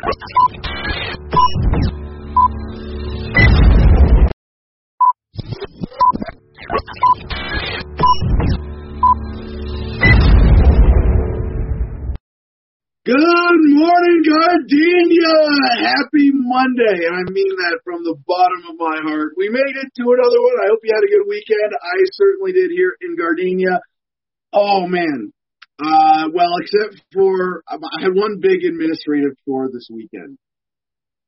Good morning, Gardenia! Happy Monday, and I mean that from the bottom of my heart. We made it to another one. I hope you had a good weekend. I certainly did here in Gardenia. Oh man. Uh, well, except for I had one big administrative chore this weekend,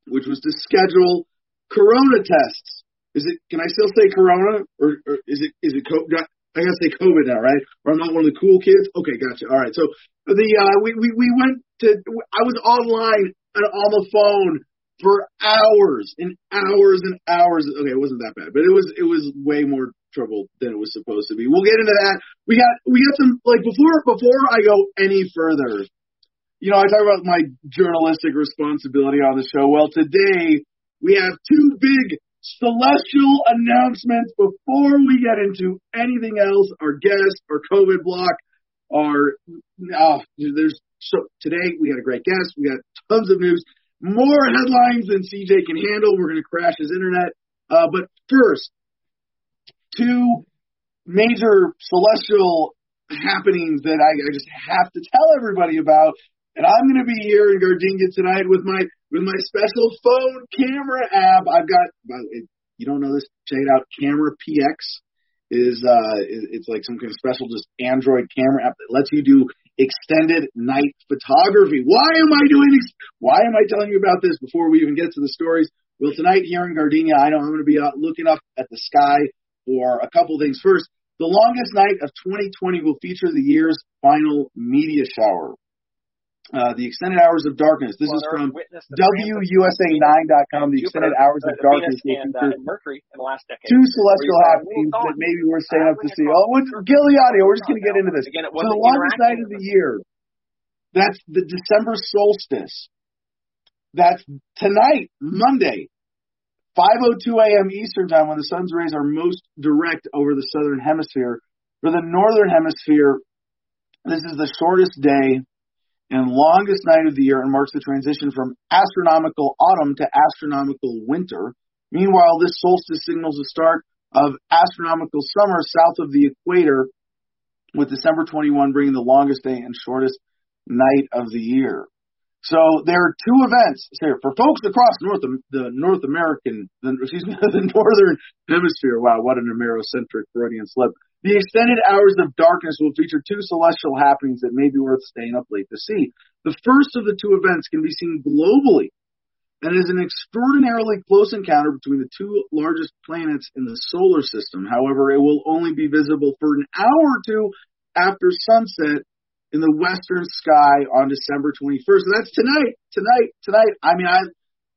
which was to schedule Corona tests. Is it? Can I still say Corona, or, or is it? Is it? I gotta say COVID now, right? Or I'm not one of the cool kids. Okay, gotcha. All right. So the uh, we we we went to. I was online and on the phone for hours and hours and hours. Okay, it wasn't that bad, but it was it was way more trouble than it was supposed to be. We'll get into that. We got we got some like before before I go any further. You know, I talk about my journalistic responsibility on the show. Well, today we have two big celestial announcements before we get into anything else. Our guest, our COVID block, our oh, there's so today we had a great guest. We got tons of news, more headlines than CJ can handle. We're going to crash his internet. Uh, but first, two major celestial happenings that I, I just have to tell everybody about. And I'm going to be here in Gardenia tonight with my with my special phone camera app. I've got, you don't know this, check it out. Camera PX is uh, it's like some kind of special just Android camera app that lets you do extended night photography. Why am I doing this? Why am I telling you about this before we even get to the stories? Well, tonight here in Gardenia, I know I'm going to be out looking up at the sky for a couple things. First, the longest night of 2020 will feature the year's final meteor shower. Uh, the extended hours of darkness. This well, is from WUSA9.com. The extended hours of darkness and, uh, Mercury in the last decade. Two celestial happenings that maybe we're staying up to see. Oh, with Giuliani, we're just going to get into this. Again, so the longest night of the year. That's the December solstice. That's tonight, Monday, 5:02 a.m. Eastern Time, when the sun's rays are most direct over the southern hemisphere. For the northern hemisphere, this is the shortest day and longest night of the year and marks the transition from astronomical autumn to astronomical winter. Meanwhile, this solstice signals the start of astronomical summer south of the equator, with December 21 bringing the longest day and shortest night of the year. So there are two events here for folks across North the North American, the, excuse me, the Northern Hemisphere. Wow, what an Amerocentric Freudian slip. The extended hours of darkness will feature two celestial happenings that may be worth staying up late to see. The first of the two events can be seen globally and is an extraordinarily close encounter between the two largest planets in the solar system. However, it will only be visible for an hour or two after sunset in the western sky on December 21st. And that's tonight, tonight, tonight. I mean, I,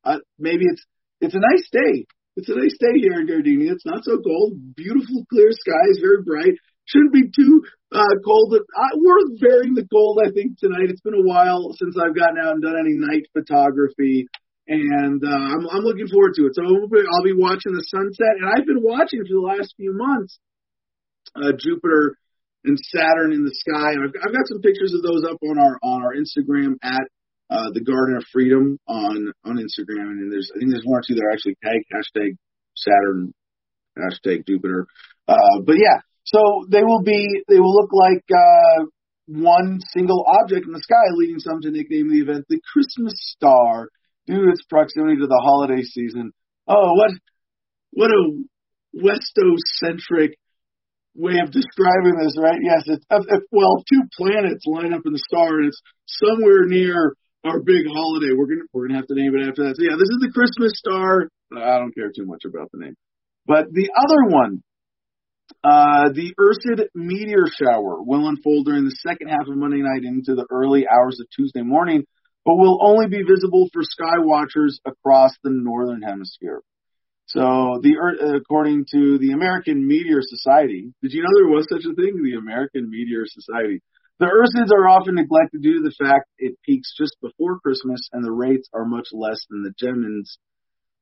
uh, maybe it's, it's a nice day. It's a nice day here in Gardenia. It's not so cold. Beautiful, clear skies, very bright. Shouldn't be too uh, cold. Uh, we're bearing the cold, I think, tonight. It's been a while since I've gotten out and done any night photography, and uh, I'm, I'm looking forward to it. So I'll be watching the sunset, and I've been watching for the last few months uh, Jupiter and Saturn in the sky. And I've, I've got some pictures of those up on our on our Instagram at uh, the Garden of Freedom on on Instagram, and there's I think there's one or two that are actually tag hashtag Saturn, hashtag Jupiter. Uh, but yeah, so they will be they will look like uh, one single object in the sky, leading some to nickname the event the Christmas Star due to its proximity to the holiday season. Oh, what what a Westocentric way of describing this, right? Yes, it's if, well, two planets line up in the star, and it's somewhere near our big holiday. We're gonna we're gonna have to name it after that. So yeah, this is the Christmas star. I don't care too much about the name, but the other one, uh, the Ursid meteor shower will unfold during the second half of Monday night into the early hours of Tuesday morning, but will only be visible for sky watchers across the northern hemisphere. So, the according to the American Meteor Society, did you know there was such a thing, the American Meteor Society? The Ursids are often neglected due to the fact it peaks just before Christmas and the rates are much less than the Gemins,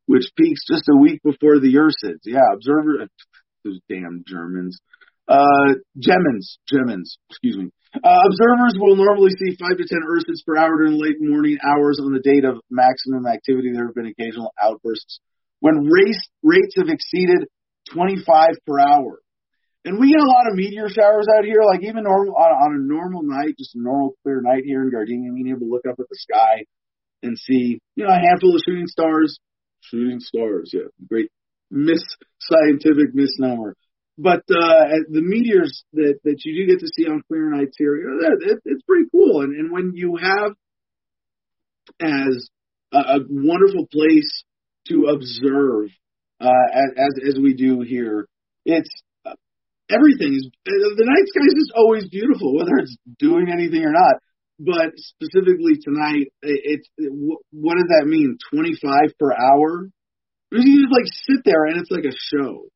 which peaks just a week before the Ursids. Yeah, observer, those damn Germans. Uh, Gemins, Gemins, excuse me. Uh, observers will normally see 5 to 10 Ursids per hour during late morning hours on the date of maximum activity. There have been occasional outbursts when race rates have exceeded 25 per hour. And we get a lot of meteor showers out here, like even normal, on, on a normal night, just a normal clear night here in Gardenia, being able to look up at the sky and see, you know, a handful of shooting stars. Shooting stars, yeah, great mis scientific misnomer. But uh, the meteors that that you do get to see on clear nights here, you know, it, it's pretty cool. And and when you have as a, a wonderful place to observe uh, as as we do here, it's uh, everything is the night sky is just always beautiful, whether it's doing anything or not. But specifically tonight, it's it, what does that mean? Twenty five per hour. You just like sit there and it's like a show.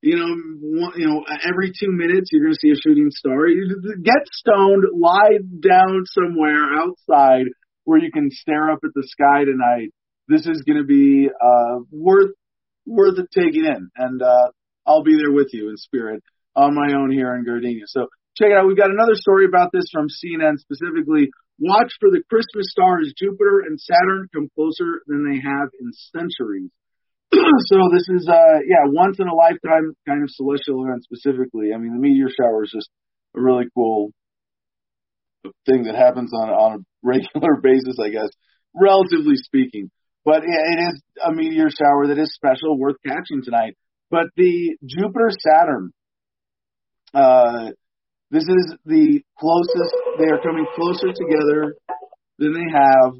You know, one, you know, every two minutes you're going to see a shooting star. You get stoned, lie down somewhere outside where you can stare up at the sky tonight. This is going to be uh, worth worth taking in, and uh, I'll be there with you in spirit on my own here in Gardenia. So check it out. We've got another story about this from CNN specifically. Watch for the Christmas stars Jupiter and Saturn come closer than they have in centuries. so this is uh yeah once in a lifetime kind of celestial event specifically. I mean the meteor shower is just a really cool thing that happens on on a regular basis, I guess, relatively speaking. But it is a meteor shower that is special, worth catching tonight. But the Jupiter Saturn, uh, this is the closest. They are coming closer together than they have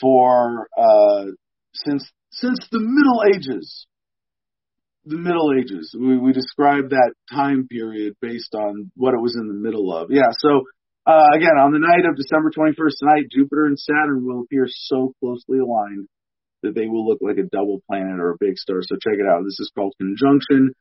for uh, since since the Middle Ages. The Middle Ages. We, we described that time period based on what it was in the middle of. Yeah, so uh, again, on the night of December 21st tonight, Jupiter and Saturn will appear so closely aligned that they will look like a double planet or a big star. So check it out. This is called conjunction.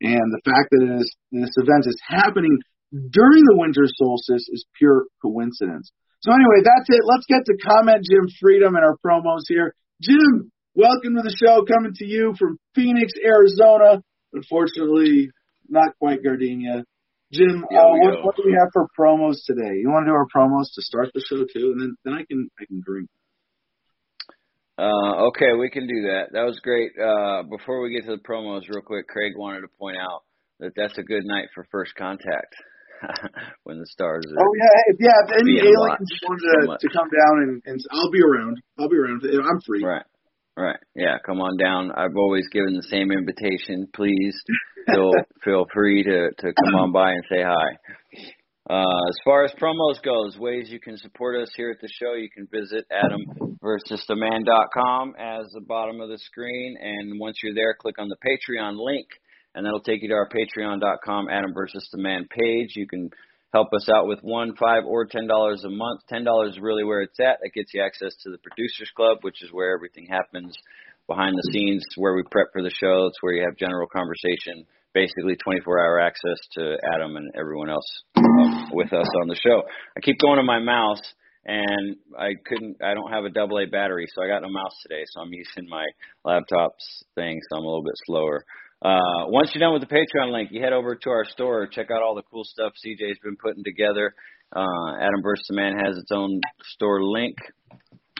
And the fact that it is, this event is happening during the winter solstice is pure coincidence. So anyway, that's it. Let's get to comment Jim Freedom and our promos here. Jim, Welcome to the show, coming to you from Phoenix, Arizona. Unfortunately, not quite Gardenia. Jim, uh, what, what, do we have for promos today? You want to do our promos to start the show too, and then then I can I can drink. Uh, okay, we can do that. That was great. Uh, before we get to the promos, real quick, Craig wanted to point out that that's a good night for first contact when the stars. Are oh yeah, if, yeah. If any aliens wanted to, to come down and, and I'll be around. I'll be around. I'm free. Right. Right. Yeah. Come on down. I've always given the same invitation. Please feel feel free to to come on by and say hi. Uh, as far as promos goes, ways you can support us here at the show, you can visit adamversustheman.com as the bottom of the screen, and once you're there, click on the Patreon link, and that'll take you to our Patreon.com Adam versus the Man page. You can help us out with one, five, or ten dollars a month. Ten dollars is really where it's at. That gets you access to the producers club, which is where everything happens behind the scenes, where we prep for the show. It's where you have general conversation, basically 24 hour access to Adam and everyone else um, with us on the show. I keep going to my mouse and I couldn't I don't have a double A battery, so I got no mouse today, so I'm using my laptop's thing, so I'm a little bit slower. Uh, once you're done with the Patreon link, you head over to our store, check out all the cool stuff CJ's been putting together. Uh, Adam versus the Man has its own store link.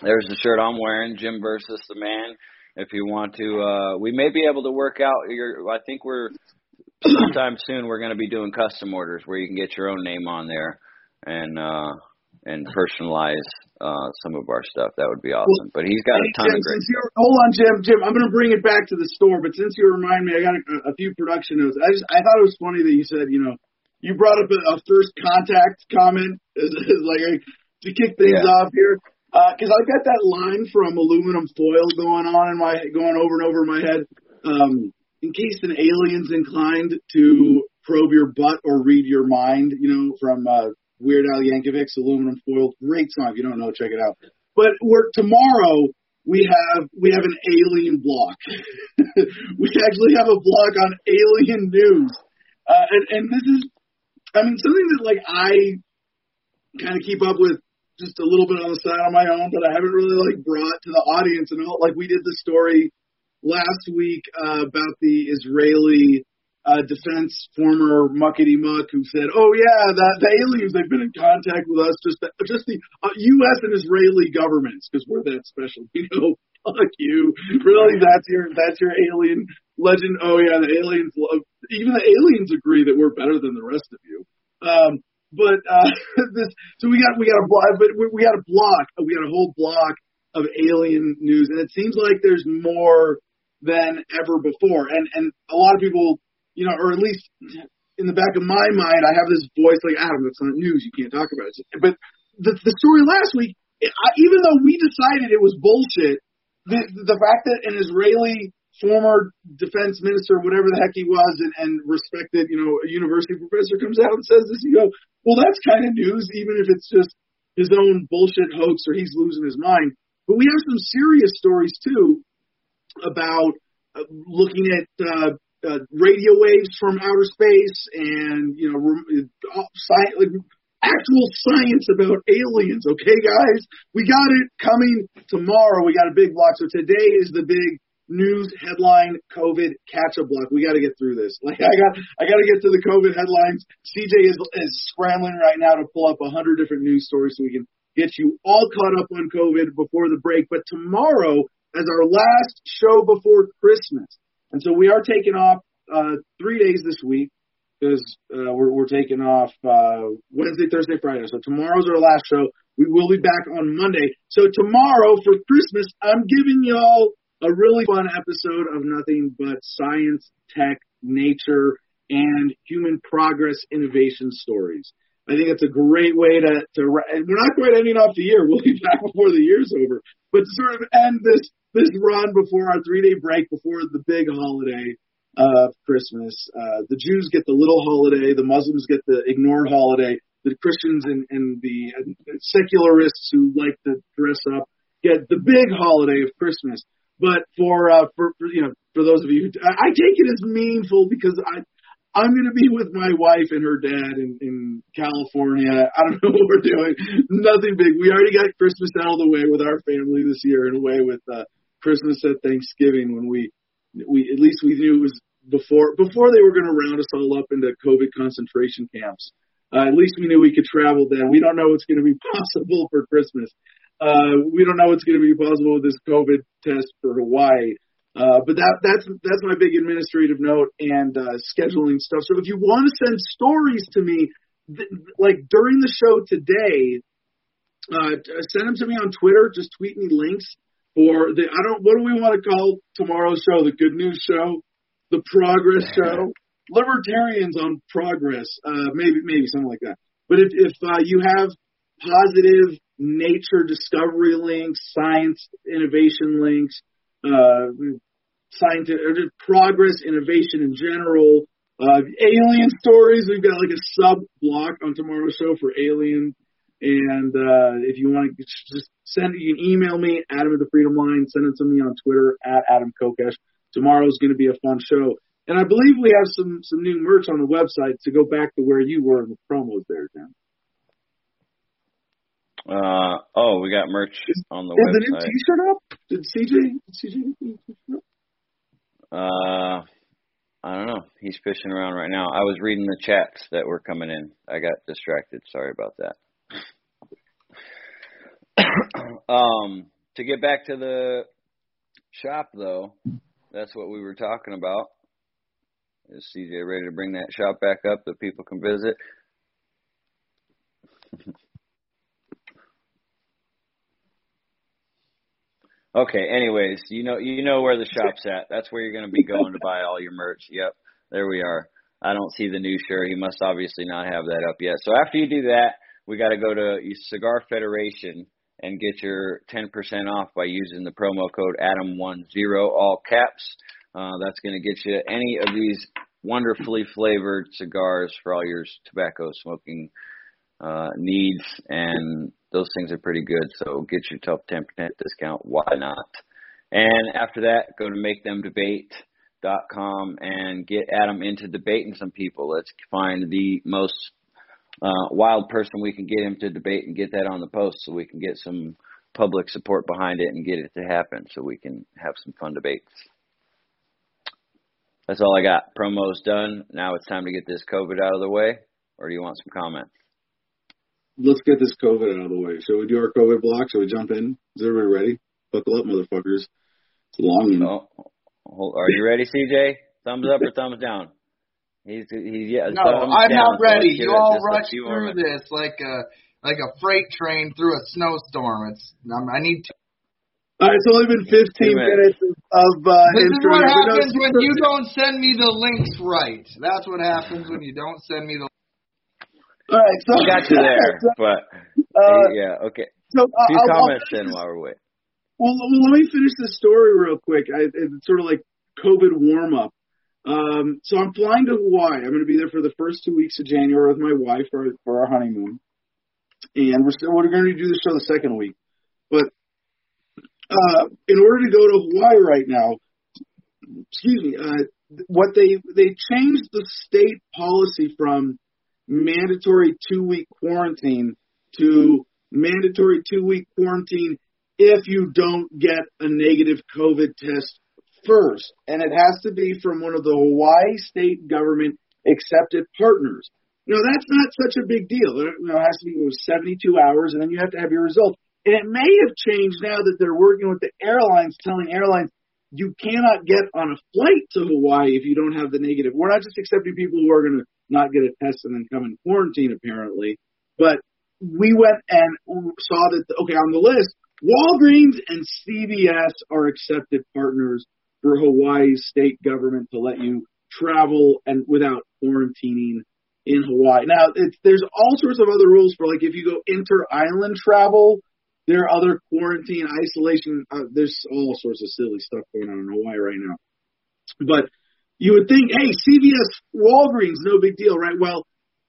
There's the shirt I'm wearing, Jim versus the Man. If you want to, uh, we may be able to work out your. I think we're sometime soon. We're going to be doing custom orders where you can get your own name on there, and uh, and personalize uh, some of our stuff. That would be awesome. Well, but he's got a ton Jim, of great. hold on, Jim. Jim, I'm going to bring it back to the store. But since you remind me, I got a, a few production notes. I just I thought it was funny that you said you know you brought up a, a first contact comment as, as like to kick things yeah. off here because uh, I've got that line from aluminum foil going on in my going over and over in my head. Um, in case an alien's inclined to probe your butt or read your mind, you know, from uh, Weird Al Yankovic's Aluminum Foil. Great song. If you don't know, check it out. But we're tomorrow we have we have an alien block. we actually have a block on alien news, uh, and and this is, I mean, something that like I kind of keep up with just a little bit on the side on my own, but I haven't really like brought to the audience and all. Like we did the story last week uh, about the Israeli uh, defense former muckety muck who said, "Oh yeah, the, the aliens they've been in contact with us, just the, just the uh, U.S. and Israeli governments because we're that special." You know, fuck you. Really, that's your that's your alien legend. Oh yeah, the aliens love. Even the aliens agree that we're better than the rest of you. Um, but uh, this, so we got we got a block, but we, we got a block. We got a whole block of alien news, and it seems like there's more than ever before. And and a lot of people you know, or at least in the back of my mind, I have this voice like Adam, that's not news. You can't talk about it. But the the story last week, I, even though we decided it was bullshit, the the fact that an Israeli former defense minister, whatever the heck he was, and, and respected, you know, a university professor comes out and says this, you go, well, that's kind of news, even if it's just his own bullshit hoax or he's losing his mind. But we have some serious stories too about uh, looking at uh, uh, radio waves from outer space and you know uh, science, like actual science about aliens. Okay, guys, we got it coming tomorrow. We got a big block. So today is the big news headline COVID catch up block. We got to get through this. Like I got, I got to get to the COVID headlines. CJ is is scrambling right now to pull up a hundred different news stories so we can get you all caught up on COVID before the break. But tomorrow, as our last show before Christmas, and so we are taking off uh, three days this week because uh, we're, we're taking off uh, Wednesday, Thursday, Friday. So tomorrow's our last show. We will be back on Monday. So tomorrow for Christmas, I'm giving y'all a really fun episode of nothing but science, tech, nature, and human progress innovation stories. I think it's a great way to, to we're not quite ending off the year. We'll be back before the year's over, but to sort of end this this run before our three day break before the big holiday of Christmas. Uh, the Jews get the little holiday, the Muslims get the ignore holiday, the Christians and, and the secularists who like to dress up get the big holiday of Christmas. But for uh, for, for you know for those of you, I, I take it as meaningful because I I'm going to be with my wife and her dad in, in California. I don't know what we're doing. Nothing big. We already got Christmas out of the way with our family this year, in a way with uh, Christmas at Thanksgiving when we we at least we knew it was before before they were going to round us all up into COVID concentration camps. Uh, at least we knew we could travel then. We don't know what's going to be possible for Christmas. Uh, we don't know what's going to be possible with this COVID test for Hawaii. Uh, but that that's that's my big administrative note and uh, scheduling stuff. So if you want to send stories to me, th- like during the show today, uh, send them to me on Twitter. Just tweet me links for the I don't what do we want to call tomorrow's show? The good news show, the progress show, libertarians on progress, uh, maybe maybe something like that. But if if uh, you have positive nature discovery links, science innovation links, uh, scientific progress, innovation in general, uh, alien stories. We've got like a sub block on tomorrow's show for alien. And uh, if you want to just send, you can email me, Adam at the Freedom Line. Send it to me on Twitter at Adam Kokesh. Tomorrow's going to be a fun show. And I believe we have some some new merch on the website to go back to where you were in the promos there, Dan. Uh oh, we got merch is, on the is website. the new T-shirt up? Did CJ? Did CJ? Uh, I don't know. He's fishing around right now. I was reading the chats that were coming in. I got distracted. Sorry about that. um, to get back to the shop, though, that's what we were talking about. Is CJ ready to bring that shop back up that people can visit? okay. Anyways, you know you know where the shop's at. That's where you're going to be going to buy all your merch. Yep, there we are. I don't see the new shirt. He must obviously not have that up yet. So after you do that, we got to go to Cigar Federation and get your 10% off by using the promo code Adam10 all caps. Uh, that's going to get you any of these wonderfully flavored cigars for all your tobacco smoking uh, needs, and those things are pretty good. So get yourself 10% discount. Why not? And after that, go to makethemdebate.com and get Adam into debating some people. Let's find the most uh, wild person we can get him to debate and get that on the post so we can get some public support behind it and get it to happen so we can have some fun debates. That's all I got. Promo's done. Now it's time to get this COVID out of the way, or do you want some comments? Let's get this COVID out of the way. Shall we do our COVID block? Shall we jump in? Is everybody ready? Buckle up, motherfuckers. It's a long one. Oh, are you ready, CJ? Thumbs up or thumbs down? He's he's yeah. No, I'm not ready. You all rush through this like a like a freight train through a snowstorm. It's I need to. All right, it's only been 15 minutes of. Uh, this is what happens when you don't send me the links right. That's what happens when you don't send me the. All right, so I got you there, but uh, yeah, okay. So uh, few I'll, comments I'll then while we're waiting. Well, let me finish the story real quick. I, it's sort of like COVID warm up. Um, so I'm flying to Hawaii. I'm going to be there for the first two weeks of January with my wife for, for our honeymoon, and we're still, we're going to do the show the second week. But uh, in order to go to Hawaii right now, excuse me, uh, what they they changed the state policy from mandatory two week quarantine to mandatory two week quarantine if you don't get a negative COVID test first. And it has to be from one of the Hawaii state government accepted partners. Know, that's not such a big deal. It has to be 72 hours and then you have to have your results. And it may have changed now that they're working with the airlines, telling airlines you cannot get on a flight to Hawaii if you don't have the negative. We're not just accepting people who are going to not get a test and then come in quarantine, apparently. But we went and saw that, okay, on the list, Walgreens and CVS are accepted partners for Hawaii's state government to let you travel and without quarantining in Hawaii. Now, it's, there's all sorts of other rules for like if you go inter island travel, there are other quarantine, isolation. Uh, there's all sorts of silly stuff going on in Hawaii right now. But you would think, hey, CVS, Walgreens, no big deal, right? Well,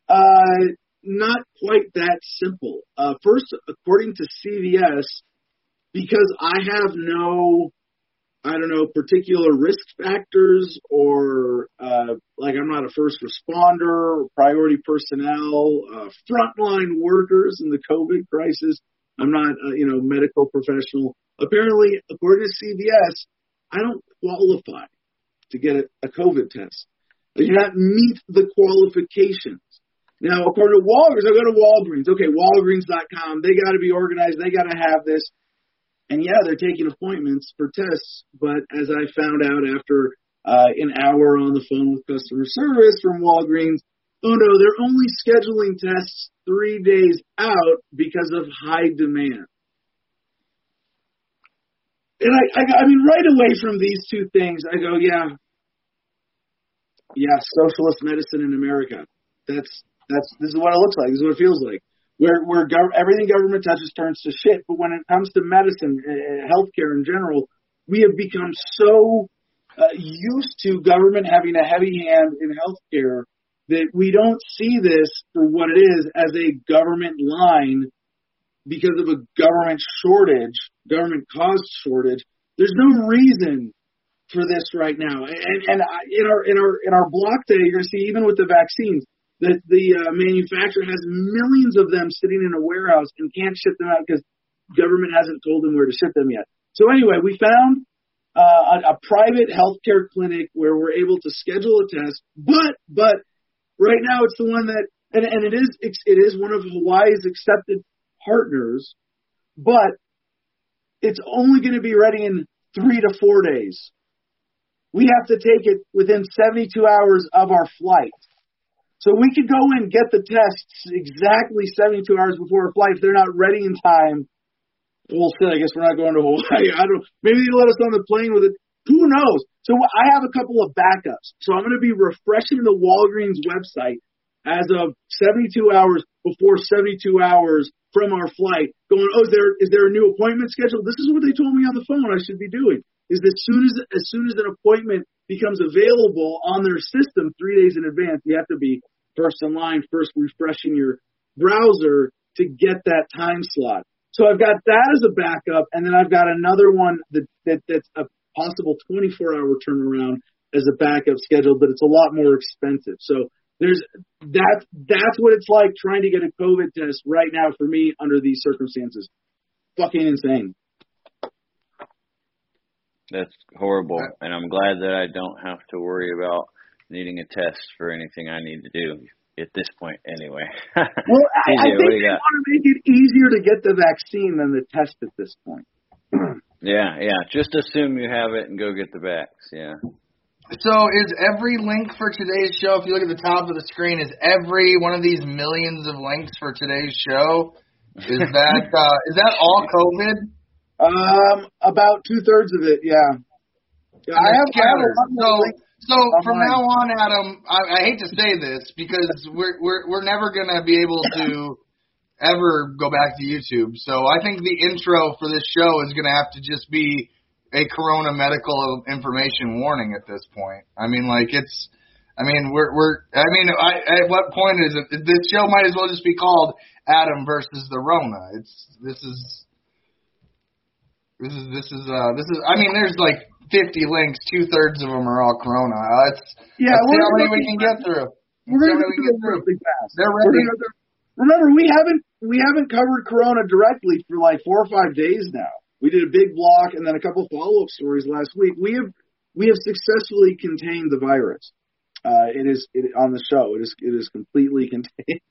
uh, not quite that simple. Uh, first, according to CVS, because I have no, I don't know, particular risk factors or, uh, like I'm not a first responder, priority personnel, uh, frontline workers in the COVID crisis. I'm not, a, you know, medical professional. Apparently, according to CVS, I don't qualify to get a, a COVID test. I do not meet the qualifications. Now, according to Walgreens, I go to Walgreens. Okay, Walgreens.com. They got to be organized. They got to have this. And yeah, they're taking appointments for tests. But as I found out after uh, an hour on the phone with customer service from Walgreens, oh no, they're only scheduling tests three days out because of high demand. And I, I, I mean, right away from these two things, I go, yeah, yeah, socialist medicine in America. That's that's this is what it looks like. This is what it feels like. Where where gov- everything government touches turns to shit. But when it comes to medicine, uh, healthcare in general, we have become so uh, used to government having a heavy hand in healthcare that we don't see this for what it is as a government line because of a government shortage, government caused shortage. There's no reason for this right now. And, and in our in our in our block day, you're going to see even with the vaccines that the uh, manufacturer has millions of them sitting in a warehouse and can't ship them out because government hasn't told them where to ship them yet. So anyway, we found uh, a, a private healthcare clinic where we're able to schedule a test, but but Right now, it's the one that, and, and it is it is one of Hawaii's accepted partners, but it's only going to be ready in three to four days. We have to take it within 72 hours of our flight. So we could go and get the tests exactly 72 hours before our flight. If they're not ready in time, we'll see. I guess we're not going to Hawaii. I don't. Maybe they let us on the plane with it. Who knows? So I have a couple of backups. So I'm going to be refreshing the Walgreens website as of 72 hours before 72 hours from our flight, going, oh, is there is there a new appointment scheduled? This is what they told me on the phone I should be doing. Is as soon as as soon as an appointment becomes available on their system three days in advance, you have to be first in line, first refreshing your browser to get that time slot. So I've got that as a backup, and then I've got another one that, that that's a possible 24 hour turnaround as a backup schedule, but it's a lot more expensive. So there's that that's what it's like trying to get a COVID test right now for me under these circumstances. Fucking insane. That's horrible, and I'm glad that I don't have to worry about needing a test for anything I need to do at this point, anyway. well, I, I think they want to make it easier to get the vaccine than the test at this point. yeah, yeah. Just assume you have it and go get the vax. Yeah. So is every link for today's show, if you look at the top of the screen, is every one of these millions of links for today's show? Is that uh, is that all COVID? Um, about two thirds of it, yeah. yeah I have, I have so, so from now on, Adam, I, I hate to say this because we're we're we're never gonna be able to ever go back to YouTube. So I think the intro for this show is gonna have to just be a Corona medical information warning at this point. I mean, like it's. I mean, we're we're. I mean, I, at what point is it? This show might as well just be called Adam versus the Rona. It's this is this is this is uh this is I mean there's like 50 links, two thirds of them are all Corona. Uh, it's yeah, see how many we can get through. We're gonna get through. Fast. They're ready. Remember, we haven't we haven't covered Corona directly for like four or five days now. We did a big block and then a couple follow up stories last week. We have we have successfully contained the virus. Uh, it is it, on the show. It is it is completely contained.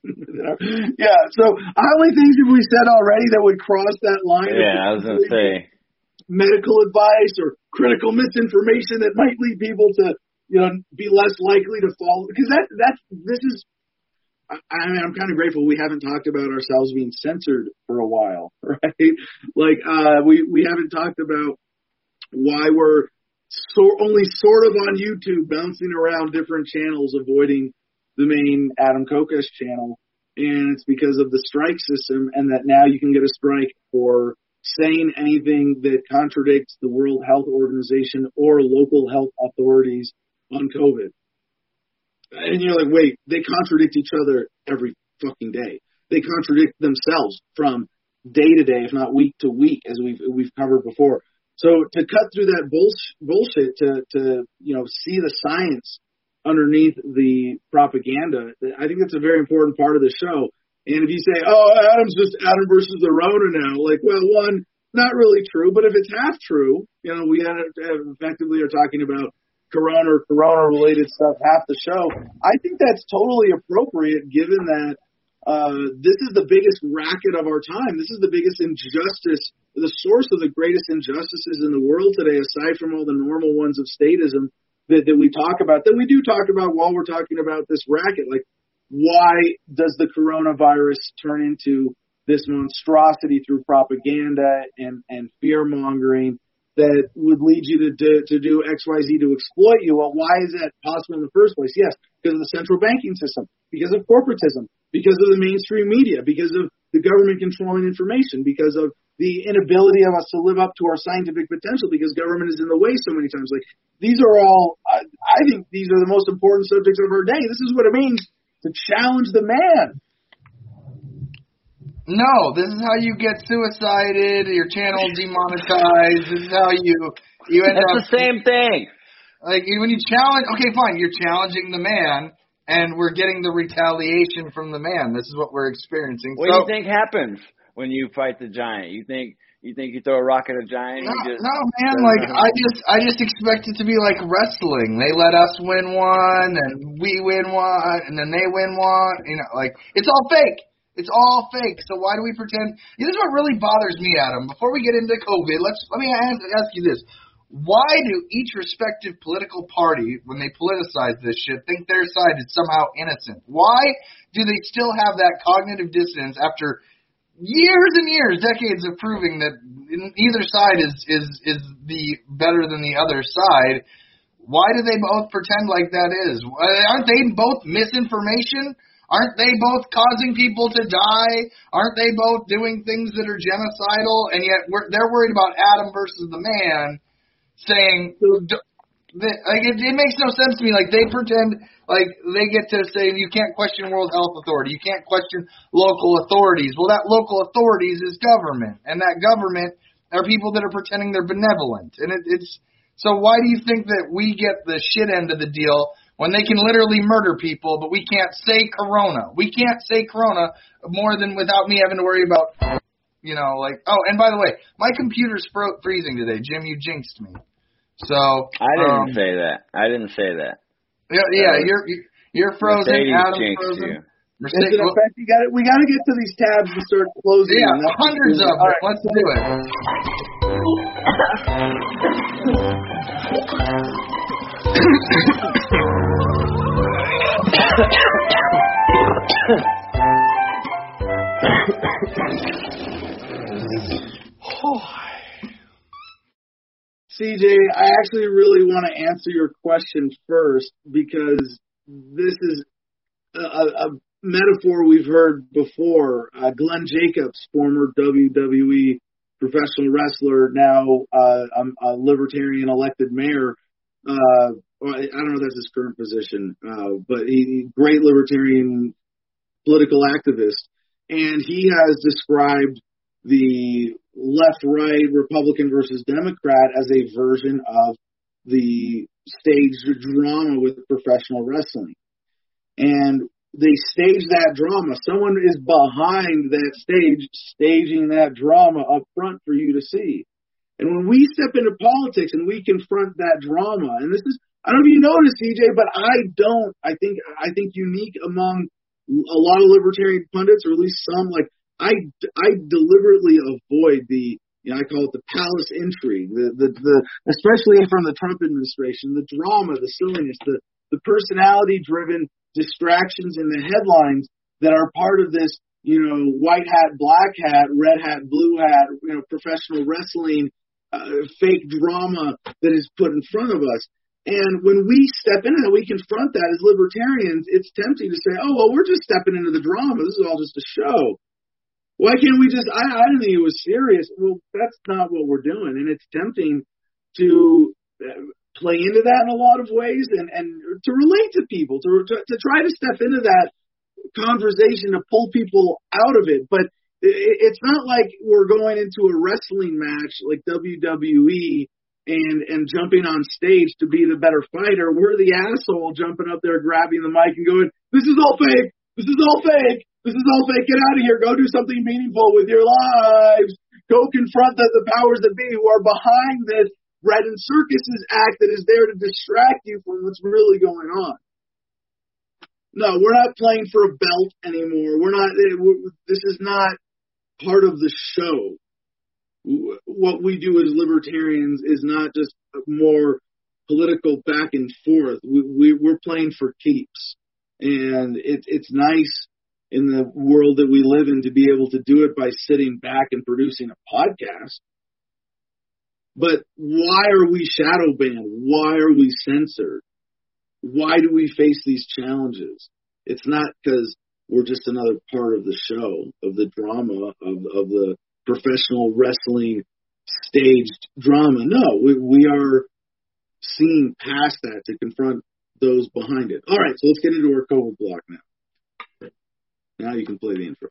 yeah. So how many things have we said already that would cross that line? Yeah, I was gonna say medical advice or critical misinformation that might lead people to, you know, be less likely to follow Because that that's this is. I mean, I'm kind of grateful we haven't talked about ourselves being censored for a while, right? Like, uh, we we haven't talked about why we're so only sort of on YouTube, bouncing around different channels, avoiding the main Adam Kokesh channel, and it's because of the strike system, and that now you can get a strike for saying anything that contradicts the World Health Organization or local health authorities on COVID. And you're like, wait, they contradict each other every fucking day. They contradict themselves from day to day, if not week to week, as we've we've covered before. So to cut through that bullsh- bullshit, to to you know see the science underneath the propaganda, I think that's a very important part of the show. And if you say, oh, Adam's just Adam versus the Rona now, like, well, one, not really true, but if it's half true, you know, we effectively are talking about Corona or Corona related stuff half the show. I think that's totally appropriate given that uh, this is the biggest racket of our time. This is the biggest injustice, the source of the greatest injustices in the world today, aside from all the normal ones of statism that, that we talk about, that we do talk about while we're talking about this racket. Like, why does the coronavirus turn into this monstrosity through propaganda and, and fear mongering that would lead you to, to, to do XYZ to exploit you? Well, why is that possible in the first place? Yes, because of the central banking system, because of corporatism, because of the mainstream media, because of the government controlling information, because of the inability of us to live up to our scientific potential because government is in the way so many times. Like these are all, I think these are the most important subjects of our day. This is what it means to challenge the man. No, this is how you get suicided, your channel demonetized. This is how you you end That's up. the same thing. Like when you challenge, okay, fine, you're challenging the man, and we're getting the retaliation from the man. This is what we're experiencing. What so, do you think happens when you fight the giant? You think you think you throw a rock at a giant? No, just, no, man. Like I just, I just expect it to be like wrestling. They let us win one, and we win one, and then they win one. You know, like it's all fake. It's all fake. So why do we pretend? This is what really bothers me, Adam. Before we get into COVID, let's let me ask, you this: Why do each respective political party, when they politicize this shit, think their side is somehow innocent? Why do they still have that cognitive dissonance after? years and years, decades of proving that either side is is is the better than the other side. Why do they both pretend like that is? Aren't they both misinformation? Aren't they both causing people to die? Aren't they both doing things that are genocidal? And yet we're, they're worried about Adam versus the man, saying like it, it makes no sense to me. Like they pretend like they get to say you can't question World Health Authority, you can't question local authorities. Well, that local authorities is government, and that government are people that are pretending they're benevolent. And it, it's so why do you think that we get the shit end of the deal when they can literally murder people, but we can't say Corona? We can't say Corona more than without me having to worry about. You know, like oh, and by the way, my computer's fro- freezing today. Jim, you jinxed me. So I didn't um, say that. I didn't say that. Yeah, yeah, you're you're frozen. Mercedes Adam's jinxed frozen. you. Mercedes, Listen, in fact, you got we got to get to these tabs and start closing. yeah, them. Hundreds of them. right. Let's do it. CJ, I actually really want to answer your question first because this is a, a, metaphor we've heard before. Uh, Glenn Jacobs, former WWE professional wrestler, now uh, a, a libertarian elected mayor. Uh, well, I don't know if that's his current position, uh, but he great libertarian political activist, and he has described the left right Republican versus Democrat as a version of the staged drama with professional wrestling. And they stage that drama. Someone is behind that stage, staging that drama up front for you to see. And when we step into politics and we confront that drama, and this is, I don't know if you notice, CJ, but I don't. I think, I think unique among a lot of libertarian pundits, or at least some, like I, I deliberately avoid the, you know, I call it the palace intrigue, the, the, the, especially from the Trump administration, the drama, the silliness, the, the personality driven distractions in the headlines that are part of this, you know, white hat, black hat, red hat, blue hat, you know, professional wrestling, uh, fake drama that is put in front of us. And when we step into that, we confront that as libertarians, it's tempting to say, oh, well, we're just stepping into the drama. This is all just a show. Why can't we just? I, I didn't think it was serious. Well, that's not what we're doing, and it's tempting to uh, play into that in a lot of ways, and and to relate to people, to to, to try to step into that conversation to pull people out of it. But it, it's not like we're going into a wrestling match like WWE and and jumping on stage to be the better fighter. We're the asshole jumping up there, grabbing the mic, and going, "This is all fake. This is all fake." This is all fake. Get out of here. Go do something meaningful with your lives. Go confront the, the powers that be who are behind this bread and circuses act that is there to distract you from what's really going on. No, we're not playing for a belt anymore. We're not. Eh, this is not part of the show. What we do as libertarians is not just more political back and forth. We, we we're playing for keeps, and it, it's nice in the world that we live in to be able to do it by sitting back and producing a podcast. But why are we shadow banned? Why are we censored? Why do we face these challenges? It's not because we're just another part of the show, of the drama, of, of the professional wrestling staged drama. No, we, we are seeing past that to confront those behind it. All right, so let's get into our COVID block now. Now you can play the intro.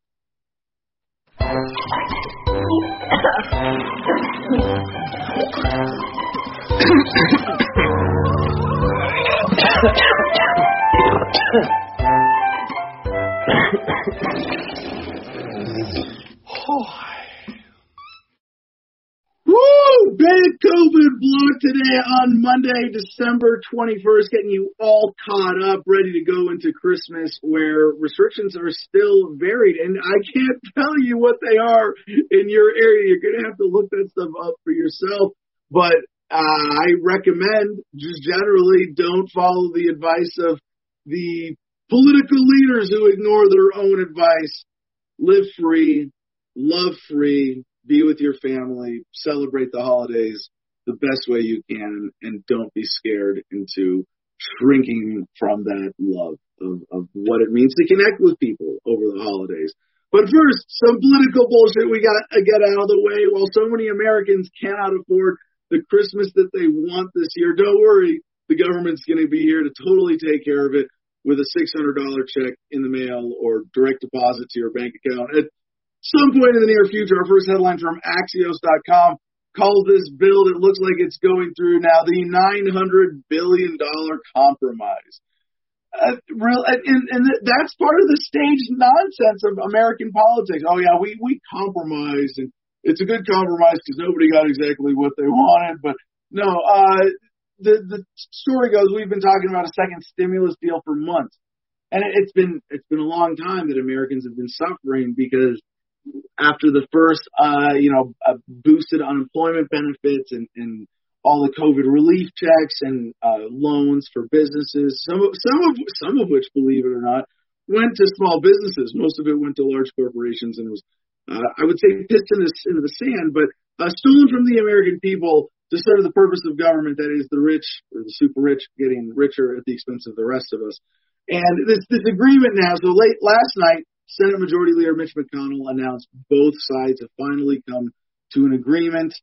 Woo! Big COVID block today on Monday, December 21st, getting you all caught up, ready to go into Christmas where restrictions are still varied. And I can't tell you what they are in your area. You're going to have to look that stuff up for yourself. But uh, I recommend just generally don't follow the advice of the political leaders who ignore their own advice. Live free, love free, be with your family, celebrate the holidays the best way you can, and don't be scared into shrinking from that love of, of what it means to connect with people over the holidays. But first, some political bullshit we got to uh, get out of the way. While so many Americans cannot afford the Christmas that they want this year, don't worry. The government's going to be here to totally take care of it with a $600 check in the mail or direct deposit to your bank account. Some point in the near future, our first headline from Axios.com calls this bill that looks like it's going through now the $900 billion compromise. Uh, real, and, and that's part of the staged nonsense of American politics. Oh yeah, we we compromised, and it's a good compromise because nobody got exactly what they wanted, but no. Uh, the the story goes we've been talking about a second stimulus deal for months, and it, it's been it's been a long time that Americans have been suffering because after the first, uh, you know, uh, boosted unemployment benefits and, and all the COVID relief checks and uh, loans for businesses, some of, some of some of which, believe it or not, went to small businesses. Most of it went to large corporations and was, uh, I would say, pissed in the, into the sand, but uh, stolen from the American people to serve the purpose of government, that is, the rich or the super rich getting richer at the expense of the rest of us. And this this agreement now. So late last night, Senate Majority Leader Mitch McConnell announced both sides have finally come to an agreement.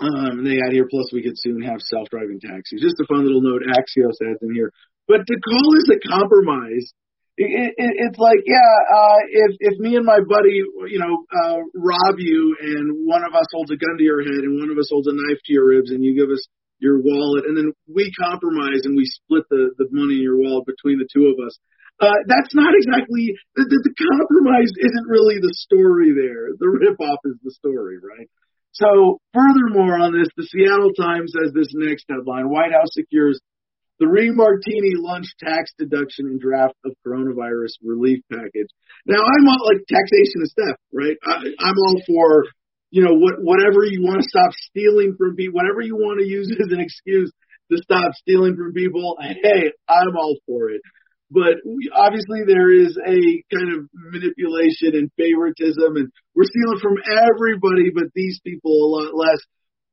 Um, they add here, plus we could soon have self-driving taxis. Just a fun little note Axios adds in here. But to call this a compromise, it, it, it's like, yeah, uh, if if me and my buddy, you know, uh, rob you, and one of us holds a gun to your head, and one of us holds a knife to your ribs, and you give us your wallet, and then we compromise and we split the the money in your wallet between the two of us. Uh, that's not exactly the, the, the compromise isn't really the story there. The ripoff is the story, right? So, furthermore on this, the Seattle Times has this next headline: White House secures three martini lunch tax deduction in draft of coronavirus relief package. Now, I'm all like taxation is theft, right? I, I'm all for you know what whatever you want to stop stealing from people, whatever you want to use as an excuse to stop stealing from people. Hey, I'm all for it but we, obviously there is a kind of manipulation and favoritism, and we're stealing from everybody, but these people a lot less.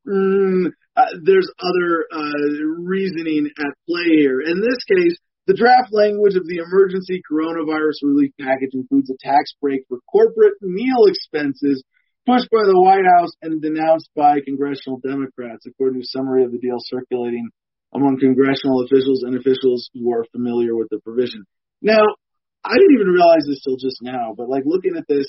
Mm, uh, there's other uh, reasoning at play here. In this case, the draft language of the emergency coronavirus relief package includes a tax break for corporate meal expenses pushed by the White House and denounced by congressional Democrats, according to a summary of the deal circulating among congressional officials and officials who are familiar with the provision. Now, I didn't even realize this till just now, but like looking at this,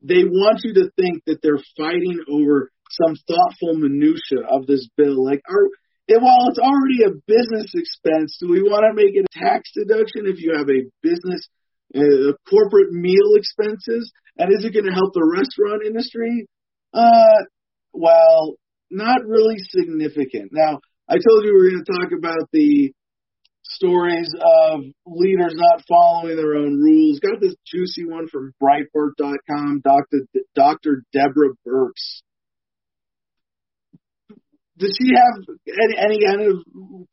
they want you to think that they're fighting over some thoughtful minutia of this bill. Like, are while it's already a business expense, do we want to make it a tax deduction if you have a business, uh, corporate meal expenses? And is it going to help the restaurant industry? Uh, well, not really significant. Now, I told you we were going to talk about the stories of leaders not following their own rules. Got this juicy one from Breitbart.com, Dr. Dr. Deborah Birx. Does she have any, any kind of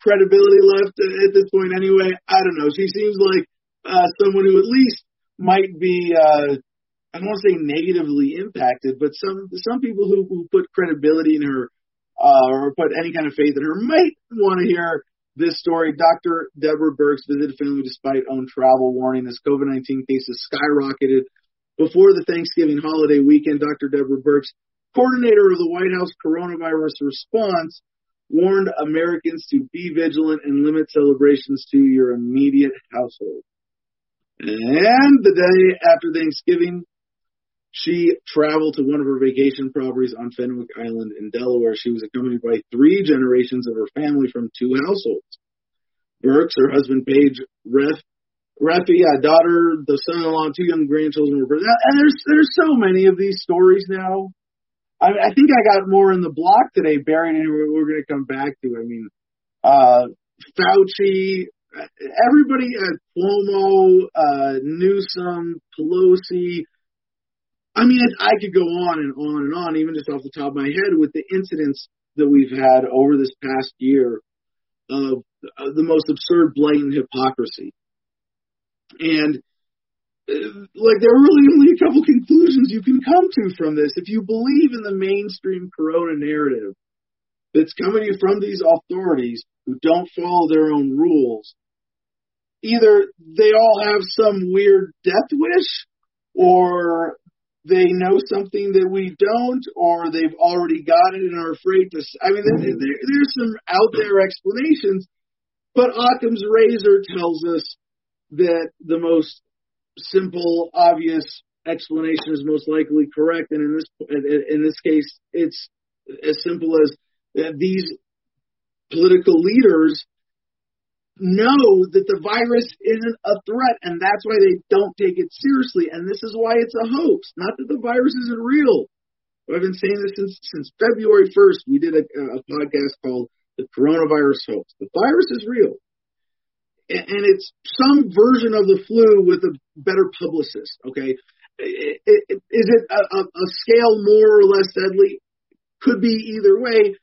credibility left at this point anyway? I don't know. She seems like uh, someone who at least might be, uh, I don't want to say negatively impacted, but some some people who, who put credibility in her uh, or put any kind of faith in her might want to hear this story. Dr. Deborah Birx visited family despite own travel warning as COVID 19 cases skyrocketed. Before the Thanksgiving holiday weekend, Dr. Deborah Birx, coordinator of the White House coronavirus response, warned Americans to be vigilant and limit celebrations to your immediate household. And the day after Thanksgiving, she traveled to one of her vacation properties on Fenwick Island in Delaware. She was accompanied by three generations of her family from two households. Birx, her husband Paige Ref, Refi, a daughter, the son-in-law, two young grandchildren were present. And there's there's so many of these stories now. I, I think I got more in the block today, buried in we're, we're going to come back to. I mean, uh, Fauci, everybody, at Cuomo, uh, Newsom, Pelosi, I mean, I could go on and on and on, even just off the top of my head, with the incidents that we've had over this past year of uh, the most absurd, blatant hypocrisy. And uh, like, there are really only a couple conclusions you can come to from this. If you believe in the mainstream Corona narrative that's coming to you from these authorities who don't follow their own rules, either they all have some weird death wish or they know something that we don't, or they've already got it and are afraid to. I mean, there, there's some out there explanations, but Occam's razor tells us that the most simple, obvious explanation is most likely correct, and in this in this case, it's as simple as these political leaders know that the virus isn't a threat, and that's why they don't take it seriously. And this is why it's a hoax. Not that the virus isn't real, I've been saying this since since February 1st. We did a, a podcast called "The Coronavirus Hoax." The virus is real, and and it's some version of the flu with a better publicist. Okay, is it a, a scale more or less deadly? Could be either way,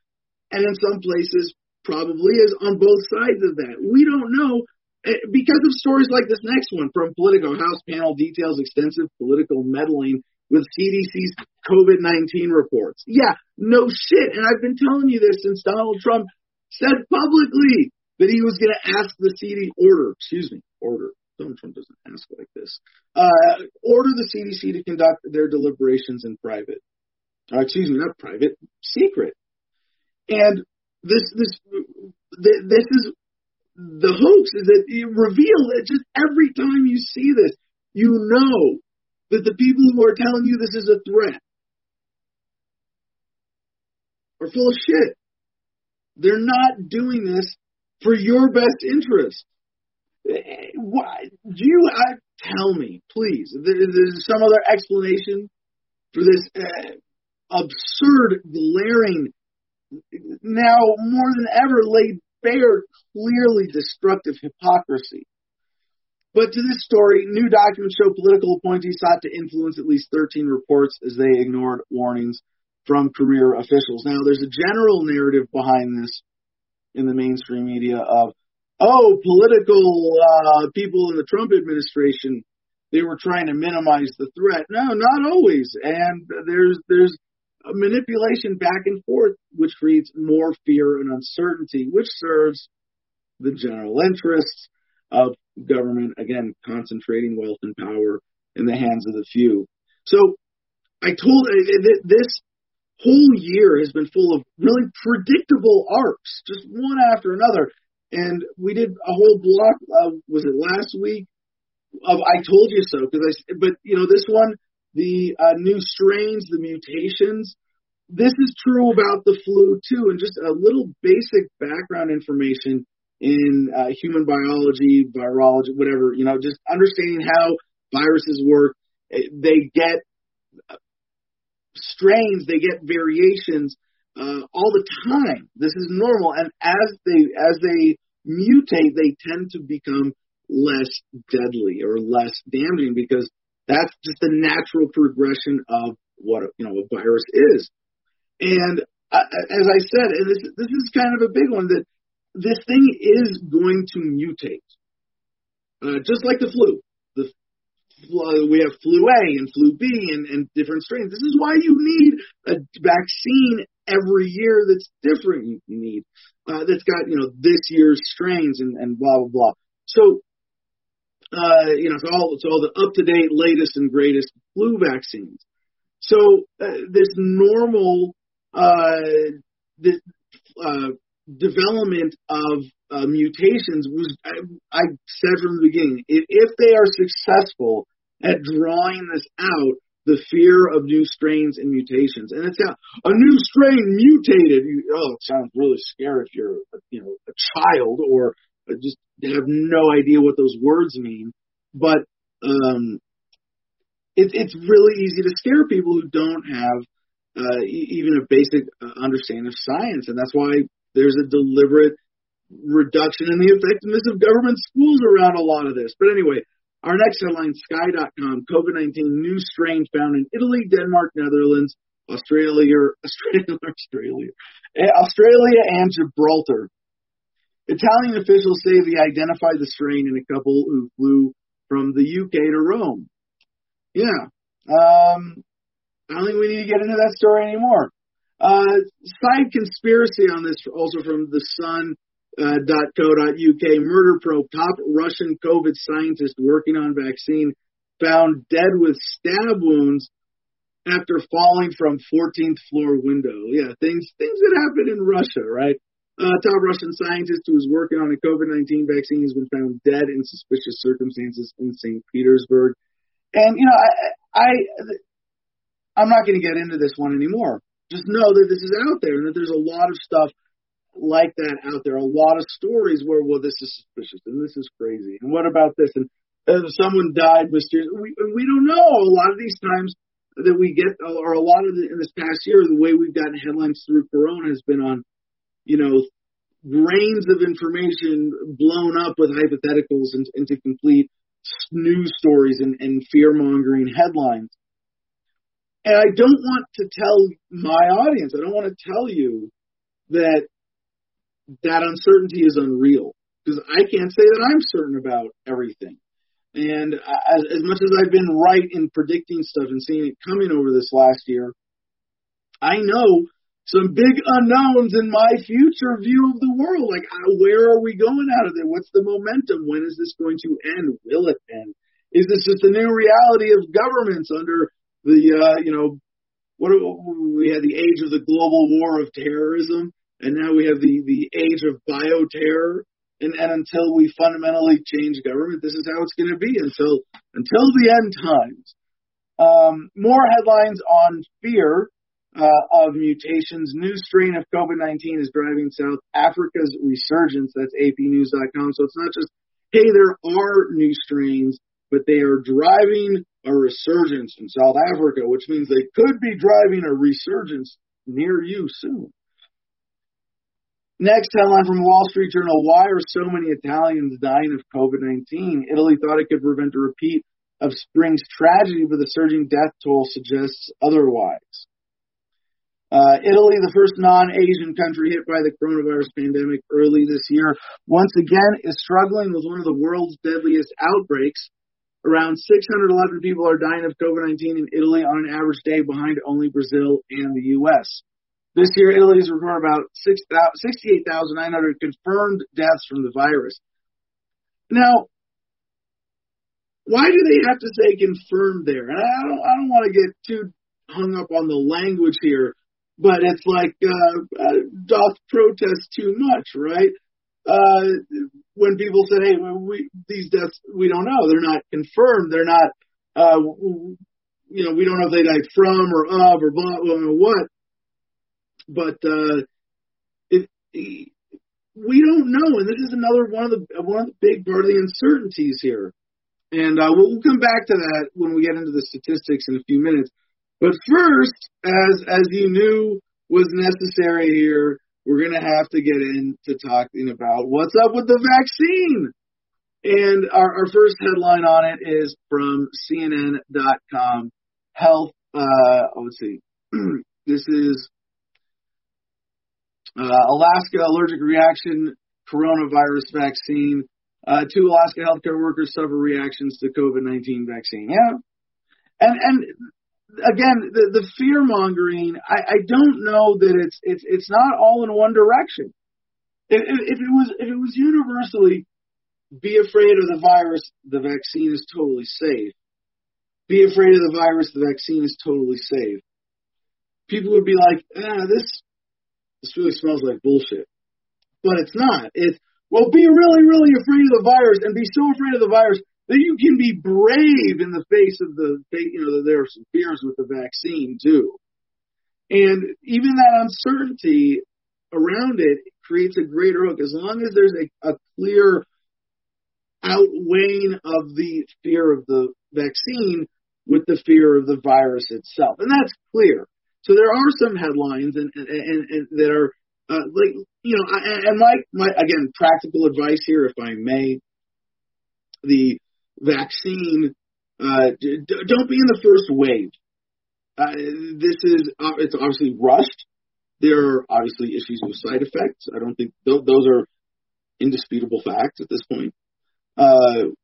and in some places probably is on both sides of that. We don't know eh, because of stories like this next one from Politico. House panel details extensive political meddling with CDC's COVID 19 reports. Yeah, no shit. And I've been telling you this since Donald Trump said publicly that he was going to ask the CDC order, excuse me, order. Donald Trump doesn't ask like this. Uh, order the CDC to conduct their deliberations in private. Uh, excuse me, not private, secret. And this, this, this is the hoax is that you reveal that just every time you see this, you know that the people who are telling you this is a threat are full of shit. They're not doing this for your best interest. Why? Do you uh, tell me, please? There's some other explanation for this uh, absurd, glaring, now more than ever laid bare, clearly destructive hypocrisy. But to this story, new documents show political appointees sought to influence at least 13 reports as they ignored warnings from career officials. Now, there's a general narrative behind this in the mainstream media of, oh, political uh, people in the Trump administration, they were trying to minimize the threat. No, not always. And there's there's manipulation back and forth, which creates more fear and uncertainty, which serves the general interests of government, again, concentrating wealth and power in the hands of the few. So I told this whole year has been full of really predictable arcs, just one after another. And we did a whole block, uh, was it last week? Of I told you so, because I, but you know, this one, the uh, new strains, the mutations, this is true about the flu too. And just a little basic background information in uh, human biology, virology, whatever, you know, just understanding how viruses work. Eh, they get strains, they get variations uh, all the time. This is normal, and as they as they mutate, they tend to become less deadly or less damaging because that's just the natural progression of what you know a virus is. And uh, as I said, and this this is kind of a big one that this thing is going to mutate, uh, just like the flu. The we have flu A and flu B and, and different strains. This is why you need a vaccine every year that's different. You need uh, that's got you know this year's strains and, and blah blah blah. So uh, you know it's all it's all the up to date, latest and greatest flu vaccines. So uh, this normal uh, the uh, development of uh, mutations was, I, I said from the beginning, if, if they are successful at drawing this out, the fear of new strains and mutations. And it's a, a new strain mutated. You, oh, it sounds really scary if you're, you know, a child or just have no idea what those words mean. But um, it, it's really easy to scare people who don't have uh, even a basic uh, understanding of science, and that's why there's a deliberate reduction in the effectiveness of government schools around a lot of this. But anyway, our next headline, Sky.com, COVID-19 new strain found in Italy, Denmark, Netherlands, Australia, Australia, Australia, Australia, and Gibraltar. Italian officials say they identified the strain in a couple who flew from the UK to Rome. Yeah. Um, I don't think we need to get into that story anymore. Uh, side conspiracy on this also from the Sun. Uh, .co.uk murder probe top Russian COVID scientist working on vaccine found dead with stab wounds after falling from 14th floor window. Yeah, things things that happen in Russia, right? Uh, top Russian scientist who was working on a COVID-19 vaccine has been found dead in suspicious circumstances in St. Petersburg. And you know, I, I I'm not going to get into this one anymore. Just know that this is out there and that there's a lot of stuff like that out there. A lot of stories where, well, this is suspicious and this is crazy. And what about this? And uh, someone died mysteriously. We, we don't know. A lot of these times, that we get, or a lot of the, in this past year, the way we've gotten headlines through Corona has been on, you know, grains of information blown up with hypotheticals into, into complete news stories and, and fear mongering headlines. And I don't want to tell my audience, I don't want to tell you that that uncertainty is unreal because I can't say that I'm certain about everything. And as, as much as I've been right in predicting stuff and seeing it coming over this last year, I know some big unknowns in my future view of the world. Like, where are we going out of it? What's the momentum? When is this going to end? Will it end? Is this just a new reality of governments under the uh, you know what we had the age of the global war of terrorism, and now we have the the age of bioterror. And, and until we fundamentally change government, this is how it's going to be until until the end times. Um, more headlines on fear uh, of mutations. New strain of COVID-19 is driving South Africa's resurgence. That's APNews.com. So it's not just hey, there are new strains, but they are driving a resurgence in South Africa, which means they could be driving a resurgence near you soon. Next headline from Wall Street Journal Why are so many Italians dying of COVID 19? Italy thought it could prevent a repeat of spring's tragedy, but the surging death toll suggests otherwise. Uh, Italy, the first non-Asian country hit by the coronavirus pandemic early this year, once again is struggling with one of the world's deadliest outbreaks Around 611 people are dying of COVID-19 in Italy on an average day behind only Brazil and the U.S. This year, Italy has recorded about 68,900 confirmed deaths from the virus. Now, why do they have to say confirmed there? And I don't, I don't want to get too hung up on the language here, but it's like uh, uh, doth protest too much, right? uh, when people said, "Hey, we, these deaths we don't know. They're not confirmed. They're not, uh, you know, we don't know if they died from or of or blah, blah, blah what." But uh, it, we don't know, and this is another one of the one of the big part of the uncertainties here. And uh, we'll, we'll come back to that when we get into the statistics in a few minutes. But first, as as you knew was necessary here, we're to have to get into talking about what's up with the vaccine. And our, our first headline on it is from CNN.com. Health, uh, let's see. this is uh, Alaska allergic reaction coronavirus vaccine. Uh, two Alaska healthcare workers suffer reactions to COVID-19 vaccine. Yeah. And, and again, the, the fear mongering, I, I don't know that it's it's it's not all in one direction. If, if it was if it was universally, be afraid of the virus, the vaccine is totally safe. Be afraid of the virus, the vaccine is totally safe. People would be like, ah, this this really smells like bullshit, but it's not. It's well, be really, really afraid of the virus and be so afraid of the virus that you can be brave in the face of the, you know, there are some fears with the vaccine too. And even that uncertainty around it creates a greater hook. As long as there's a, a clear outweighing of the fear of the vaccine with the fear of the virus itself. And that's clear. So there are some headlines and, and, and, and that are uh, like, you know, and my, my, again, practical advice here, if I may, the vaccine, uh, d- don't be in the first wave. Uh, this is uh, it's obviously rushed. There are obviously issues with side effects. I don't think th- those are indisputable facts at this point. Uh,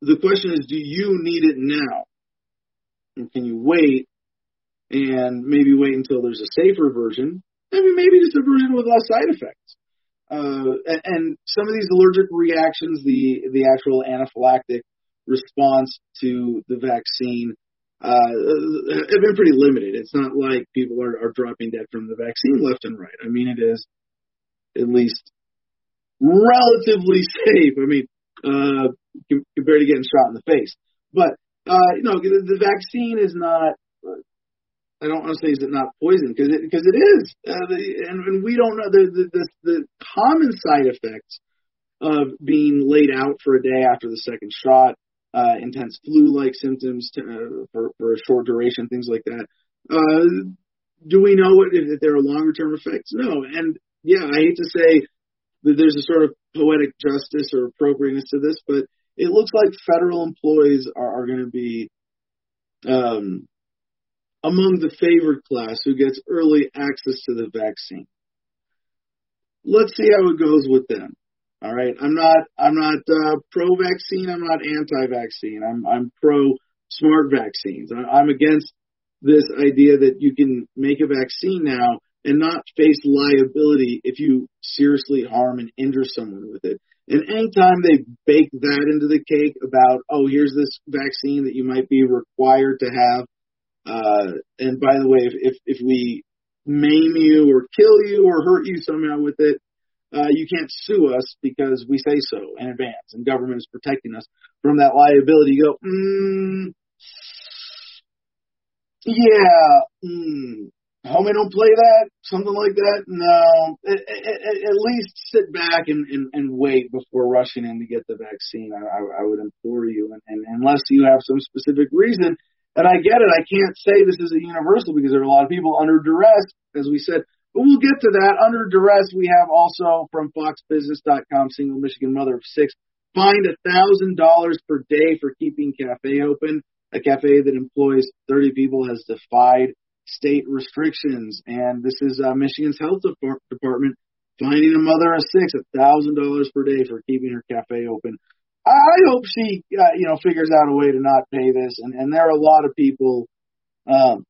the question is, do you need it now? And can you wait and maybe wait until there's a safer version? Maybe maybe just a version with less side effects. Uh, and, and some of these allergic reactions, the the actual anaphylactic response to the vaccine uh, have been pretty limited. It's not like people are, are dropping dead from the vaccine left and right. I mean, it is at least relatively safe. I mean, uh, compared to getting shot in the face. But, uh, you know, the, the vaccine is not, I don't want to say is it not poison because it, because it is. Uh, the, and, and we don't know the, the, the, the common side effects of being laid out for a day after the second shot uh, intense flu-like symptoms to, uh, for, for a short duration, things like that. Uh, do we know if, if there are longer-term effects? No. And yeah, I hate to say that there's a sort of poetic justice or appropriateness to this, but it looks like federal employees are, are going to be um, among the favored class who gets early access to the vaccine. Let's see how it goes with them. All right, I'm not I'm not uh, pro vaccine. I'm not anti vaccine. I'm I'm pro smart vaccines. I'm against this idea that you can make a vaccine now and not face liability if you seriously harm and injure someone with it. And anytime they bake that into the cake about, oh, here's this vaccine that you might be required to have, uh, and by the way, if, if if we maim you or kill you or hurt you somehow with it, uh, you can't sue us because we say so in advance, and government is protecting us from that liability. You go, mm, yeah, mm, homie, don't play that, something like that. No, at, at, at least sit back and, and, and wait before rushing in to get the vaccine. I, I, I would implore you, and, and unless you have some specific reason. And I get it. I can't say this is a universal because there are a lot of people under duress, as we said, but we'll get to that. Under duress, we have also from FoxBusiness.com, single Michigan mother of six, fined a thousand dollars per day for keeping cafe open. A cafe that employs 30 people has defied state restrictions, and this is uh, Michigan's health department finding a mother of six a thousand dollars per day for keeping her cafe open. I hope she, uh, you know, figures out a way to not pay this. And, and there are a lot of people, um,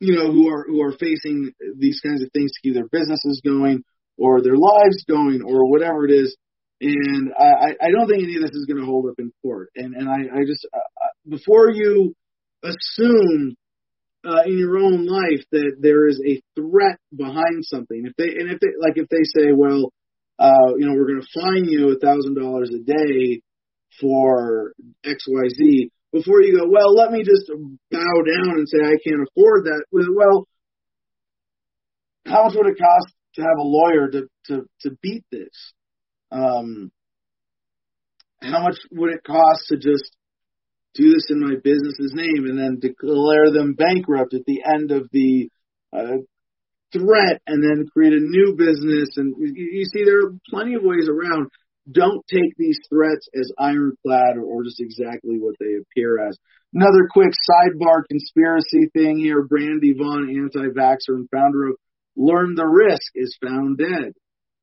you know, who are who are facing these kinds of things to keep their businesses going or their lives going or whatever it is. And I, I don't think any of this is going to hold up in court. And and I, I just uh, before you assume uh, in your own life that there is a threat behind something, if they and if they like if they say, well, uh, you know, we're going to fine you a thousand dollars a day for X Y Z, before you go, well, let me just bow down and say I can't afford that. Well, how much would it cost to have a lawyer to to to beat this? Um, how much would it cost to just do this in my business's name and then declare them bankrupt at the end of the uh, threat and then create a new business? And you, you see, there are plenty of ways around don't take these threats as ironclad or just exactly what they appear as. Another quick sidebar conspiracy thing here. Brandy Vaughn, anti-vaxxer and founder of Learn the Risk, is found dead.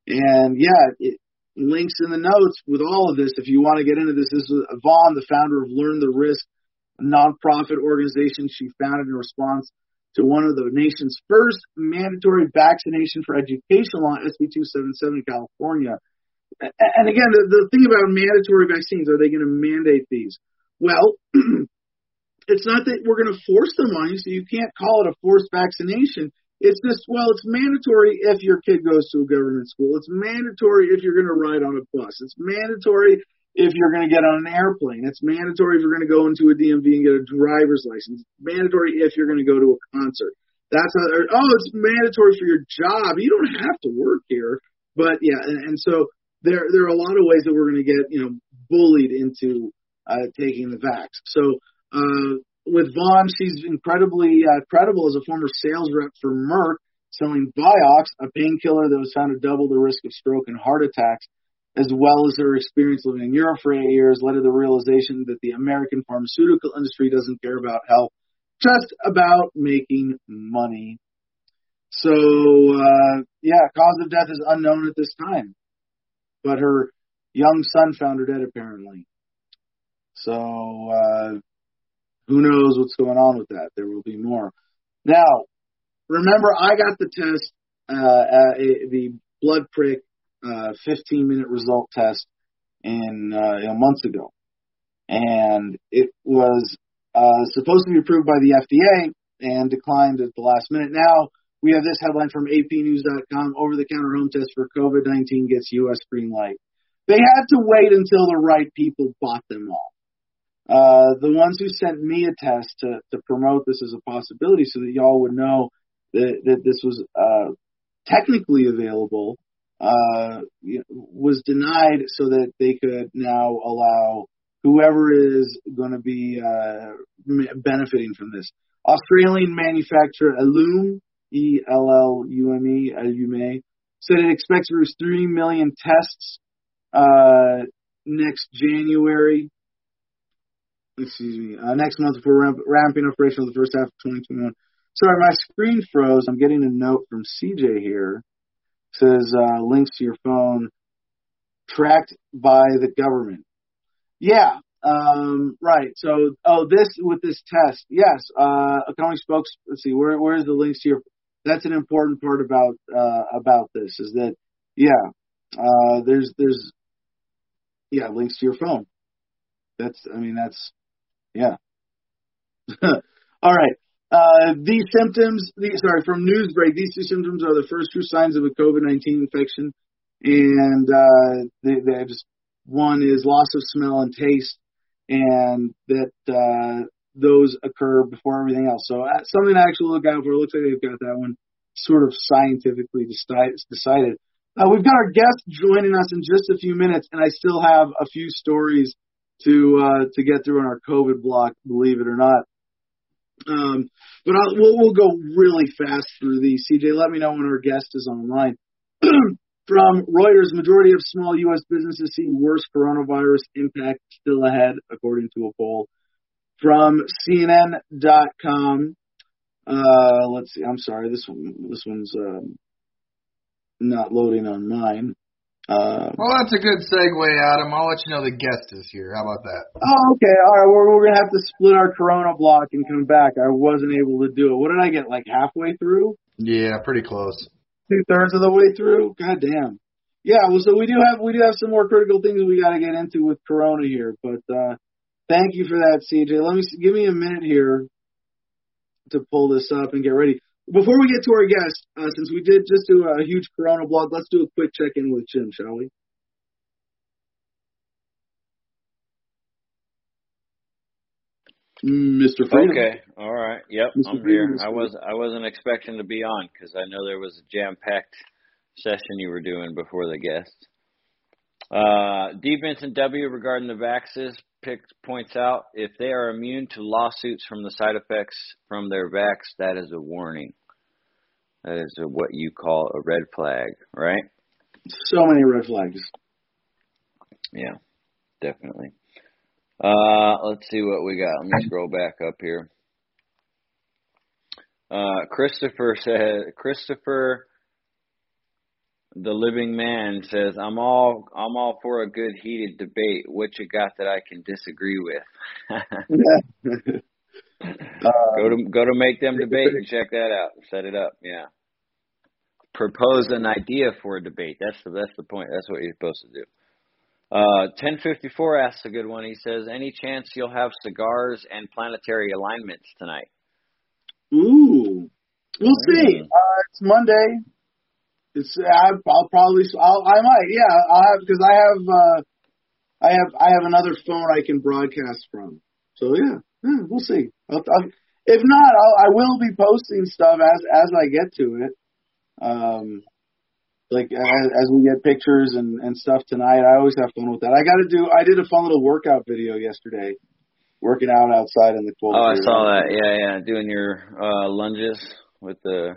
And yeah, it links in the notes with all of this. If you want to get into this, this is Vaughn, the founder of Learn the Risk, a nonprofit organization she founded in response to one of the nation's first mandatory vaccination for education law, SB 277 in California and again, the, the thing about mandatory vaccines, are they going to mandate these? Well, it's not that we're going to force them on you, so you can't call it a forced vaccination. It's just, well, it's mandatory if your kid goes to a government school. It's mandatory if you're going to ride on a bus. It's mandatory if you're going to get on an airplane. It's mandatory if you're going to go into a DMV and get a driver's license. It's mandatory if you're going to go to a concert. That's how, oh, it's mandatory for your job. You don't have to work here. But yeah, and, and so there there are a lot of ways that we're going to get you know bullied into uh, taking the vax. So uh, with Vaughn, she's incredibly uh, credible as a former sales rep for Merck, selling Vioxx, a painkiller that was found to double the risk of stroke and heart attacks, as well as her experience living in Europe for eight years, led to the realization that the American pharmaceutical industry doesn't care about health, just about making money. So, uh, yeah, cause of death is unknown at this time but her young son found her dead apparently. So uh, who knows what's going on with that? There will be more. Now, remember, I got the test, uh, uh, the blood prick, uh, 15 minute result test in uh, months ago, and it was uh, supposed to be approved by the FDA and declined at the last minute. Now we have this headline from APNews.com: Over-the-counter home test for COVID-19 gets U.S. green light. They had to wait until the right people bought them all. Uh, the ones who sent me a test to, to promote this as a possibility, so that y'all would know that, that this was uh, technically available, uh, was denied, so that they could now allow whoever is going to be uh, benefiting from this. Australian manufacturer Ellume, E L L U M E, Ellume, said it expects to produce 3 million tests uh, next January. Excuse me, uh, next month for ramp, ramping for the first half of 2021. Sorry, my screen froze. I'm getting a note from CJ here. It says uh, links to your phone tracked by the government. Yeah, um, right. So, oh, this with this test, yes. Uh, a company spokes. Let's see, where where is the links to your? That's an important part about uh, about this is that yeah, uh, there's there's yeah links to your phone. That's I mean that's yeah. All right. Uh, these symptoms, these, sorry, from Newsbreak, these two symptoms are the first two signs of a COVID-19 infection. And, uh, they just, one is loss of smell and taste, and that, uh, those occur before everything else. So uh, something to actually look out for. It looks like they've got that one sort of scientifically decided. Uh, we've got our guest joining us in just a few minutes, and I still have a few stories to uh, to get through in our COVID block, believe it or not. Um, but I'll, we'll, we'll go really fast through these. CJ, let me know when our guest is online. From Reuters, majority of small U.S. businesses see worse coronavirus impact still ahead, according to a poll. From CNN.com, uh, let's see. I'm sorry, this one, this one's um, not loading on mine. Uh, well, that's a good segue, Adam. I'll let you know the guest is here. How about that? Oh, okay. All right. We're, we're going to have to split our Corona block and come back. I wasn't able to do it. What did I get? Like halfway through? Yeah, pretty close. Two thirds of the way through? God damn. Yeah, well, so we do have we do have some more critical things we got to get into with Corona here, but uh thank you for that, CJ. Let me give me a minute here to pull this up and get ready. Before we get to our guest, uh, since we did just do a huge Corona blog, let's do a quick check in with Jim, shall we? Mr. Freedom. Okay. All right. Yep. Mr. I'm Freedom, here. I was I wasn't expecting to be on because I know there was a jam packed session you were doing before the guest. Uh, D. Vincent W. regarding the vaxes picked, points out if they are immune to lawsuits from the side effects from their vax, that is a warning. That is a, what you call a red flag, right? So many red flags. Yeah, definitely. Uh, let's see what we got. Let me scroll back up here. Uh, Christopher said, Christopher, the living man says, "I'm all, I'm all for a good heated debate. What you got that I can disagree with?" go to go to make them debate and check that out. Set it up. Yeah. Propose an idea for a debate. That's the that's the point. That's what you're supposed to do. Uh, 1054 asks a good one. He says, "Any chance you'll have cigars and planetary alignments tonight?" Ooh, we'll see. Mm. Uh, it's Monday. It's I, I'll probably I'll, I might yeah I'll have because I have uh, I have I have another phone I can broadcast from. So yeah, yeah we'll see. I'll, I'll, if not, I'll, I will be posting stuff as as I get to it. Um, like as, as we get pictures and and stuff tonight, I always have fun with that. I got to do. I did a fun little workout video yesterday, working out outside in the cold. Oh, I saw that. Yeah, yeah, doing your uh lunges with the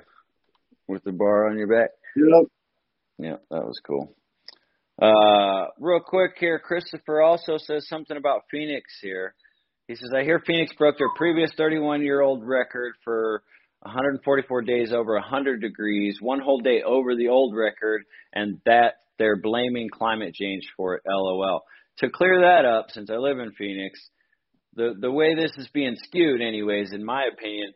with the bar on your back. Yep. Yeah, that was cool. Uh, real quick here, Christopher also says something about Phoenix here. He says, I hear Phoenix broke their previous 31 year old record for 144 days over 100 degrees, one whole day over the old record, and that they're blaming climate change for it. LOL. To clear that up, since I live in Phoenix, the the way this is being skewed, anyways, in my opinion,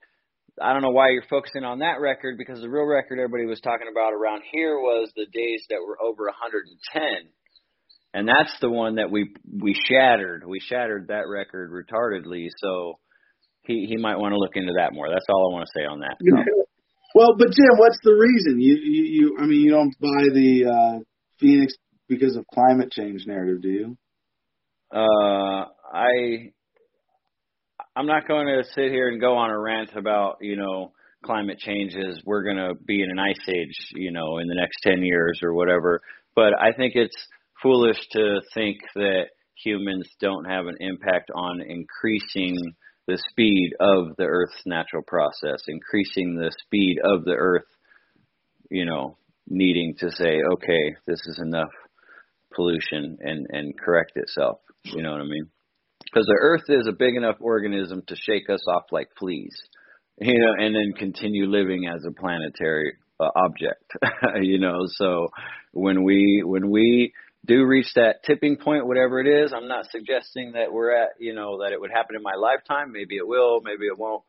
I don't know why you're focusing on that record because the real record everybody was talking about around here was the days that were over 110. And that's the one that we we shattered. We shattered that record retardedly. So he he might want to look into that more. That's all I want to say on that. well, but Jim, what's the reason? You you, you I mean, you don't buy the uh, Phoenix because of climate change narrative, do you? Uh, I I'm not going to sit here and go on a rant about, you know, climate changes. We're going to be in an ice age, you know, in the next 10 years or whatever. But I think it's foolish to think that humans don't have an impact on increasing the speed of the Earth's natural process, increasing the speed of the Earth, you know, needing to say, okay, this is enough pollution and and correct itself. You know what I mean? Because the Earth is a big enough organism to shake us off like fleas, you know, and then continue living as a planetary uh, object. you know, so when we when we do reach that tipping point, whatever it is, I'm not suggesting that we're at, you know, that it would happen in my lifetime. Maybe it will, maybe it won't,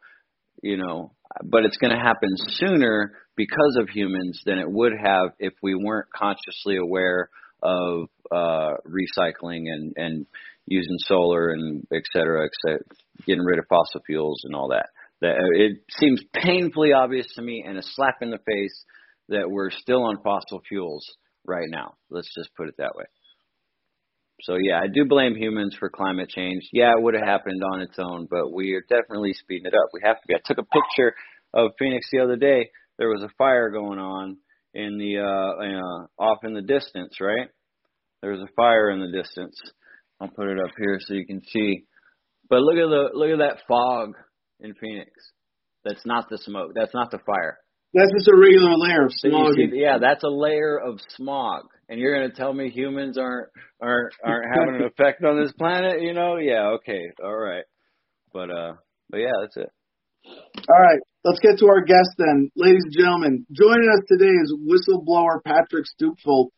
you know, but it's going to happen sooner because of humans than it would have if we weren't consciously aware of uh, recycling and, and using solar and et cetera, et cetera, getting rid of fossil fuels and all that. That it seems painfully obvious to me and a slap in the face that we're still on fossil fuels right now. Let's just put it that way. So yeah, I do blame humans for climate change. Yeah, it would have happened on its own, but we are definitely speeding it up. We have to be. I took a picture of Phoenix the other day. There was a fire going on in the uh, uh off in the distance, right? There was a fire in the distance. I'll put it up here so you can see. But look at the look at that fog in Phoenix. That's not the smoke. That's not the fire. That's just a regular layer of smog. See, yeah, that's a layer of smog. And you're going to tell me humans aren't aren't aren't having an effect on this planet? You know? Yeah. Okay. All right. But uh, but yeah, that's it. All right, let's get to our guest then, ladies and gentlemen. Joining us today is whistleblower Patrick Stupfel,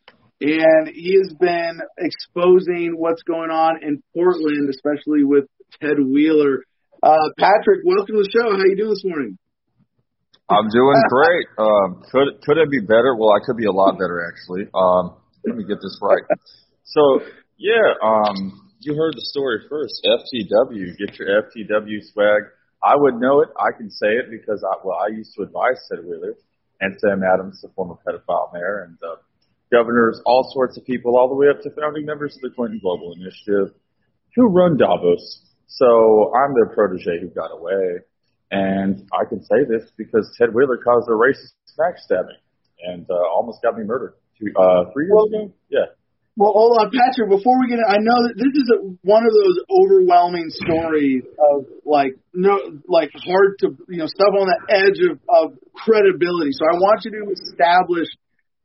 and he has been exposing what's going on in Portland, especially with Ted Wheeler. Uh, Patrick, welcome to the show. How you doing this morning? I'm doing great. Um, could could it be better? Well, I could be a lot better actually. Um, let me get this right. So yeah, um, you heard the story first. FTW, get your FTW swag. I would know it. I can say it because I well, I used to advise Ted Wheeler and Sam Adams, the former pedophile mayor, and uh, governors, all sorts of people, all the way up to founding members of the Clinton Global Initiative, who run Davos. So I'm their protege who got away. And I can say this because Ted Wheeler caused a racist backstabbing and uh, almost got me murdered two, uh, three years well, ago. Yeah. Well, hold on, Patrick. Before we get, in, I know that this is a, one of those overwhelming stories of like no, like hard to you know stuff on the edge of, of credibility. So I want you to establish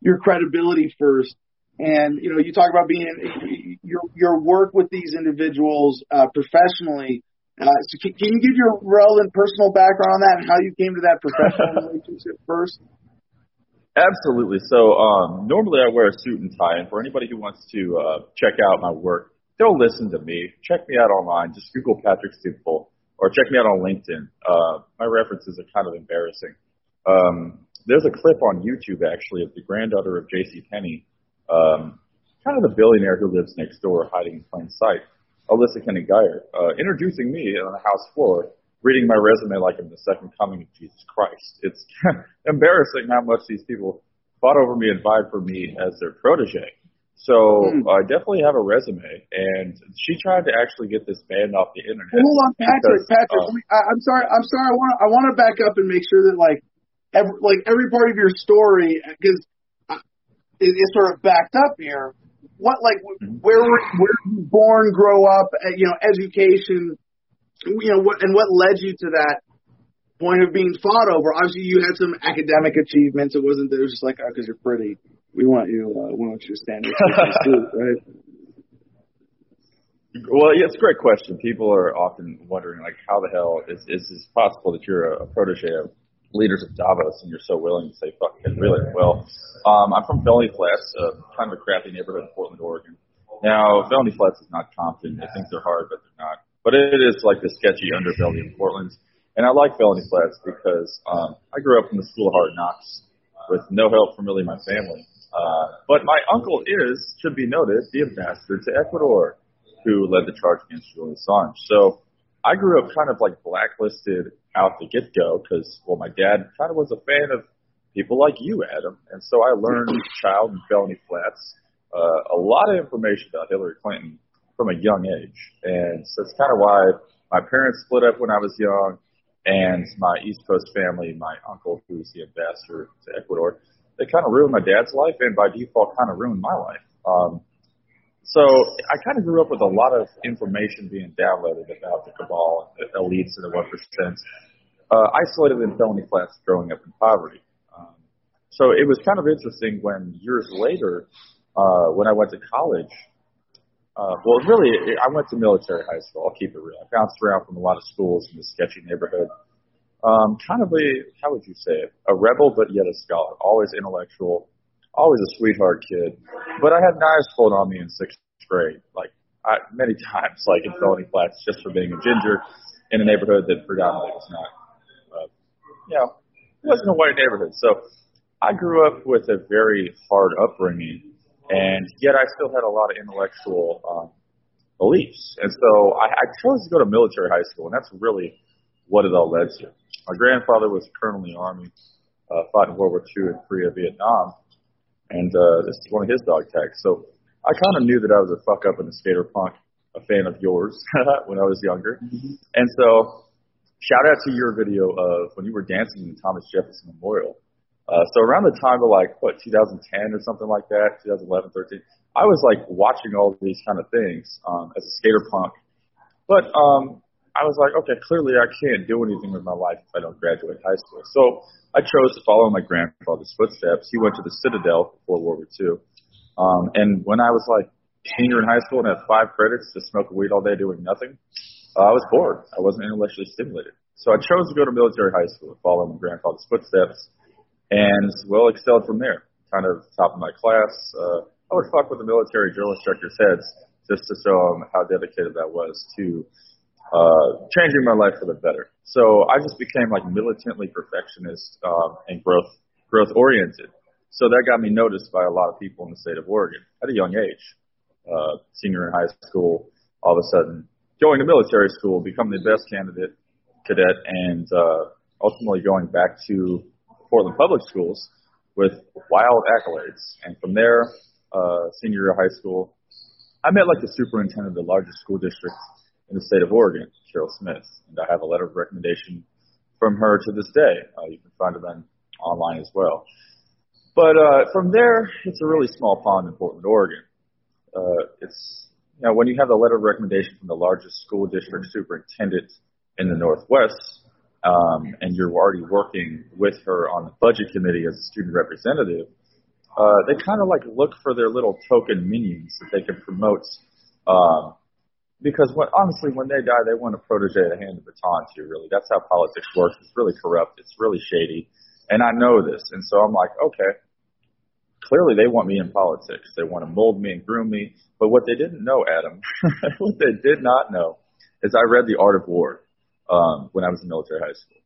your credibility first. And you know, you talk about being your your work with these individuals uh, professionally. Uh, so can, can you give your relevant personal background on that and how you came to that professional relationship first? Absolutely. So um, normally I wear a suit and tie, and for anybody who wants to uh, check out my work, don't listen to me. Check me out online. Just Google Patrick Stupfel or check me out on LinkedIn. Uh, my references are kind of embarrassing. Um, there's a clip on YouTube actually of the granddaughter of J.C. Penney, um, kind of the billionaire who lives next door, hiding in plain sight. Alissa Keny-Guyer, uh, introducing me on the House floor, reading my resume like I'm the second coming of Jesus Christ. It's embarrassing how much these people fought over me and vied for me as their protege. So mm. I definitely have a resume, and she tried to actually get this banned off the internet. Hold on, Patrick. Because, Patrick, uh, I, I'm sorry. I'm sorry. I want. I want to back up and make sure that like, every, like every part of your story, because it, it's sort of backed up here what like mm-hmm. where were where were you born, grow up, uh, you know, education, you know, what and what led you to that point of being fought over? Obviously, you had some academic achievements. It wasn't that it was just like, oh, because you're pretty, we want you, uh, we want you to stand right? Well, yeah, it's a great question. People are often wondering, like, how the hell is is this possible that you're a, a protege of leaders of Davos and you're so willing to say fuck it, really? Well, um, I'm from Felony Flats, uh, kind of a crappy neighborhood in Portland, Oregon. Now, Felony Flats is not Compton. They think they're hard, but they're not. But it is like the sketchy underbelly of Portland. And I like Felony Flats because um, I grew up in the school of hard knocks with no help from really my family. Uh, but my uncle is, should be noted, the ambassador to Ecuador who led the charge against Julian Assange. So I grew up kind of like blacklisted out the get go because, well, my dad kind of was a fan of people like you, Adam. And so I learned child and felony flats, uh, a lot of information about Hillary Clinton from a young age. And so that's kind of why my parents split up when I was young. And my East Coast family, my uncle, who's the ambassador to Ecuador, they kind of ruined my dad's life and by default kind of ruined my life. Um, So I kind of grew up with a lot of information being downloaded about the cabal, the elites, and the one percent. Uh, isolated in felony flats, growing up in poverty. Um, so it was kind of interesting when years later, uh, when I went to college. Uh, well, really, I went to military high school. I'll keep it real. I bounced around from a lot of schools in the sketchy neighborhood. Um, kind of a, how would you say it? A rebel, but yet a scholar. Always intellectual, always a sweetheart kid. But I had knives pulled on me in sixth grade, like I, many times, like in felony flats, just for being a ginger in a neighborhood that predominantly was not, uh, you know, it wasn't a white neighborhood. So I grew up with a very hard upbringing, and yet I still had a lot of intellectual um, beliefs. And so I, I chose to go to military high school, and that's really what it all led to. My grandfather was a colonel in the army, uh, fought in World War II and Korea, Vietnam, and uh, this is one of his dog tags. So I kind of knew that I was a fuck up in the skater punk, a fan of yours when I was younger. Mm-hmm. And so shout out to your video of when you were dancing in the Thomas Jefferson Memorial. Uh, so around the time of like what 2010 or something like that, 2011, 13, I was like watching all these kind of things um, as a skater punk. But um, I was like, okay, clearly I can't do anything with my life if I don't graduate high school. So I chose to follow my grandfather's footsteps. He went to the Citadel before World War II. Um, and when I was like senior in high school and had five credits to smoke weed all day doing nothing, uh, I was bored. I wasn't intellectually stimulated. So I chose to go to military high school and follow my grandfather's footsteps and well excelled from there. Kind of top of my class. Uh, I would fuck with the military drill instructors' heads just to show them how dedicated that was to uh, changing my life for the better. So I just became like militantly perfectionist um, and growth growth oriented. So that got me noticed by a lot of people in the state of Oregon at a young age. Uh, senior in high school, all of a sudden going to military school, becoming the best candidate cadet, and uh, ultimately going back to Portland Public Schools with wild accolades. And from there, uh, senior year of high school, I met like the superintendent of the largest school district in the state of Oregon, Carole Smith, and I have a letter of recommendation from her to this day. Uh, you can find it on online as well. But uh, from there, it's a really small pond in Portland, Oregon. Uh, it's you know when you have a letter of recommendation from the largest school district superintendent in the Northwest, um, and you're already working with her on the budget committee as a student representative, uh, they kind of like look for their little token minions that they can promote. Um, because when, honestly, when they die, they want a protege to hand of the baton to. Really, that's how politics works. It's really corrupt. It's really shady, and I know this. And so I'm like, okay, clearly they want me in politics. They want to mold me and groom me. But what they didn't know, Adam, what they did not know is I read The Art of War um, when I was in military high school.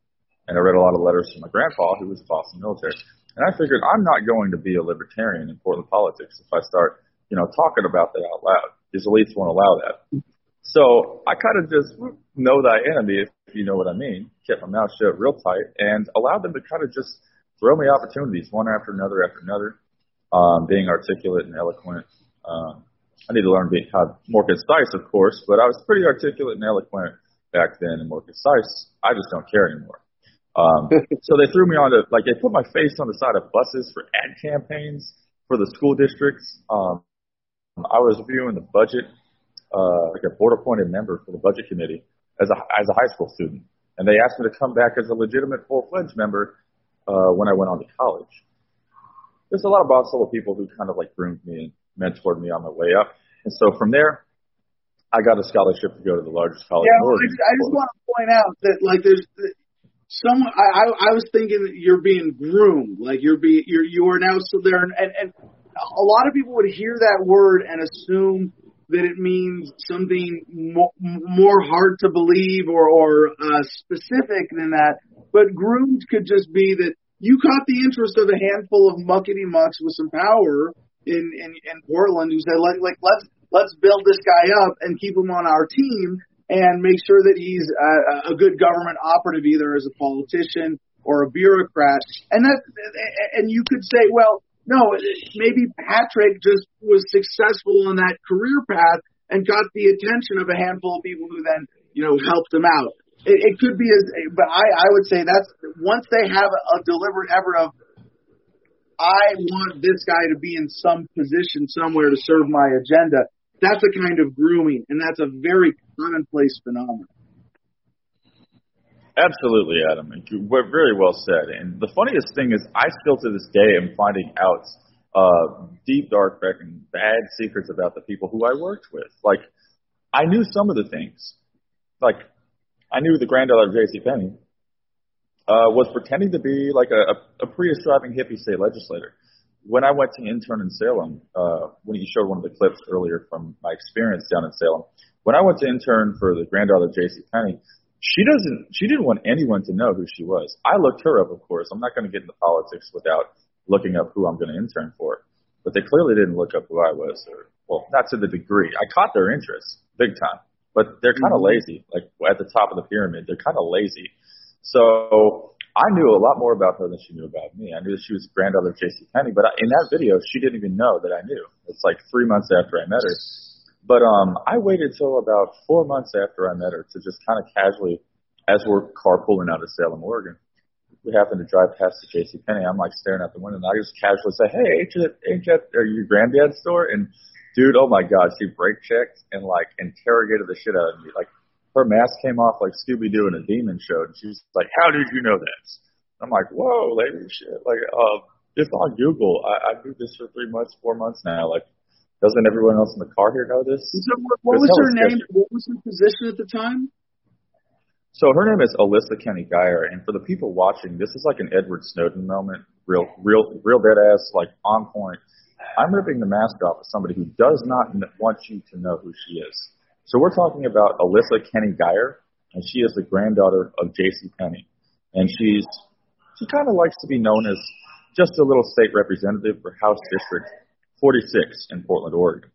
And I read a lot of letters from my grandpa, who was a boss in military. And I figured I'm not going to be a libertarian in Portland politics if I start, you know, talking about that out loud. These elites won't allow that. So I kind of just know thy enemy, if you know what I mean, kept my mouth shut real tight and allowed them to kind of just throw me opportunities one after another after another um, being articulate and eloquent. Um, I need to learn to be how more concise, of course, but I was pretty articulate and eloquent back then and more concise. I just don't care anymore. Um, so they threw me on to, like, they put my face on the side of buses for ad campaigns for the school districts. Um, I was reviewing the budget, uh, like a board appointed member for the budget committee as a, as a high school student. And they asked me to come back as a legitimate full fledged member, uh, when I went on to college there's a lot of Boston people who kind of like groomed me and mentored me on my way up. And so from there, I got a scholarship to go to the largest college yeah, Oregon. I, I just want to point out that like there's some I, I was thinking that you're being groomed, like you're being you're you are now so there and, and and a lot of people would hear that word and assume that it means something more, more hard to believe or or uh, specific than that. But groomed could just be that you caught the interest of a handful of muckety mucks with some power in, in, in Portland who said, like, like, let's, let's build this guy up and keep him on our team and make sure that he's a, a good government operative either as a politician or a bureaucrat. And that, and you could say, well, no, maybe Patrick just was successful on that career path and got the attention of a handful of people who then, you know, helped him out. It, it could be as, but I, I would say that's once they have a, a deliberate effort of, I want this guy to be in some position somewhere to serve my agenda. That's a kind of grooming, and that's a very commonplace phenomenon. Absolutely, Adam. Very well said. And the funniest thing is, I still to this day am finding out uh, deep, dark, and bad secrets about the people who I worked with. Like, I knew some of the things. Like, I knew the granddaughter of J.C. Penney uh, was pretending to be like a, a, a Prius driving hippie state legislator. When I went to intern in Salem, uh, when you showed one of the clips earlier from my experience down in Salem, when I went to intern for the granddaughter of J.C. Penney, she doesn't she didn't want anyone to know who she was. I looked her up, of course. I'm not going to get into politics without looking up who I'm going to intern for. But they clearly didn't look up who I was, or well, not to the degree. I caught their interest big time, but they're kind of mm-hmm. lazy. Like at the top of the pyramid, they're kind of lazy. So I knew a lot more about her than she knew about me. I knew that she was granddaughter of J.C. Penney, but I, in that video, she didn't even know that I knew. It's like three months after I met her. But um, I waited till about four months after I met her to just kind of casually, as we're carpooling out of Salem, Oregon, we happen to drive past the J.C. Penney. I'm like staring out the window, and I just casually say, "Hey, ain't that, ain't that are your granddad's store?" And dude, oh my god, she brake checked and like interrogated the shit out of me. Like her mask came off like Scooby Doo in a demon show, and she's like, "How did you know that?" I'm like, "Whoa, lady, shit!" Like, uh, it's on Google. I, I do this for three months, four months now. Like, doesn't everyone else in the car here know this? So what, was her name? What was her position at the time? So her name is Alissa Keny-Guyer, and for the people watching, this is like an Edward Snowden moment, real, real, real dead ass, like on point. I'm ripping the mask off of somebody who does not want you to know who she is. So we're talking about Alyssa Kenny Geyer, and she is the granddaughter of J.C. Penney, and she's she kind of likes to be known as just a little state representative for House District 46 in Portland, Oregon.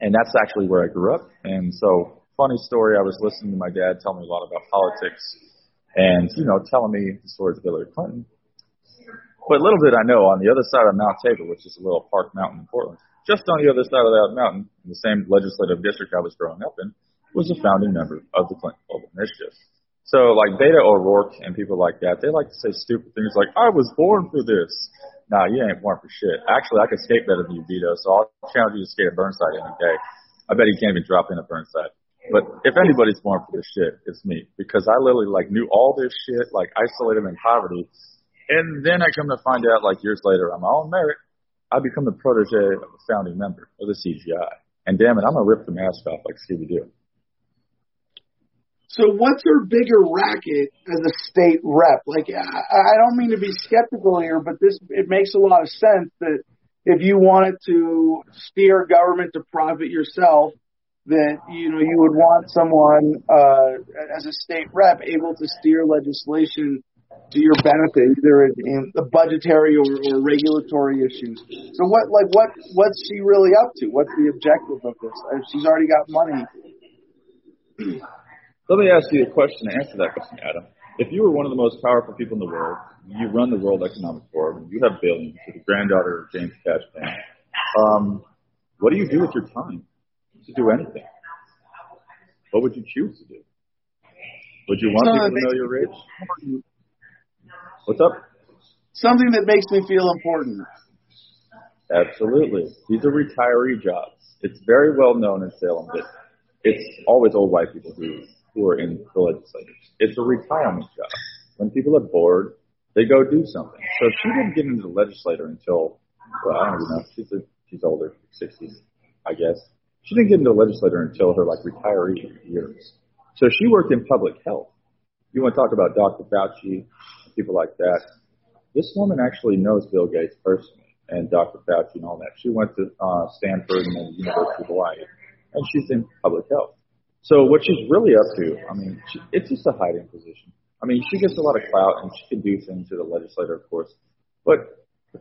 And that's actually where I grew up. And so, funny story, I was listening to my dad tell me a lot about politics and, you know, telling me the stories of Hillary Clinton. But little did I know, on the other side of Mount Tabor, which is a little park mountain in Portland, just on the other side of that mountain, in the same legislative district I was growing up in, was a founding member of the Clinton Global Initiative. So, like Beto O'Rourke and people like that, they like to say stupid things like, I was born for this. Nah, you ain't born for shit. Actually, I can skate better than you, Beto, so I'll challenge you to skate at Burnside any day. I bet he can't even drop in at Burnside. But if anybody's born for this shit, it's me. Because I literally like knew all this shit, like isolated in poverty. And then I come to find out like years later on my own merit, I become the protege of a founding member of the CGI. And damn it, I'm gonna rip the mask off like Scooby Doo. So what's her bigger racket as a state rep? Like, I, I don't mean to be skeptical here, but this, it makes a lot of sense that if you wanted to steer government to profit yourself, that, you know, you would want someone, uh, as a state rep able to steer legislation to your benefit, either in the budgetary or, or regulatory issues. So what, like, what, what's she really up to? What's the objective of this? She's already got money. Let me ask you a question to answer that question, Adam. If you were one of the most powerful people in the world, you run the World Economic Forum, you have billions, you're the granddaughter of James Cashman, um, what do you do with your time to do anything? What would you choose to do? Would you want people to know you're rich? What's up? Something that makes me feel important. Absolutely. These are retiree jobs. It's very well known in Salem that it's always old white people who who are in the legislature. It's a retirement job. When people are bored, they go do something. So she didn't get into the legislature until, well, I don't know. She's a, she's older, 60s, I guess. She didn't get into the legislature until her like retiree years. So she worked in public health. You want to talk about Dr. Fauci, people like that. This woman actually knows Bill Gates personally and Dr. Fauci and all that. She went to uh, Stanford and the University of Hawaii, and she's in public health. So what she's really up to, I mean, she, it's just a hiding position. I mean, she gets a lot of clout and she can do things to the legislature, of course, but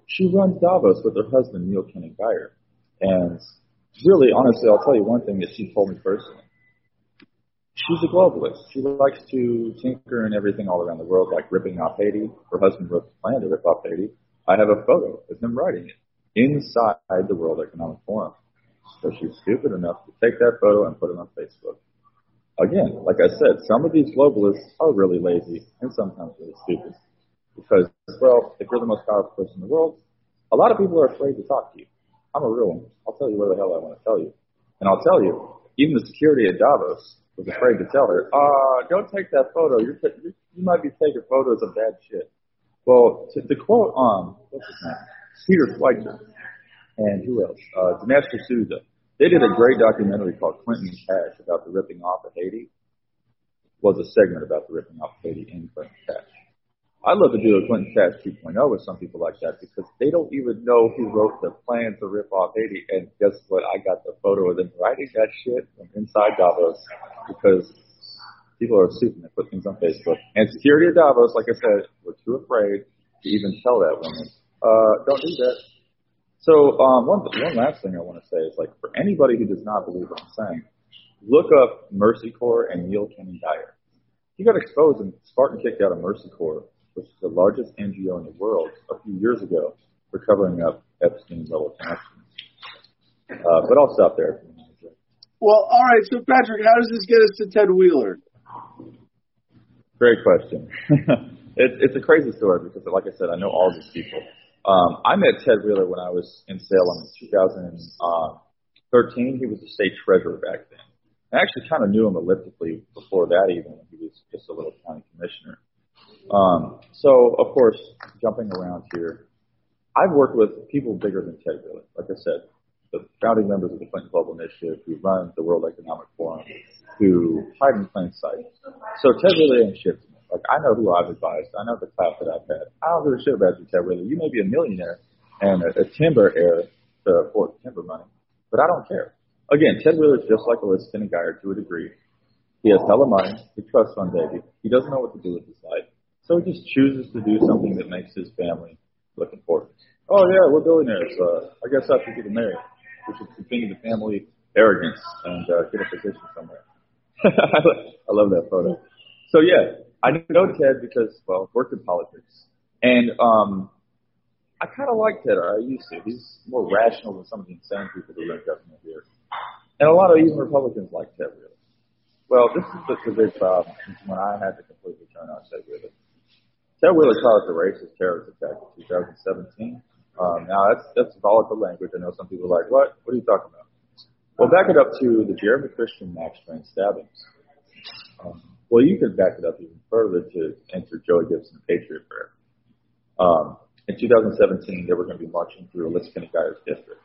she runs Davos with her husband, Neil Keny-Guyer. And really, honestly, I'll tell you one thing that she told me personally. She's a globalist. She likes to tinker in everything all around the world, like ripping off Haiti. Her husband wrote the plan to rip off Haiti. I have a photo of him writing it inside the World Economic Forum. So she's stupid enough to take that photo and put it on Facebook again, like I said, some of these globalists are really lazy and sometimes really stupid. Because, well, if you're the most powerful person in the world, a lot of people are afraid to talk to you. I'm a real one. I'll tell you where the hell I want to tell you. And I'll tell you, even the security at Davos was afraid to tell her, uh, don't take that photo. You're, you you might be taking photos of bad shit. Well, to, to quote, um, what's his name? Peter Schweizer and who else? Uh, Dinesh D'Souza. They did a great documentary called Clinton Cash about the ripping off of Haiti. Was a segment about the ripping off of Haiti in Clinton Cash. I'd love to do a Clinton Cash 2.0 with some people like that because they don't even know who wrote the plan to rip off Haiti. And guess what? I got the photo of them writing that shit from inside Davos because people are stupid and put things on Facebook. And security at Davos, like I said, were too afraid to even tell that woman, uh, don't do that. So um, one one last thing I want to say is like for anybody who does not believe what I'm saying, look up Mercy Corps and Neil Keny-Guyer. He got exposed and Spartan kicked out of Mercy Corps which is the largest NGO in the world, a few years ago for covering up Epstein level connections. Uh, but I'll stop there. Well, all right. So, Patrick, how does this get us to Ted Wheeler? Great question. it, it's a crazy story because, like I said, I know all these people. Um, I met Ted Wheeler when I was in Salem in 2013. He was the state treasurer back then. I actually kind of knew him elliptically before that, even when he was just a little county commissioner. Um, so, of course, jumping around here, I've worked with people bigger than Ted Wheeler. Like I said, the founding members of the Clinton Global Initiative who run the World Economic Forum, who hide in plain sight. So Ted Wheeler ain't shit. Like, I know who I've advised. I know the clout that I've had. I don't give a shit about you, Ted Wheeler. You may be a millionaire and a, a timber heir to afford timber money, but I don't care. Again, Ted Wheeler is just like Alissa Guyer to a degree. He has hella money. He trusts on baby. He doesn't know what to do with his life. So he just chooses to do something that makes his family look important. Oh yeah, we're billionaires. Uh, I guess after we get married, we should continue the family arrogance and uh, get a position somewhere. I love that photo. So yeah, I know Ted because well, worked in politics, and um, I kind of like Ted. I used to. He's more rational than some of the insane people who link up here, and a lot of even Republicans like Ted really. Well, this is the, the big problem when I had to completely turn on Ted Wheeler. Ted Wheeler caused a racist terrorist attack in 2017. Um, now that's that's volatile language. I know some people are like, what? What are you talking about? Well, back it up to the Jeremy Christian Max Train stabbings. Um, well, you could back it up even further to enter Joey Gibson Patriot Prayer. Um, in 2017, they were going to be marching through Alissa Keny-Guyer's district.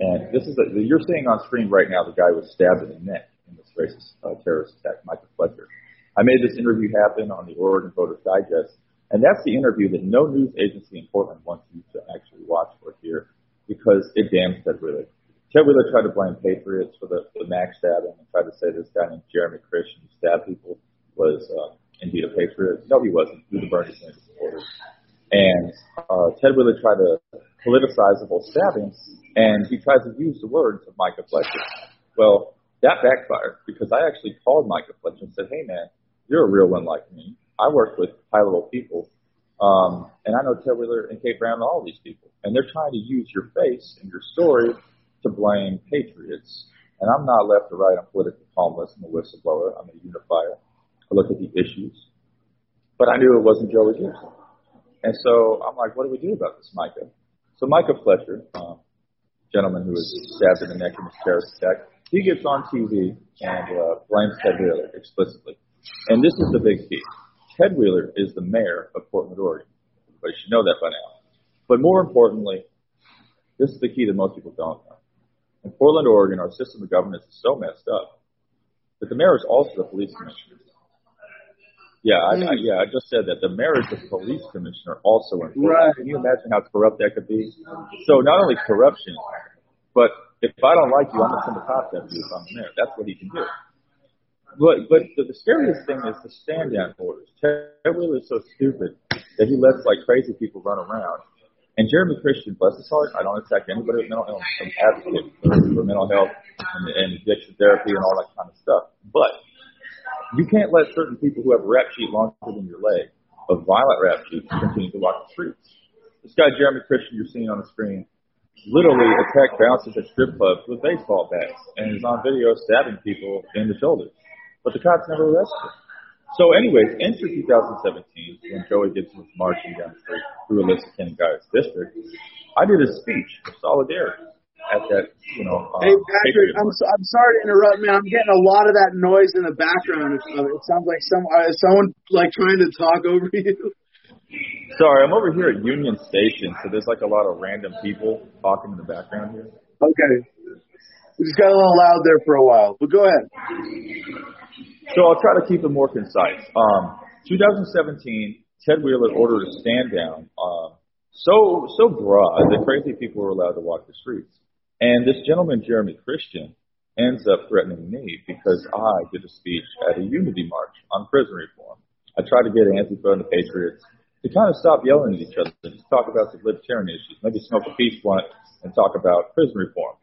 And this is a, you're seeing on screen right now the guy was stabbed in the neck in this racist uh, terrorist attack, Michael Fletcher. I made this interview happen on the Oregon Voters Digest and that's the interview that no news agency in Portland wants you to actually watch or hear because it damns Ted Wheeler. Ted Wheeler tried to blame Patriots for the, the Max stabbing and tried to say this guy named Jeremy Christian who stabbed people was uh, indeed a patriot. No, he wasn't. He was a Bernie Sanders supporter. And uh, Ted Wheeler tried to politicize the whole stabbing, and he tried to use the words of Micah Fletcher. Well, that backfired because I actually called Micah Fletcher and said, hey, man, you're a real one like me. I work with high level people, um, and I know Ted Wheeler and Kate Brown and all these people, and they're trying to use your face and your story to blame patriots. And I'm not left or right. I'm politically homeless. I'm a whistleblower. I'm a unifier. I look at the issues, but I knew it wasn't Joey Gibson. And so I'm like, what do we do about this, Micah? So Micah Fletcher, um, gentleman who was stabbed in the neck in this terrorist attack, he gets on TV and uh, blames Ted Wheeler explicitly. And this is the big key. Ted Wheeler is the mayor of Portland, Oregon. Everybody should know that by now. But more importantly, this is the key that most people don't know. In Portland, Oregon, our system of governance is so messed up that the mayor is also the police commissioner. Yeah, I, I, mm. yeah, I just said that the mayor is the police commissioner also in Right. Can you imagine how corrupt that could be? So not only corruption, but if I don't like you, I'm gonna send the cops after you if I'm the mayor. That's what he can do. But but the, the scariest thing is the stand down orders. Ted Wheeler is so stupid that he lets like crazy people run around. And Jeremy Christian, bless his heart, I don't attack anybody with mental illness. I'm advocate for, for mental health and, and addiction therapy and all that kind of stuff. But you can't let certain people who have a rap sheet longer than your leg, a violent rap sheet, continue to walk the streets. This guy Jeremy Christian you're seeing on the screen literally attacked bouncers at strip clubs with baseball bats and is on video stabbing people in the shoulders but the cops never arrested him. So anyways, enter 2017, when Joey Gibson was marching down the street through Alissa Keny-Guyer's district, I did a speech of solidarity, at that, you know. Um, Hey Patrick, I'm so, I'm sorry to interrupt, man. I'm getting a lot of that noise in the background. It, it sounds like some uh, someone like trying to talk over you. Sorry, I'm over here at Union Station, so there's like a lot of random people talking in the background here. Okay, we just got a little loud there for a while, but go ahead. So I'll try to keep it more concise. Um, 2017, Ted Wheeler ordered a stand down, um, so so broad that crazy people were allowed to walk the streets. And this gentleman, Jeremy Christian, ends up threatening me because I did a speech at a unity march on prison reform. I tried to get Antifa and the Patriots to kind of stop yelling at each other and just talk about some libertarian issues, maybe smoke a peace blunt and talk about prison reform.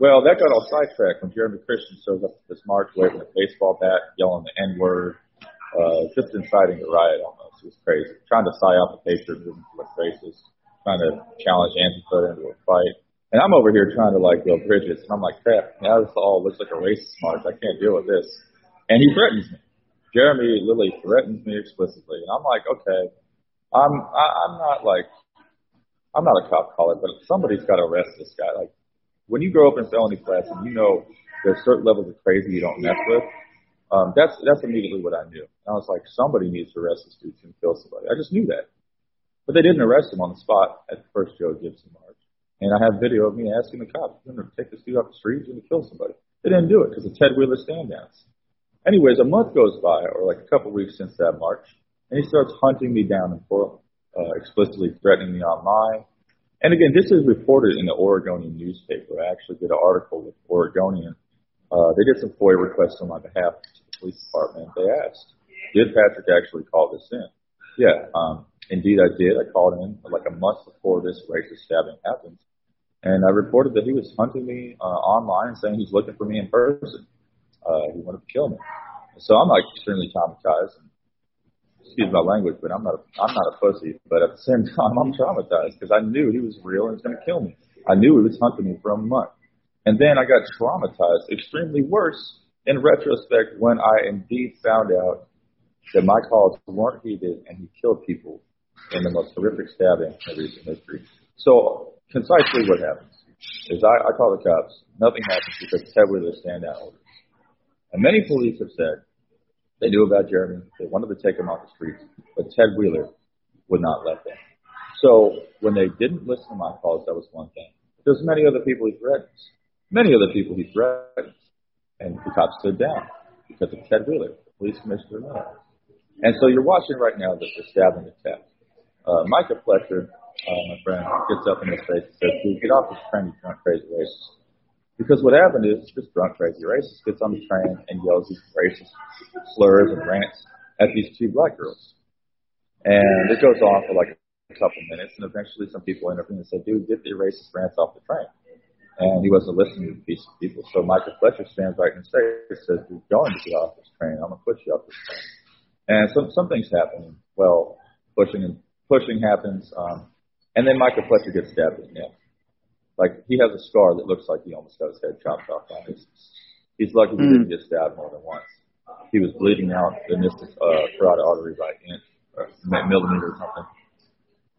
Well, that got all sidetracked when Jeremy Christian shows up at this march waving a baseball bat, yelling the N word, uh, just inciting a riot almost. It was crazy. Trying to psyop the Patriot movement to look racist, trying to challenge Antifa into a fight. And I'm over here trying to like build bridges, and I'm like, crap, now this all looks like a racist march. I can't deal with this. And he threatens me. Jeremy Lilly threatens me explicitly, and I'm like, okay, I'm I, I'm not like I'm not a cop caller, but somebody's got to arrest this guy. Like when you grow up in felony flats and you know there's certain levels of crazy you don't mess with, um, that's that's immediately what I knew. And I was like, somebody needs to arrest this dude and kill somebody. I just knew that, but they didn't arrest him on the spot at the first Joe Gibson march. And I have video of me asking the cops, "You're going to take this dude off the street? He's going to kill somebody." They didn't do it because of Ted Wheeler stand downs. Anyways, a month goes by, or like a couple weeks since that march, and he starts hunting me down in Portland, uh, explicitly threatening me online. And again, this is reported in the Oregonian newspaper. I actually did an article with Oregonian. Uh, they did some FOIA requests on my behalf to the police department. They asked, did Patrick actually call this in? Yeah, um, indeed I did. I called in like a month before this racist stabbing happened. And I reported that he was hunting me uh, online saying he's looking for me in person. Uh, he wanted to kill me. So I'm like extremely traumatized. And, excuse my language, but I'm not a, I'm not a pussy. But at the same time, I'm traumatized because I knew he was real and was going to kill me. I knew he was hunting me for a month. And then I got traumatized, extremely worse in retrospect when I indeed found out that my calls weren't heeded and he killed people in the most horrific stabbing in recent history. So concisely what happens is I, I call the cops. Nothing happens because Ted Wheeler stand down orders. And many police have said they knew about Jeremy. They wanted to take him off the streets, but Ted Wheeler would not let them. So when they didn't listen to my calls, that was one thing. There's many other people he threatens. Many other people he threatens. And the cops stood down because of Ted Wheeler, police commissioner. And so you're watching right now the stabbing attack. Uh, Micah Fletcher, uh, my friend, gets up in his face and says, dude, get off this train, you drunk crazy racist. Because what happened is this drunk crazy racist gets on the train and yells these racist slurs and rants at these two black girls. And it goes on for like a couple minutes, and eventually some people intervene and say, dude, get the racist rants off the train. And he wasn't listening to these people. So Michael Fletcher stands right in his face and says, you're going to get off this train. I'm going to push you off this train. And some, some things happen. Well, pushing and pushing happens. Um, and then Michael Fletcher gets stabbed in the neck. Like he has a scar that looks like he almost got his head chopped off on it. He's lucky he didn't get stabbed more than once. He was bleeding out the meniscus, uh, carotid artery by inch, or millimeter or something.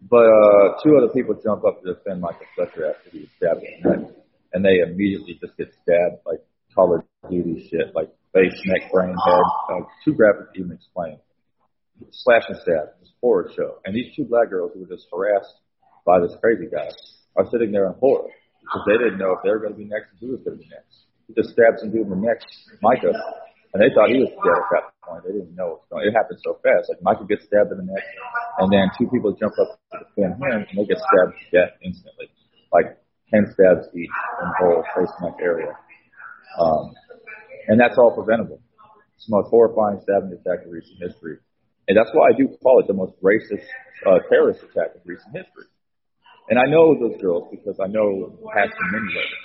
But uh, two other people jump up to defend Michael Fletcher after he was stabbed in the neck, and they immediately just get stabbed like Call of Duty shit, like face, neck, brain, head. Uh, too graphic to even explain. Slash and stab, just horror show. And these two black girls were just harassed by this crazy guy are sitting there in horror because they didn't know if they were going to be next and who was going to be next. He just stabbed some dude in the neck, Micah, and they thought he was dead at that point. They didn't know it was going. It happened so fast. Like Micah gets stabbed in the neck, and then two people jump up to defend him, and they get stabbed to death instantly, like ten stabs each in the whole face neck area. Um, and that's all preventable. It's the most horrifying stabbing attack in recent history. And that's why I do call it the most racist uh, terrorist attack in recent history. And I know those girls because I know Pastor Miniweather.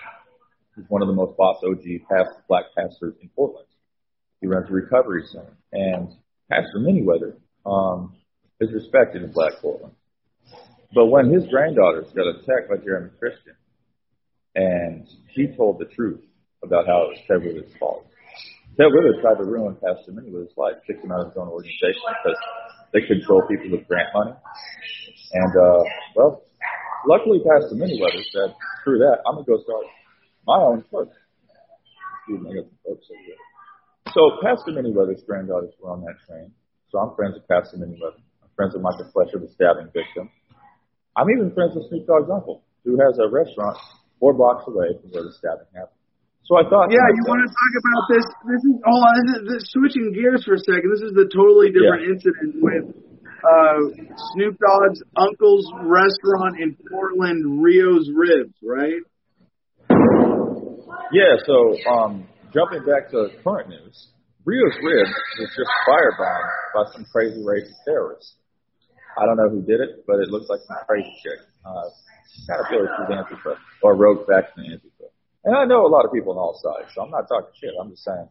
He's one of the most boss OG past black pastors in Portland. He runs a recovery center. And Pastor Miniweather um, is respected in black Portland. But when his granddaughters got attacked by Jeremy Christian, and he told the truth about how it was Ted Wheeler's fault. Ted Wheeler tried to ruin Pastor Miniweather's life, kicked him out of his own organization because they control people with grant money. And, uh, well, luckily Pastor Miniweather said, screw that. I'm gonna go start my own church. Excuse I got some folks over here. So Pastor Manyweather's granddaughters were on that train. So I'm friends with Pastor Manyweather. I'm friends with Michael Fletcher, the stabbing victim. I'm even friends with Snoop Dogg's uncle, who has a restaurant four blocks away from where the stabbing happened. So I thought, Yeah, you want to talk about this? This is hold on. This is this, switching gears for a second. This is the totally different incident with uh, Snoop Dogg's uncle's restaurant in Portland, Reo's Ribs, right? Yeah, so um, jumping back to current news, Reo's Ribs was just firebombed by some crazy racist terrorists. I don't know who did it, but it looks like some crazy chick. Uh, kind of feel like she's Antifa or rogue faction Antifa. And I know a lot of people on all sides, so I'm not talking shit. I'm just saying,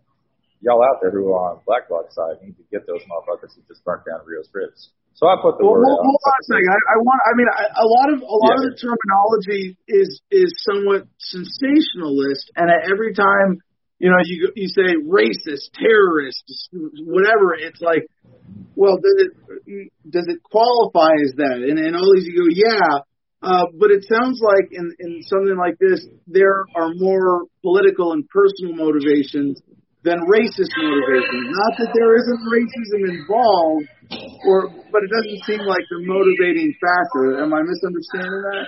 y'all out there who are on Black Bloc side need to get those motherfuckers who just burnt down Reo's Ribs. So I put the Well, word hold, out. hold on a second. I, I want. I mean, I, a lot of a lot Yeah. of the terminology is is somewhat sensationalist, and every time you know you you say racist, terrorist, whatever, it's like, well, does it does it qualify as that? And and all these you go, yeah. Uh, but it sounds like in, in something like this, there are more political and personal motivations than racist motivations. Not that there isn't racism involved, or but it doesn't seem like the motivating factor. Am I misunderstanding that?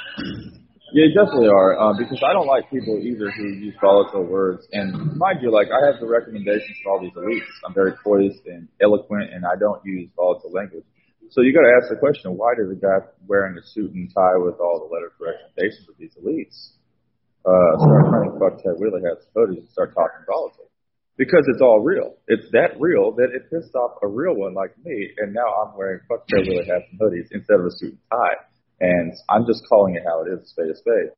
Yeah, you definitely are, uh, because I don't like people either who use volatile words. And mind you, like I have the recommendations for all these elites. I'm very poised and eloquent, and I don't use volatile language. So you got to ask the question: Why does a guy wearing a suit and tie with all the letter recommendations of these elites uh, start trying to fuck Ted Wheeler hats hoodies and start talking volatile? Because it's all real. It's that real that it pissed off a real one like me, and now I'm wearing fuck Wheeler hats and hoodies instead of a suit and tie. And I'm just calling it how it is, spade a spade.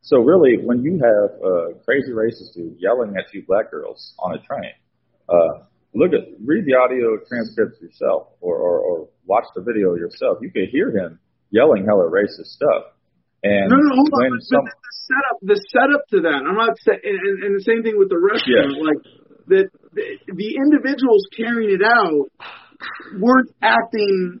So really, when you have a crazy racist dude yelling at two black girls on a train, uh, look at read the audio transcripts yourself, or, or, or watch the video yourself. You could hear him yelling hella racist stuff. And No, no, hold on. some, the setup, the setup to that. I'm not saying, and, and, and the same thing with the restaurant. Like that, the, the individuals carrying it out weren't acting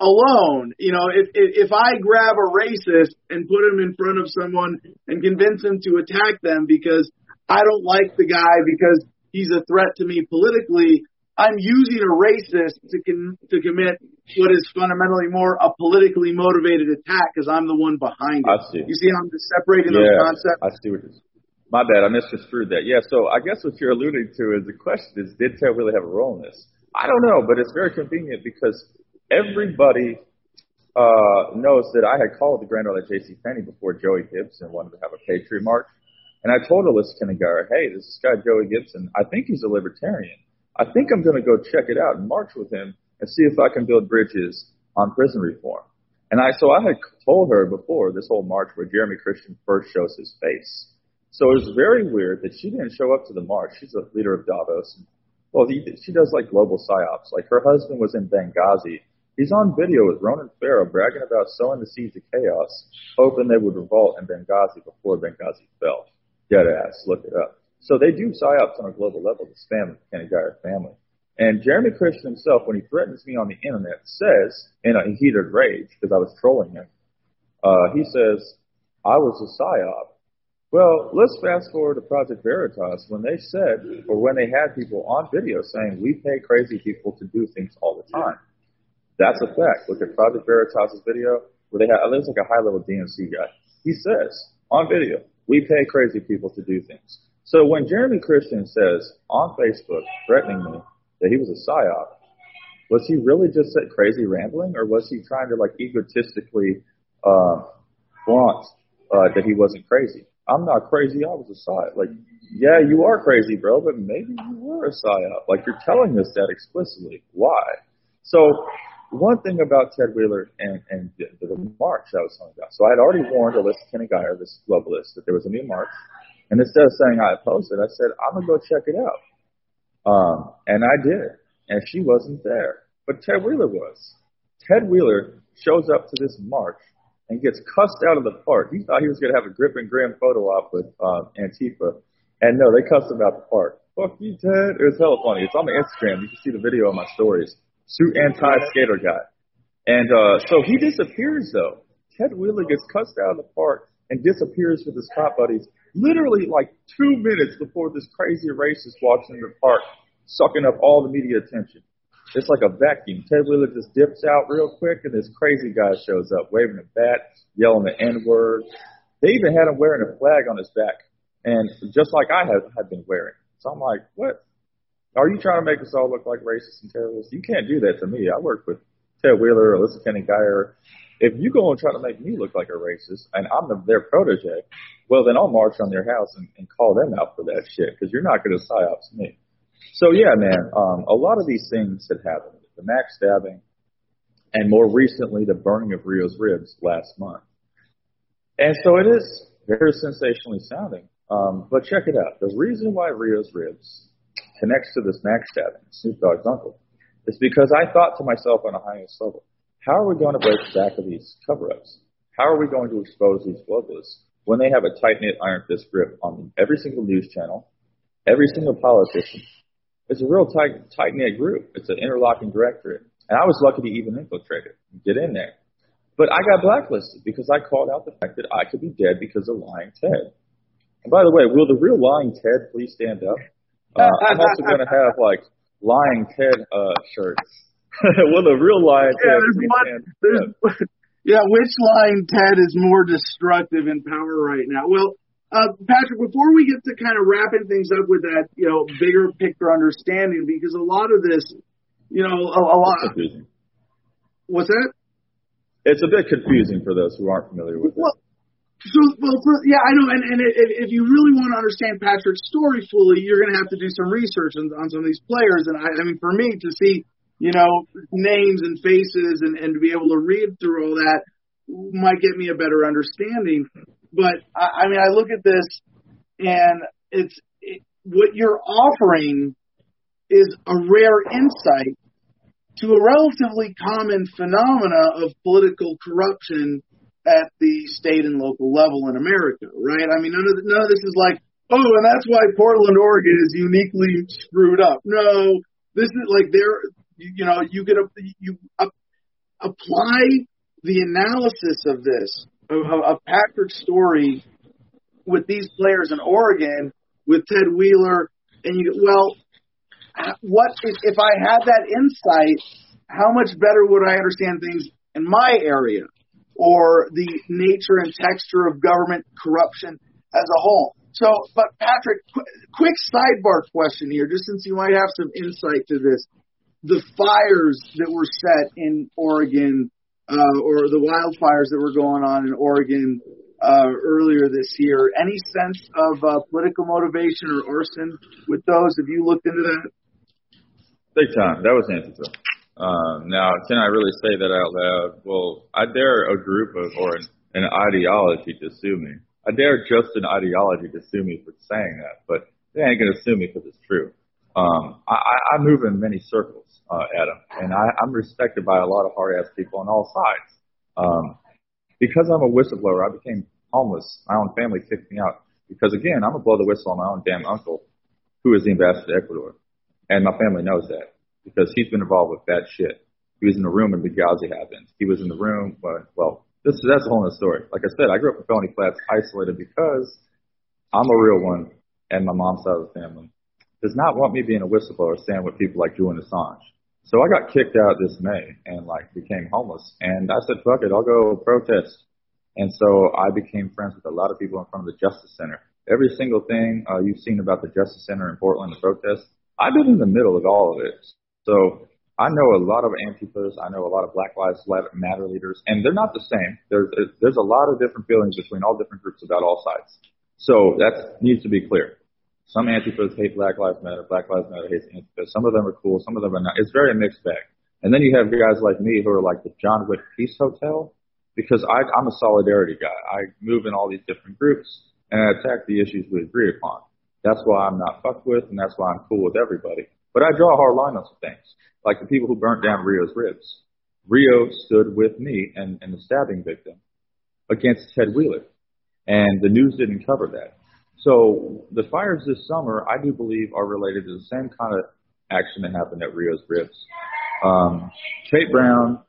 alone. You know, if, if if I grab a racist and put him in front of someone and convince him to attack them because I don't like the guy because he's a threat to me politically, I'm using a racist to con- to commit what is fundamentally more a politically motivated attack because I'm the one behind it. I see. You see how I'm just separating those yeah, concepts? I see what you're My bad, I misconstrued that. Yeah, so I guess what you're alluding to is the question is, did Ted really have a role in this? I don't know, but it's very convenient because everybody uh, knows that I had called the granddaughter J.C. Penney before Joey Gibson wanted to have a Patriot March. And I told Alissa Keny-Guyer, hey, this is guy Joey Gibson. I think he's a libertarian. I think I'm going to go check it out and march with him and see if I can build bridges on prison reform. And I, so I had told her before this whole march where Jeremy Christian first shows his face. So it was very weird that she didn't show up to the march. She's a leader of Davos. Well, he, she does like global psyops. Like her husband was in Benghazi. He's on video with Ronan Farrow bragging about sowing the seeds of chaos, hoping they would revolt in Benghazi before Benghazi fell. Dead ass. Look it up. So they do psyops on a global level. This family, the Keny-Guyer family. And Jeremy Christian himself, when he threatens me on the internet, says in a heated rage because I was trolling him. Uh, he says, "I was a psyop." Well, let's fast forward to Project Veritas when they said, or when they had people on video saying, "We pay crazy people to do things all the time." That's a fact. Look at Project Veritas' video where they have, it looks like a high level DNC guy. He says on video, we pay crazy people to do things. So when Jeremy Christian says on Facebook threatening me that he was a psyop, was he really just that crazy rambling or was he trying to like egotistically, uh, flaunt, uh, that he wasn't crazy? I'm not crazy. I was a psyop. Like, yeah, you are crazy, bro, but maybe you were a psyop. Like you're telling us that explicitly. Why? So one thing about Ted Wheeler and, and the, the march I was talking about. So I had already warned Alissa Keny-Guyer, this globalist, that there was a new march. And instead of saying I opposed it, I said, I'm going to go check it out. Um, and I did. And she wasn't there. But Ted Wheeler was. Ted Wheeler shows up to this march and gets cussed out of the park. He thought he was going to have a grip and grin photo op with um, Antifa. And no, they cussed him out the park. Fuck you, Ted. It was hella funny. It's on my Instagram. You can see the video on my stories suit and tie skater guy. And uh, so he disappears though. Ted Wheeler gets cussed out of the park and disappears with his cop buddies literally like two minutes before this crazy racist walks into the park, sucking up all the media attention. It's like a vacuum. Ted Wheeler just dips out real quick, and this crazy guy shows up, waving a bat, yelling the N word. They even had him wearing a flag on his back, and just like I had, had been wearing. So I'm like, what? Are you trying to make us all look like racists and terrorists? You can't do that to me. I work with Ted Wheeler, Alissa Keny-Guyer. If you go and try to make me look like a racist, and I'm the, their protege, well then I'll march on their house and, and call them out for that shit because you're not going to psyops me. So yeah, man, um, a lot of these things had happened. The Max stabbing, and more recently the burning of Reo's ribs last month. And so it is very sensationally sounding. Um, but check it out. The reason why Reo's ribs connects to this Max stabbing, Snoop Dogg's uncle, is because I thought to myself on a highest level, how are we going to break the back of these cover-ups? How are we going to expose these globalists when they have a tight-knit iron fist grip on every single news channel, every single politician, it's a real tight, tight knit group. It's an interlocking directorate. And I was lucky to even infiltrate it and get in there. But I got blacklisted because I called out the fact that I could be dead because of lying Ted. And by the way, will the real lying Ted please stand up? Uh, I'm also going to have like lying Ted uh, shirts. will the real lying yeah, Ted there's one, stand there's, up? Yeah, which lying Ted is more destructive in power right now? Well, uh, Patrick, before we get to kind of wrapping things up with that, you know, bigger picture understanding, because a lot of this, you know, a, a lot. Confusing. What's that? It's a bit confusing for those who aren't familiar with Well, it. so, well, for, yeah, I know, and, and if, if you really want to understand Patrick's story fully, you're going to have to do some research on, on some of these players. And I, I mean, for me to see, you know, names and faces and, and to be able to read through all that might get me a better understanding. But I, I mean, I look at this and it's it, what you're offering is a rare insight to a relatively common phenomena of political corruption at the state and local level in America, right? I mean, none of the, none of this is like, oh, and that's why Portland, Oregon is uniquely screwed up. No, this is like there, you, know, you get a you apply the analysis of this of, Patrick's story with these players in Oregon with Ted Wheeler, and you well, what if, if I had that insight? How much better would I understand things in my area, or the nature and texture of government corruption as a whole? So, but Patrick, qu- quick sidebar question here, just since you might have some insight to this. The fires that were set in Oregon uh, or the wildfires that were going on in Oregon uh, earlier this year. Any sense of uh, political motivation or arson with those? Have you looked into that? Big time. That was Antifa. Um, now, can I really say that out loud? Well, I dare a group of or an, an ideology to sue me. I dare just an ideology to sue me for saying that, but they ain't gonna sue me because it's true. Um, I, I move in many circles, uh, Adam, and I, I'm respected by a lot of hard ass people on all sides. Um, because I'm a whistleblower, I became homeless. My own family kicked me out because again, I'm gonna blow the whistle on my own damn uncle, who is the ambassador to Ecuador, and my family knows that because he's been involved with bad shit. He was in the room when Benghazi happened. He was in the room when, well, this that's a whole other story. Like I said, I grew up in Felony Flats, isolated because I'm a real one, and my mom's side of the family does not want me being a whistleblower, staying with people like Julian Assange. So I got kicked out this May and like became homeless. And I said, fuck it, I'll go protest. And so I became friends with a lot of people in front of the Justice Center. Every single thing uh, you've seen about the Justice Center in Portland, the protest, I've been in the middle of all of it. So I know a lot of Antifas. I know a lot of Black Lives Matter leaders, and they're not the same. There's there's a lot of different feelings between all different groups about all sides. So that needs to be clear. Some Antifas hate Black Lives Matter. Black Lives Matter hates Antifas. Some of them are cool. Some of them are not. It's very mixed bag. And then you have guys like me who are like the John Wick Peace Hotel because I, I'm a solidarity guy. I move in all these different groups and I attack the issues we agree upon. That's why I'm not fucked with and that's why I'm cool with everybody. But I draw a hard line on some things, like the people who burnt down Reo's ribs. Rio stood with me and, and the stabbing victim against Ted Wheeler. And the news didn't cover that. So the fires this summer, I do believe, are related to the same kind of action that happened at Reo's Ribs. Um, Kate Brown,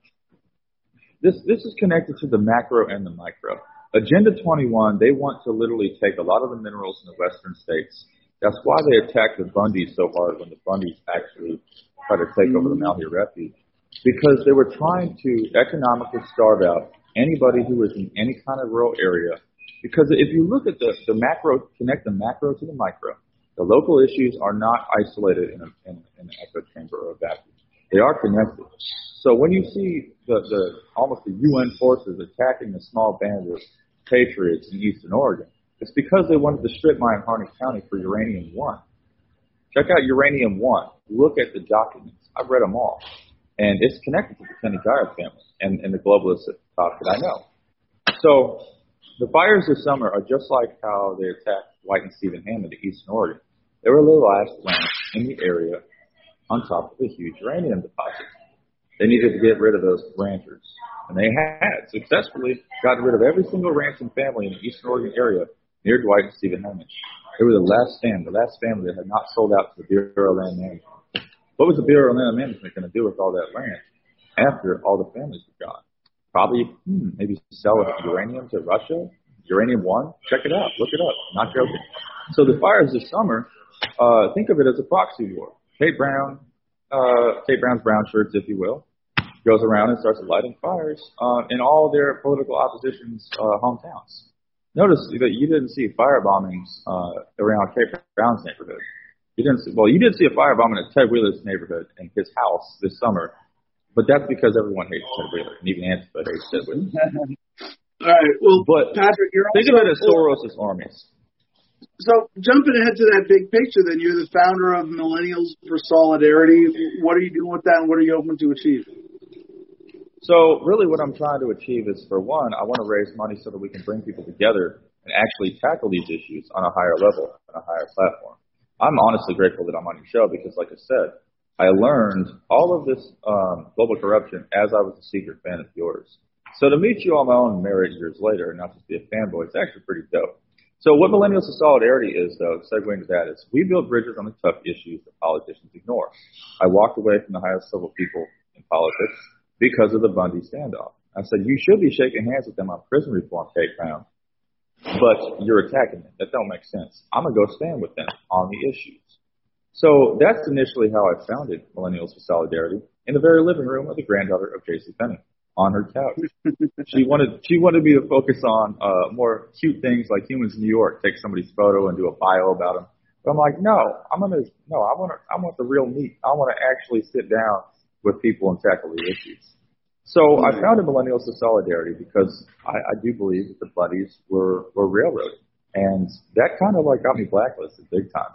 this this is connected to the macro and the micro. Agenda 21, they want to literally take a lot of the minerals in the western states. That's why they attacked the Bundys so hard when the Bundys actually tried to take over the Malheur Refuge. Because they were trying to economically starve out anybody who was in any kind of rural area. Because if you look at the, the macro, connect the macro to the micro, the local issues are not isolated in, a, in, in an echo chamber or a vacuum. They are connected. So when you see the, the almost the UN forces attacking a small band of patriots in Eastern Oregon, it's because they wanted to strip mine Harney County for uranium one. Check out uranium one. Look at the documents. I've read them all, and it's connected to the Keny-Guyer family and, and the globalists talk that I know. So the fires this summer are just like how they attacked Dwight and Steven Hammond in Eastern Oregon. They were the last ranch in the area on top of a huge uranium deposit. They needed to get rid of those ranchers. And they had successfully gotten rid of every single ranching family in the Eastern Oregon area near Dwight and Steven Hammond. They were the last family, the last family that had not sold out to the Bureau of Land Management. What was the Bureau of Land Management going to do with all that land after all the families were gone? Probably, hmm, maybe sell uranium to Russia? Uranium One? Check it out. Look it up. Not joking. So the fires this summer, uh, think of it as a proxy war. Kate Brown, uh, Kate Brown's brown shirts, if you will, goes around and starts lighting fires uh, in all their political opposition's uh, hometowns. Notice that you didn't see fire bombings uh, around Kate Brown's neighborhood. You didn't see, well, you did see a firebombing at Ted Wheeler's neighborhood in his house this summer, but that's because everyone hates Ted Wheeler, and even Antifa hates Ted Wheeler. All right. Well, But Patrick, you're think also, of it as Soros' armies. So jumping ahead to that big picture, then you're the founder of Millennials for Solidarity. What are you doing with that, and what are you hoping to achieve? So really what I'm trying to achieve is for one, I want to raise money so that we can bring people together and actually tackle these issues on a higher level, on a higher platform. I'm honestly grateful that I'm on your show because like I said, I learned all of this um, global corruption as I was a secret fan of yours. So to meet you on my own merit years later and not just be a fanboy, it's actually pretty dope. So what Millennials of Solidarity is, though, segueing to that, is we build bridges on the tough issues that politicians ignore. I walked away from the highest level people in politics because of the Bundy standoff. I said, you should be shaking hands with them on prison reform, Kate Brown, but you're attacking them. That don't make sense. I'm going to go stand with them on the issues. So that's initially how I founded Millennials for Solidarity in the very living room of the granddaughter of J.C. Penney on her couch. she wanted she wanted me to focus on uh, more cute things like humans in New York, take somebody's photo and do a bio about them. But I'm like, no, I'm gonna no, I want I want the real meat. I want to actually sit down with people and tackle the issues. So I founded Millennials of Solidarity because I, I do believe that the Bundys were were railroaded, and that kind of like got me blacklisted big time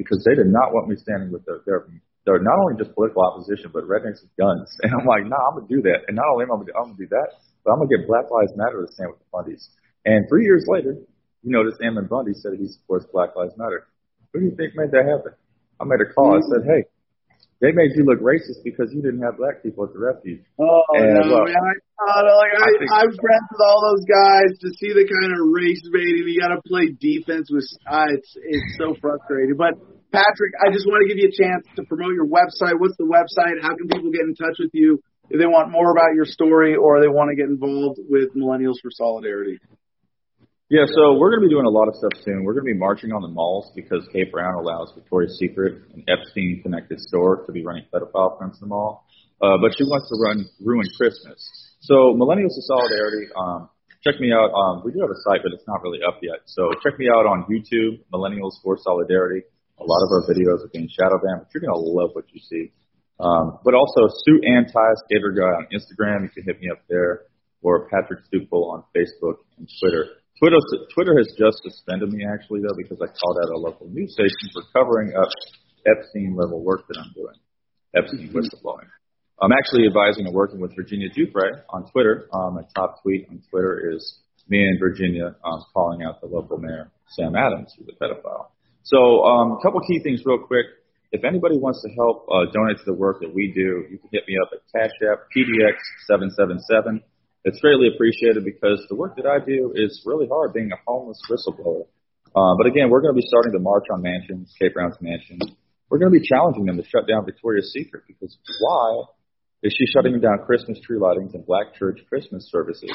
because they did not want me standing with their, their they're not only just political opposition, but rednecks with guns. And I'm like, nah, I'm gonna do that. And not only am I gonna do, I'm gonna do that, but I'm gonna get Black Lives Matter to stand with the Bundys. And three years later, you notice Ammon Bundy said he supports Black Lives Matter. Who do you think made that happen? I made a call. I said, hey, they made you look racist because you didn't have black people at the refuge. Oh And, no, man! I, uh, like I, I think- I'm friends with all those guys. To see the kind of race baiting, you got to play defense with. Uh, it's it's so frustrating. But Patrick, I just want to give you a chance to promote your website. What's the website? How can people get in touch with you if they want more about your story or they want to get involved with Millennials for Solidarity? Yeah, so we're going to be doing a lot of stuff soon. We're going to be marching on the malls because Kate Brown allows Victoria's Secret, an Epstein connected store, to be running pedophile fronts in the mall. Uh, but she wants to run ruin Christmas. So Millennials for Solidarity, um, check me out. Um, we do have a site, but it's not really up yet. So check me out on YouTube, Millennials for Solidarity. A lot of our videos are being shadow banned, but you're going to love what you see. Um, but also Sue Anti Skater Guy on Instagram. You can hit me up there, or Patrick Stupel on Facebook and Twitter. Twitter Twitter has just suspended me actually though because I called out a local news station for covering up Epstein level work that I'm doing. Epstein whistleblowing. I'm actually advising and working with Virginia Giuffre on Twitter. Um, my top tweet on Twitter is me and Virginia um, calling out the local mayor Sam Adams, who's a pedophile. So um, a couple key things real quick. If anybody wants to help uh, donate to the work that we do, you can hit me up at Cash App PDX777. It's greatly appreciated because the work that I do is really hard being a homeless whistleblower. Uh, but again, we're going to be starting to march on mansions, Kate Brown's mansion. We're going to be challenging them to shut down Victoria's Secret because why is she shutting down Christmas tree lightings and black church Christmas services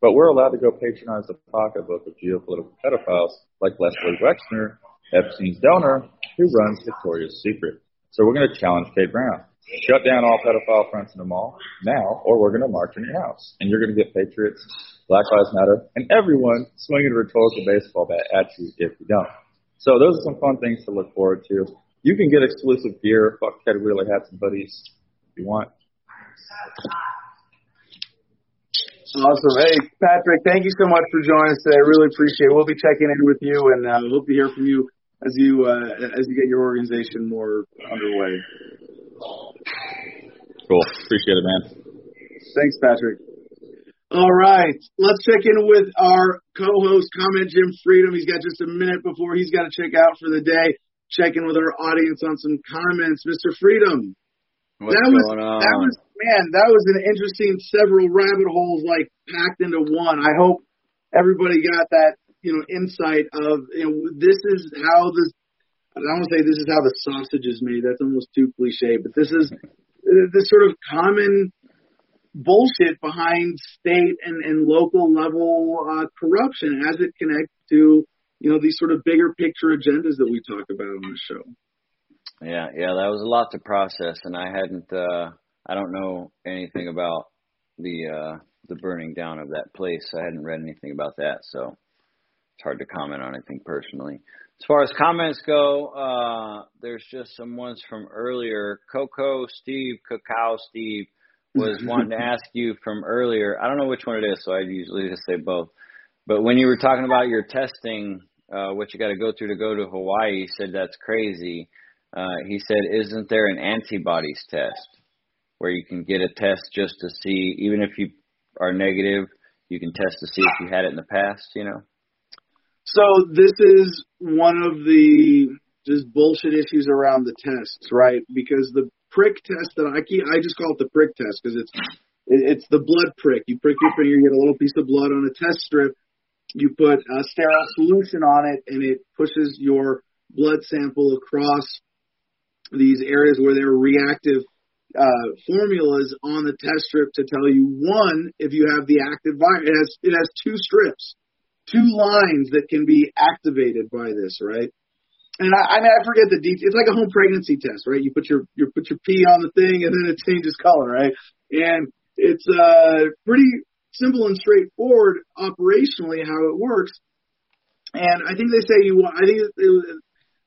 but we're allowed to go patronize the pocketbook of geopolitical pedophiles like Leslie Wexner, Epstein's donor, who runs Victoria's Secret. So we're going to challenge Kate Brown. Shut down all pedophile fronts in the mall now, or we're going to march in your house. And you're going to get Patriots, Black Lives Matter, and everyone swinging rhetorical baseball bat at you if you don't. So those are some fun things to look forward to. You can get exclusive gear, fuck Ted Wheeler hats and hoodies if you want. Awesome. Hey, Patrick, thank you so much for joining us today. I really appreciate it. We'll be checking in with you and uh, hope to hear from you as you uh, as you get your organization more underway. Cool. Appreciate it, man. Thanks, Patrick. All right, let's check in with our co-host, Comment Jim Freedom. He's got just a minute before he's got to check out for the day. Check in with our audience on some comments, Mr. Freedom. What's that was going on? that was man, that was an interesting several rabbit holes like packed into one. I hope everybody got that you know insight of you know this is how this. I don't want to say this is how the sausage is made. That's almost too cliche, but this is the sort of common bullshit behind state and, and local level uh, corruption as it connects to you know these sort of bigger picture agendas that we talk about on the show. Yeah, yeah, that was a lot to process, and I hadn't. uh I don't know anything about the uh the burning down of that place. I hadn't read anything about that, so it's hard to comment on anything personally. As far as comments go, uh there's just some ones from earlier. Coco Steve, Cacao Steve was wanting to ask you from earlier. I don't know which one it is, so I usually just say both. But when you were talking about your testing, uh, what you got to go through to go to Hawaii, he said that's crazy. Uh, he said, isn't there an antibodies test where you can get a test just to see, even if you are negative, you can test to see if you had it in the past, you know? So this is one of the just bullshit issues around the tests, right? Because the prick test that I keep, I just call it the prick test because it's it's the blood prick. You prick your finger, you get a little piece of blood on a test strip. You put a sterile solution on it, and it pushes your blood sample across these areas where there are reactive uh, formulas on the test strip to tell you one if you have the active virus. It has it has two strips, two lines that can be activated by this, right? And I, I mean I forget the details. It's like a home pregnancy test, right? You put your you put your pee on the thing and then it changes color, right? And it's uh pretty simple and straightforward operationally how it works. And I think they say you want. I think it, it,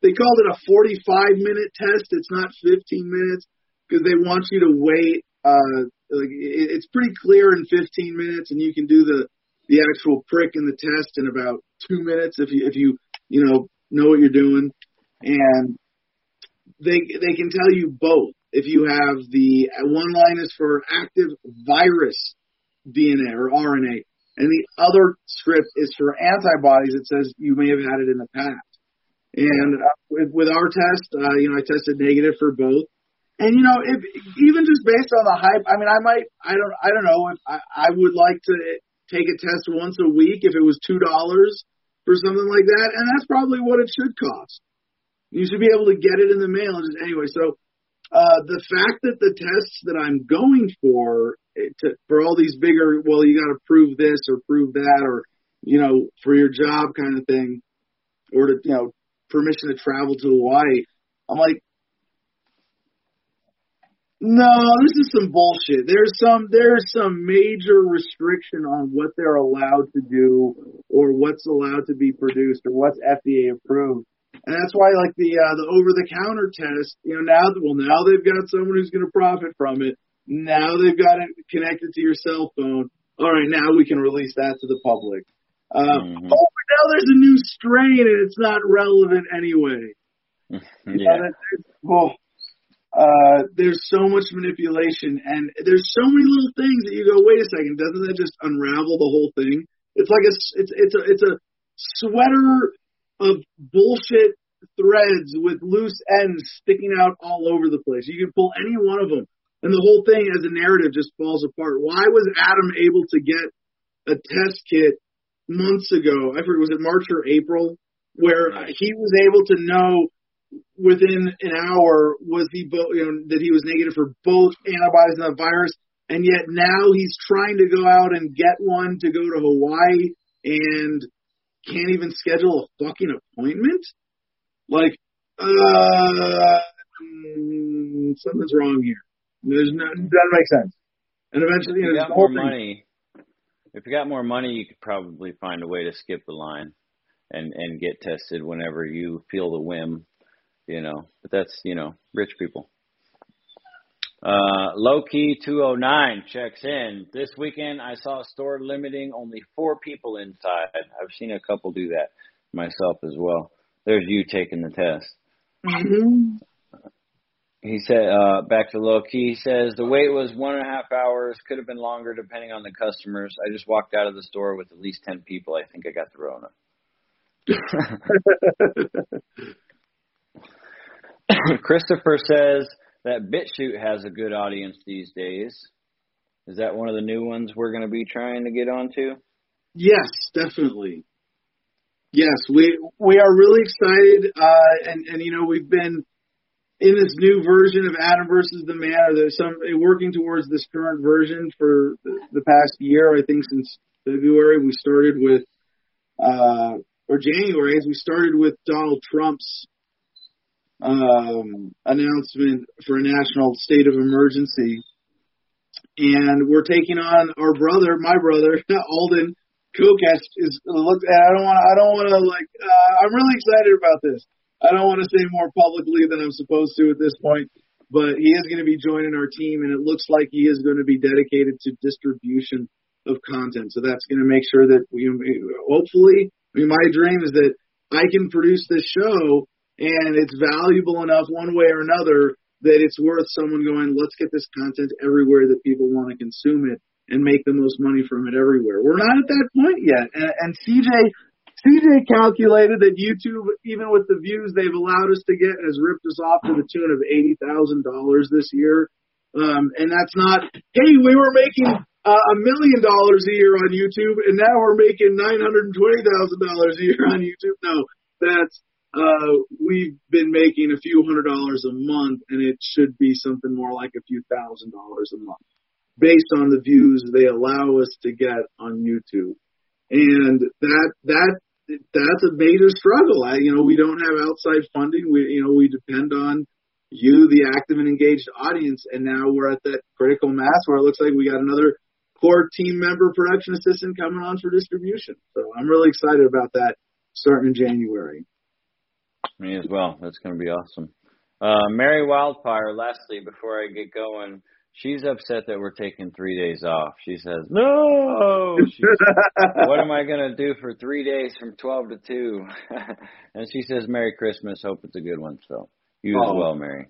they called it a 45 minute test. It's not 15 minutes because they want you to wait. Uh, like it, it's pretty clear in 15 minutes, and you can do the the actual prick in the test in about two minutes if you if you you know know what you're doing. And they they can tell you both. If you have the one line is for active virus DNA or RNA, and the other script is for antibodies. It says you may have had it in the past. And uh, with, our test, uh, you know, I tested negative for both. And you know, if even just based on the hype, I mean, I might, I don't, I don't know if I, I would like to take a test once a week if it was two dollars for something like that, and that's probably what it should cost. You should be able to get it in the mail. Just anyway, so uh, the fact that the tests that I'm going for to, for all these bigger, well, you got to prove this or prove that, or you know, for your job kind of thing, or to you know, permission to travel to Hawaii. I'm like, no, this is some bullshit. There's some there's some major restriction on what they're allowed to do or what's allowed to be produced or what's FDA approved. And that's why like the uh, the over the counter test, you know, now well now they've got someone who's going to profit from it. Now they've got it connected to your cell phone. All right, now we can release that to the public. Uh, Mhm. Oh, now there's a new strain and it's not relevant anyway. Know, yeah. that- well, uh, there's so much manipulation and there's so many little things that you go, wait a second, doesn't that just unravel the whole thing? It's like a, s- it's, it's a, it's a sweater of bullshit threads with loose ends sticking out all over the place. You can pull any one of them and the whole thing as a narrative just falls apart. Why was Adam able to get a test kit months ago? I forget, was it March or April? Where he was able to know within an hour was he bo- you know that he was negative for both antibodies and the virus and yet now he's trying to go out and get one to go to Hawaii and can't even schedule a fucking appointment? Like, uh, something's wrong here. There's no, doesn't make sense. And eventually, you If you got more thing- money, if you got more money, you could probably find a way to skip the line and and get tested whenever you feel the whim, you know. But that's you know rich people. Uh, low key 209 checks in. This weekend I saw a store limiting only four people inside. I've seen a couple do that myself as well. There's you taking the test. Mhm. He said, uh, back to low key, he says, the wait was one and a half hours, could have been longer depending on the customers. I just walked out of the store with at least 10 people. I think I got the Rona. Christopher says that BitChute has a good audience these days. Is that one of the new ones we're going to be trying to get onto? Yes, definitely. Yes, we we are really excited, uh, and and you know we've been in this new version of Adam versus the Man, or there's some working towards this current version for the, the past year. I think since February we started with, uh, or January, as we started with Donald Trump's um, announcement for a national state of emergency, and we're taking on our brother, my brother, Alden Kokesh is looked. at. I don't want. I don't want to like. Uh, I'm really excited about this. I don't want to say more publicly than I'm supposed to at this point, but he is going to be joining our team, and it looks like he is going to be dedicated to distribution of content. So that's going to make sure that we, hopefully, I mean, my dream is that I can produce this show and it's valuable enough one way or another that it's worth someone going, let's get this content everywhere that people want to consume it and make the most money from it everywhere. We're not at that point yet. And, and CJ, CJ calculated that YouTube, even with the views they've allowed us to get, has ripped us off to the tune of eighty thousand dollars this year. Um, and that's not, hey, we were making uh, a million dollars a year on YouTube, and now we're making nine hundred and twenty thousand dollars a year on YouTube. No, that's uh, we've been making a few hundred dollars a month, and it should be something more like a few thousand dollars a month based on the views they allow us to get on YouTube. And that that that's a major struggle. I, you know, we don't have outside funding. We you know we depend on you, the active and engaged audience, and now we're at that critical mass where it looks like we got another core team member production assistant coming on for distribution. So I'm really excited about that starting in January. Me as well. That's going to be awesome. Uh, Mary Wildfire, lastly, before I get going, she's upset that we're taking three days off. She says, no! She's, what am I going to do for three days from 12 to 2? and she says, Merry Christmas. Hope it's a good one. So you as Oh. well, Mary.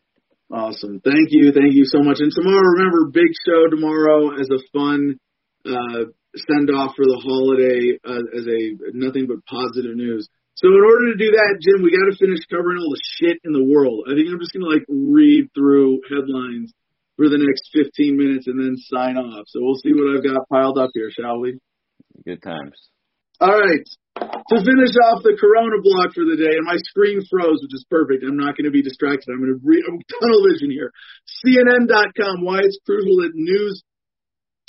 Awesome. Thank you. Thank you so much. And tomorrow, remember, big show tomorrow as a fun uh, send off for the holiday uh, as a nothing but positive news. So in order to do that, Jim, we got to finish covering all the shit in the world. I think I'm just going to like read through headlines for the next 15 minutes and then sign off. So we'll see what I've got piled up here, shall we? Good times. All right. To finish off the Corona block for the day, and my screen froze, which is perfect. I'm not going to be distracted. I'm going to read I'm tunnel vision here. CNN.com. Why it's crucial that news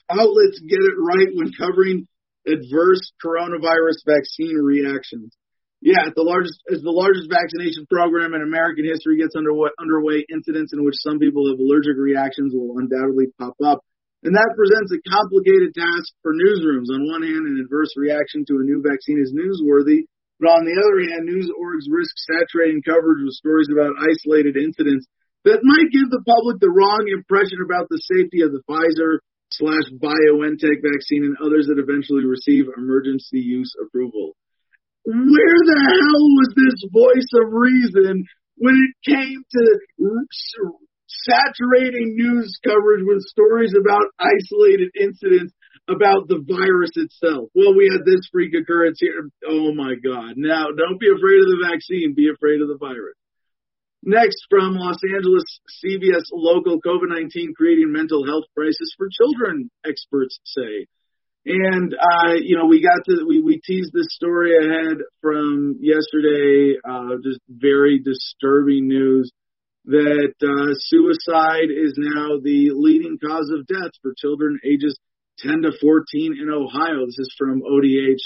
outlets get it right when covering adverse coronavirus vaccine reactions. Yeah, the largest as the largest vaccination program in American history gets underway, underway, incidents in which some people have allergic reactions will undoubtedly pop up. And that presents a complicated task for newsrooms. On one hand, an adverse reaction to a new vaccine is newsworthy, but on the other hand, news orgs risk saturating coverage with stories about isolated incidents that might give the public the wrong impression about the safety of the Pfizer slash BioNTech vaccine and others that eventually receive emergency use approval. Where the hell was this voice of reason when it came to saturating news coverage with stories about isolated incidents about the virus itself. Well, we had this freak occurrence here. Oh my God. Now, don't be afraid of the vaccine, be afraid of the virus. Next, from Los Angeles, CBS local COVID 19 creating mental health crisis for children, experts say. And, uh, you know, we got to, we, we teased this story ahead from yesterday, uh, just very disturbing news that uh, suicide is now the leading cause of death for children ages 10 to 14 in Ohio. This is from ODH.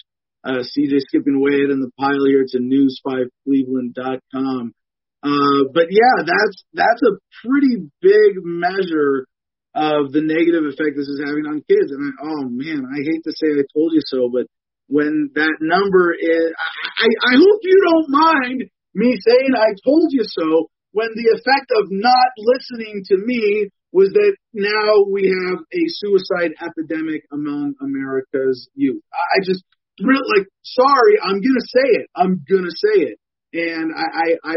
Uh, CJ skipping away in the pile here. It's a news5cleveland.com. Uh, but yeah, that's that's a pretty big measure of the negative effect this is having on kids. And I, oh man, I hate to say I told you so, but when that number is, I, I hope you don't mind me saying I told you so when the effect of not listening to me was that now we have a suicide epidemic among America's youth. I just really like sorry, I'm gonna say it. I'm gonna say it. And I, I, I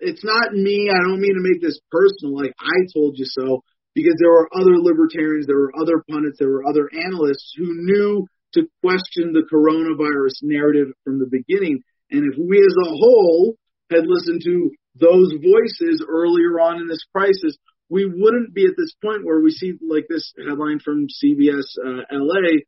it's not me. I don't mean to make this personal, like I told you so, because there were other libertarians, there were other pundits, there were other analysts who knew to question the coronavirus narrative from the beginning. And if we as a whole had listened to those voices earlier on in this crisis, we wouldn't be at this point where we see like this headline from CBS uh, LA.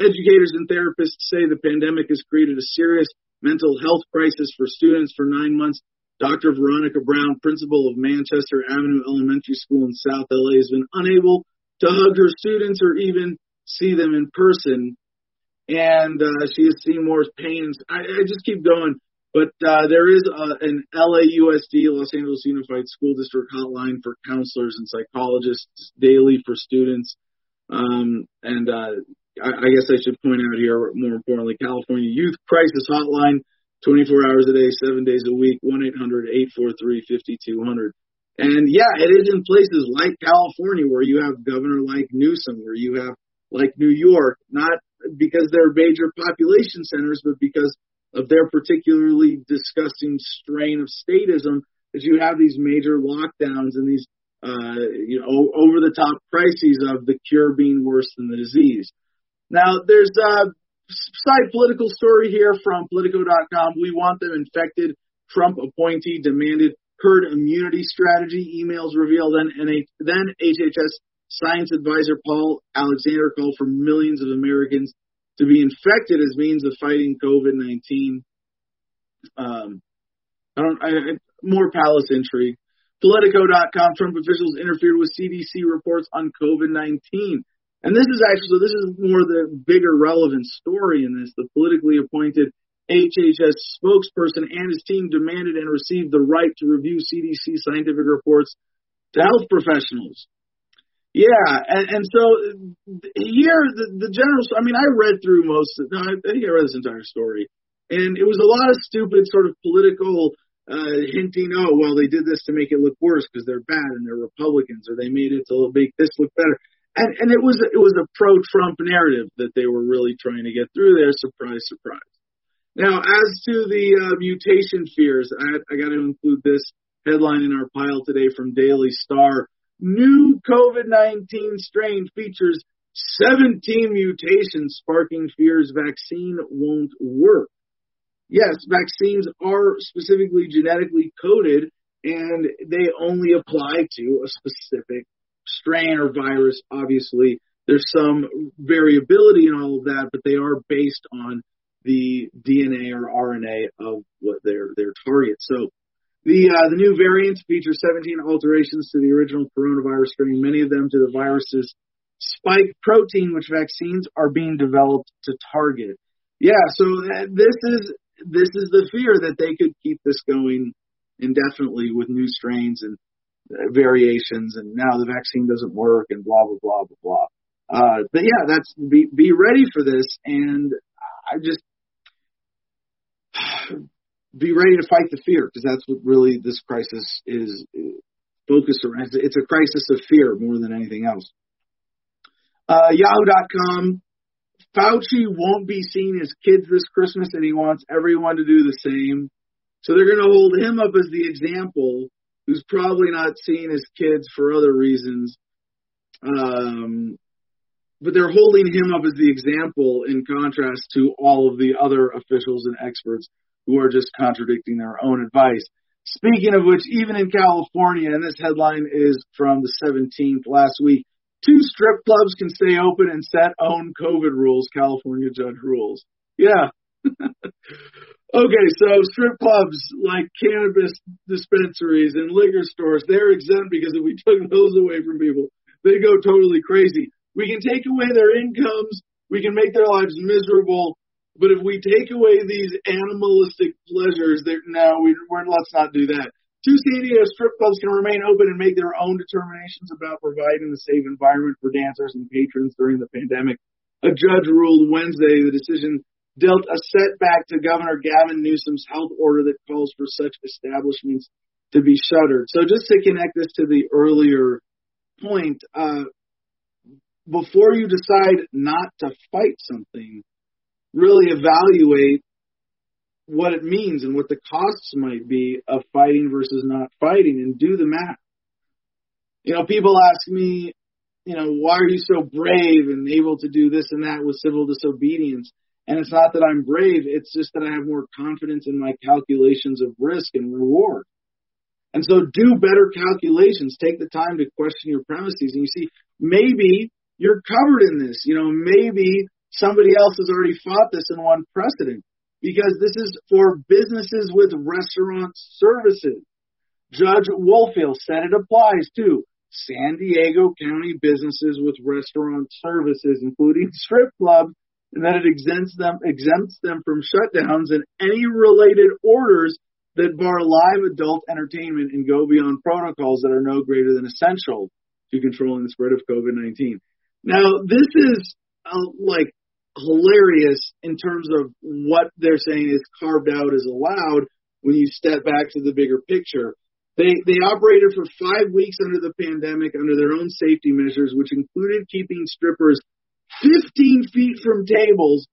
Educators and therapists say the pandemic has created a serious mental health crisis for students for nine months. Dr. Veronica Brown, principal of Manchester Avenue Elementary School in South LA, has been unable to hug her students or even see them in person and uh, she has seen more pain. I, I just keep going. But uh, there is a, an LAUSD, Los Angeles Unified School District hotline for counselors and psychologists daily for students. Um, and uh, I, I guess I should point out here, more importantly, California Youth Crisis Hotline, 24 hours a day, seven days a week, 1-800-843-5200. And yeah, it is in places like California where you have governor like Newsom, where you have like New York, not because they're major population centers, but because of their particularly disgusting strain of statism, that you have these major lockdowns and these uh, you know over the top crises of the cure being worse than the disease. Now there's a side political story here from Politico.com. We want them infected. Trump appointee demanded herd immunity strategy. Emails reveal then then HHS Science advisor Paul Alexander called for millions of Americans to be infected as means of fighting COVID-19. Um, I don't, I, more palace intrigue. Politico.com, Trump officials interfered with CDC reports on COVID-19. And this is actually, so this is more the bigger relevant story in this. The politically appointed HHS spokesperson and his team demanded and received the right to review CDC scientific reports to health professionals. Yeah, and, and so here the, the general. I mean, I read through most. Of, no, I think I read this entire story, and it was a lot of stupid sort of political uh, hinting. Oh, well, they did this to make it look worse because they're bad and they're Republicans, or they made it to make this look better. And and it was it was a pro-Trump narrative that they were really trying to get through there. Surprise, surprise. Now, as to the uh, mutation fears, I, I got to include this headline in our pile today from Daily Star new COVID-19 strain features 17 mutations sparking fears vaccine won't work. Yes, vaccines are specifically genetically coded and they only apply to a specific strain or virus. Obviously, there's some variability in all of that, but they are based on the DNA or RNA of what their their target. So the uh, the new variants feature 17 alterations to the original coronavirus strain, many of them to the virus's spike protein, which vaccines are being developed to target. Yeah, so this is this is the fear that they could keep this going indefinitely with new strains and uh, variations, and now the vaccine doesn't work, and blah blah blah blah blah. Uh, but yeah, that's be be ready for this, and I just be ready to fight the fear because that's what really this crisis is focused around. It's a crisis of fear more than anything else. Uh, Yahoo.com. Fauci won't be seeing his kids this Christmas, and he wants everyone to do the same. So they're going to hold him up as the example, who's probably not seeing his kids for other reasons. Um, but they're holding him up as the example in contrast to all of the other officials and experts who are just contradicting their own advice. Speaking of which, even in California, and this headline is from the 17th last week, two strip clubs can stay open and set own COVID rules, California judge rules. Yeah. Okay, so strip clubs like cannabis dispensaries and liquor stores, they're exempt because if we took those away from people, they go totally crazy. We can take away their incomes, we can make their lives miserable, but if we take away these animalistic pleasures, no, we, we're, let's not do that. Two San Diego strip clubs can remain open and make their own determinations about providing a safe environment for dancers and patrons during the pandemic. A judge ruled Wednesday the decision dealt a setback to Governor Gavin Newsom's health order that calls for such establishments to be shuttered. So just to connect this to the earlier point, uh, before you decide not to fight something, really evaluate what it means and what the costs might be of fighting versus not fighting and do the math. You know, people ask me, you know, why are you so brave and able to do this and that with civil disobedience? And it's not that I'm brave, it's just that I have more confidence in my calculations of risk and reward. And so do better calculations. Take the time to question your premises. And you see, maybe you're covered in this. You know, maybe somebody else has already fought this and won precedent because this is for businesses with restaurant services. Judge Wohlfeil said it applies to San Diego County businesses with restaurant services, including strip clubs and that it exempts them exempts them from shutdowns and any related orders that bar live adult entertainment and go beyond protocols that are no greater than essential to controlling the spread of COVID-19. Now, this is uh, like hilarious in terms of what they're saying is carved out as allowed when you step back to the bigger picture. They they operated for five weeks under the pandemic under their own safety measures, which included keeping strippers 15 feet from tables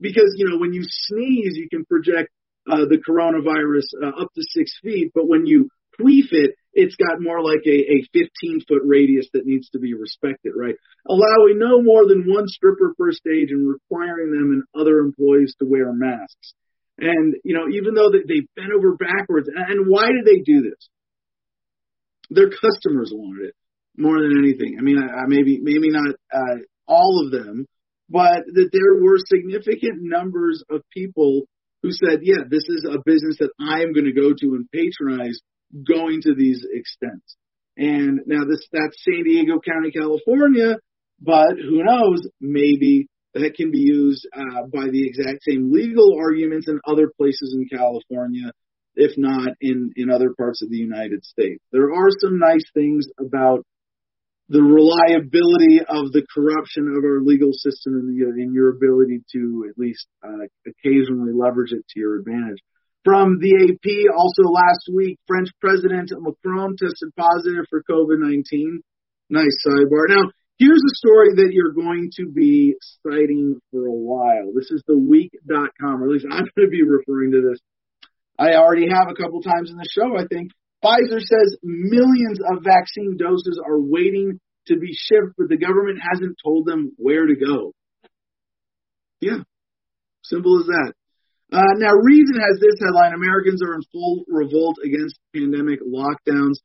because, you know, when you sneeze, you can project uh, the coronavirus uh, up to six feet, but when you queef it, it's got more like a, a 15 foot radius that needs to be respected, right? Allowing no more than one stripper per stage and requiring them and other employees to wear masks. And, you know, even though they, they bent over backwards, and why did they do this? Their customers wanted it more than anything. I mean, I, I maybe, maybe not, uh, all of them, but that there were significant numbers of people who said, yeah, this is a business that I am going to go to and patronize going to these extents. And now this, that's San Diego County, California, but who knows, maybe that can be used uh, by the exact same legal arguments in other places in California, if not in, in other parts of the United States. There are some nice things about the reliability of the corruption of our legal system and, the, and your ability to at least uh, occasionally leverage it to your advantage. From the AP, also last week, French President Macron tested positive for COVID-19. Nice sidebar. Now, here's a story that you're going to be citing for a while. This is the week.com, or at least I'm going to be referring to this. I already have a couple times in the show, I think. Pfizer says millions of vaccine doses are waiting to be shipped, but the government hasn't told them where to go. Yeah, simple as that. Uh, now, Reason has this headline: Americans are in full revolt against pandemic lockdowns.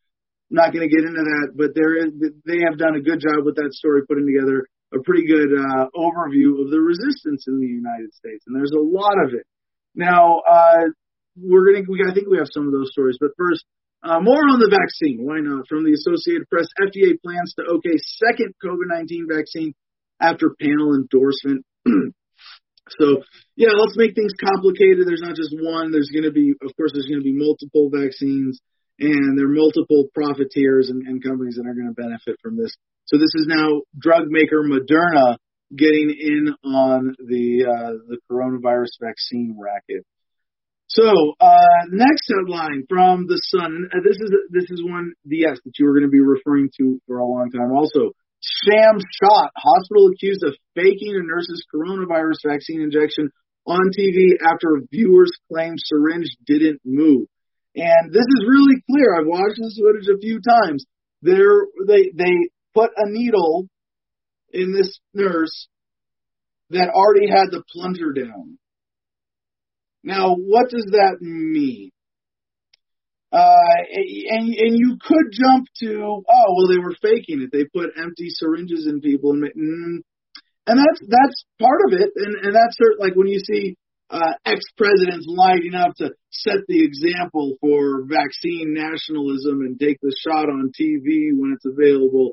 I'm not going to get into that, but there is they have done a good job with that story, putting together a pretty good uh, overview of the resistance in the United States, and there's a lot of it. Now, uh, we're gonna, we, I think we have some of those stories, but first, uh, more on the vaccine. Why not? From the Associated Press, FDA plans to okay second COVID-19 vaccine after panel endorsement. so, yeah, let's make things complicated. There's not just one. There's going to be, of course, there's going to be multiple vaccines, and there are multiple profiteers and, and companies that are going to benefit from this. So this is now drug maker Moderna getting in on the uh, the coronavirus vaccine racket. So, uh, next headline from the Sun. Uh, this is this is one DS that you were going to be referring to for a long time. Also, sham shot. Hospital accused of faking a nurse's coronavirus vaccine injection on TV after viewers claimed syringe didn't move. And this is really clear. I've watched this footage a few times. There, they they put a needle in this nurse that already had the plunger down now, what does that mean? Uh, and and you could jump to oh well they were faking it they put empty syringes in people and mm, and that's that's part of it and and that's like when you see uh, ex-presidents lining up to set the example for vaccine nationalism and take the shot on TV when it's available.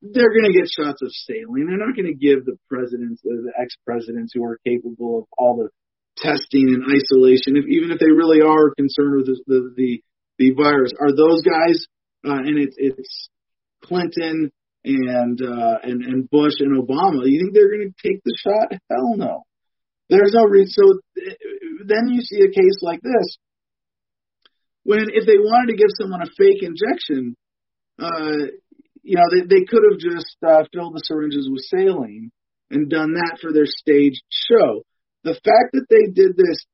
They're going to get shots of saline. They're not going to give the presidents, the ex-presidents who are capable of all the testing and isolation, if, even if they really are concerned with the the, the, the virus, are those guys? Uh, and it's it's Clinton and uh, and and Bush and Obama. You think they're going to take the shot? Hell no. There's no reason. So then you see a case like this, when if they wanted to give someone a fake injection, uh, you know, they they could have just uh, filled the syringes with saline and done that for their stage show. The fact that they did this,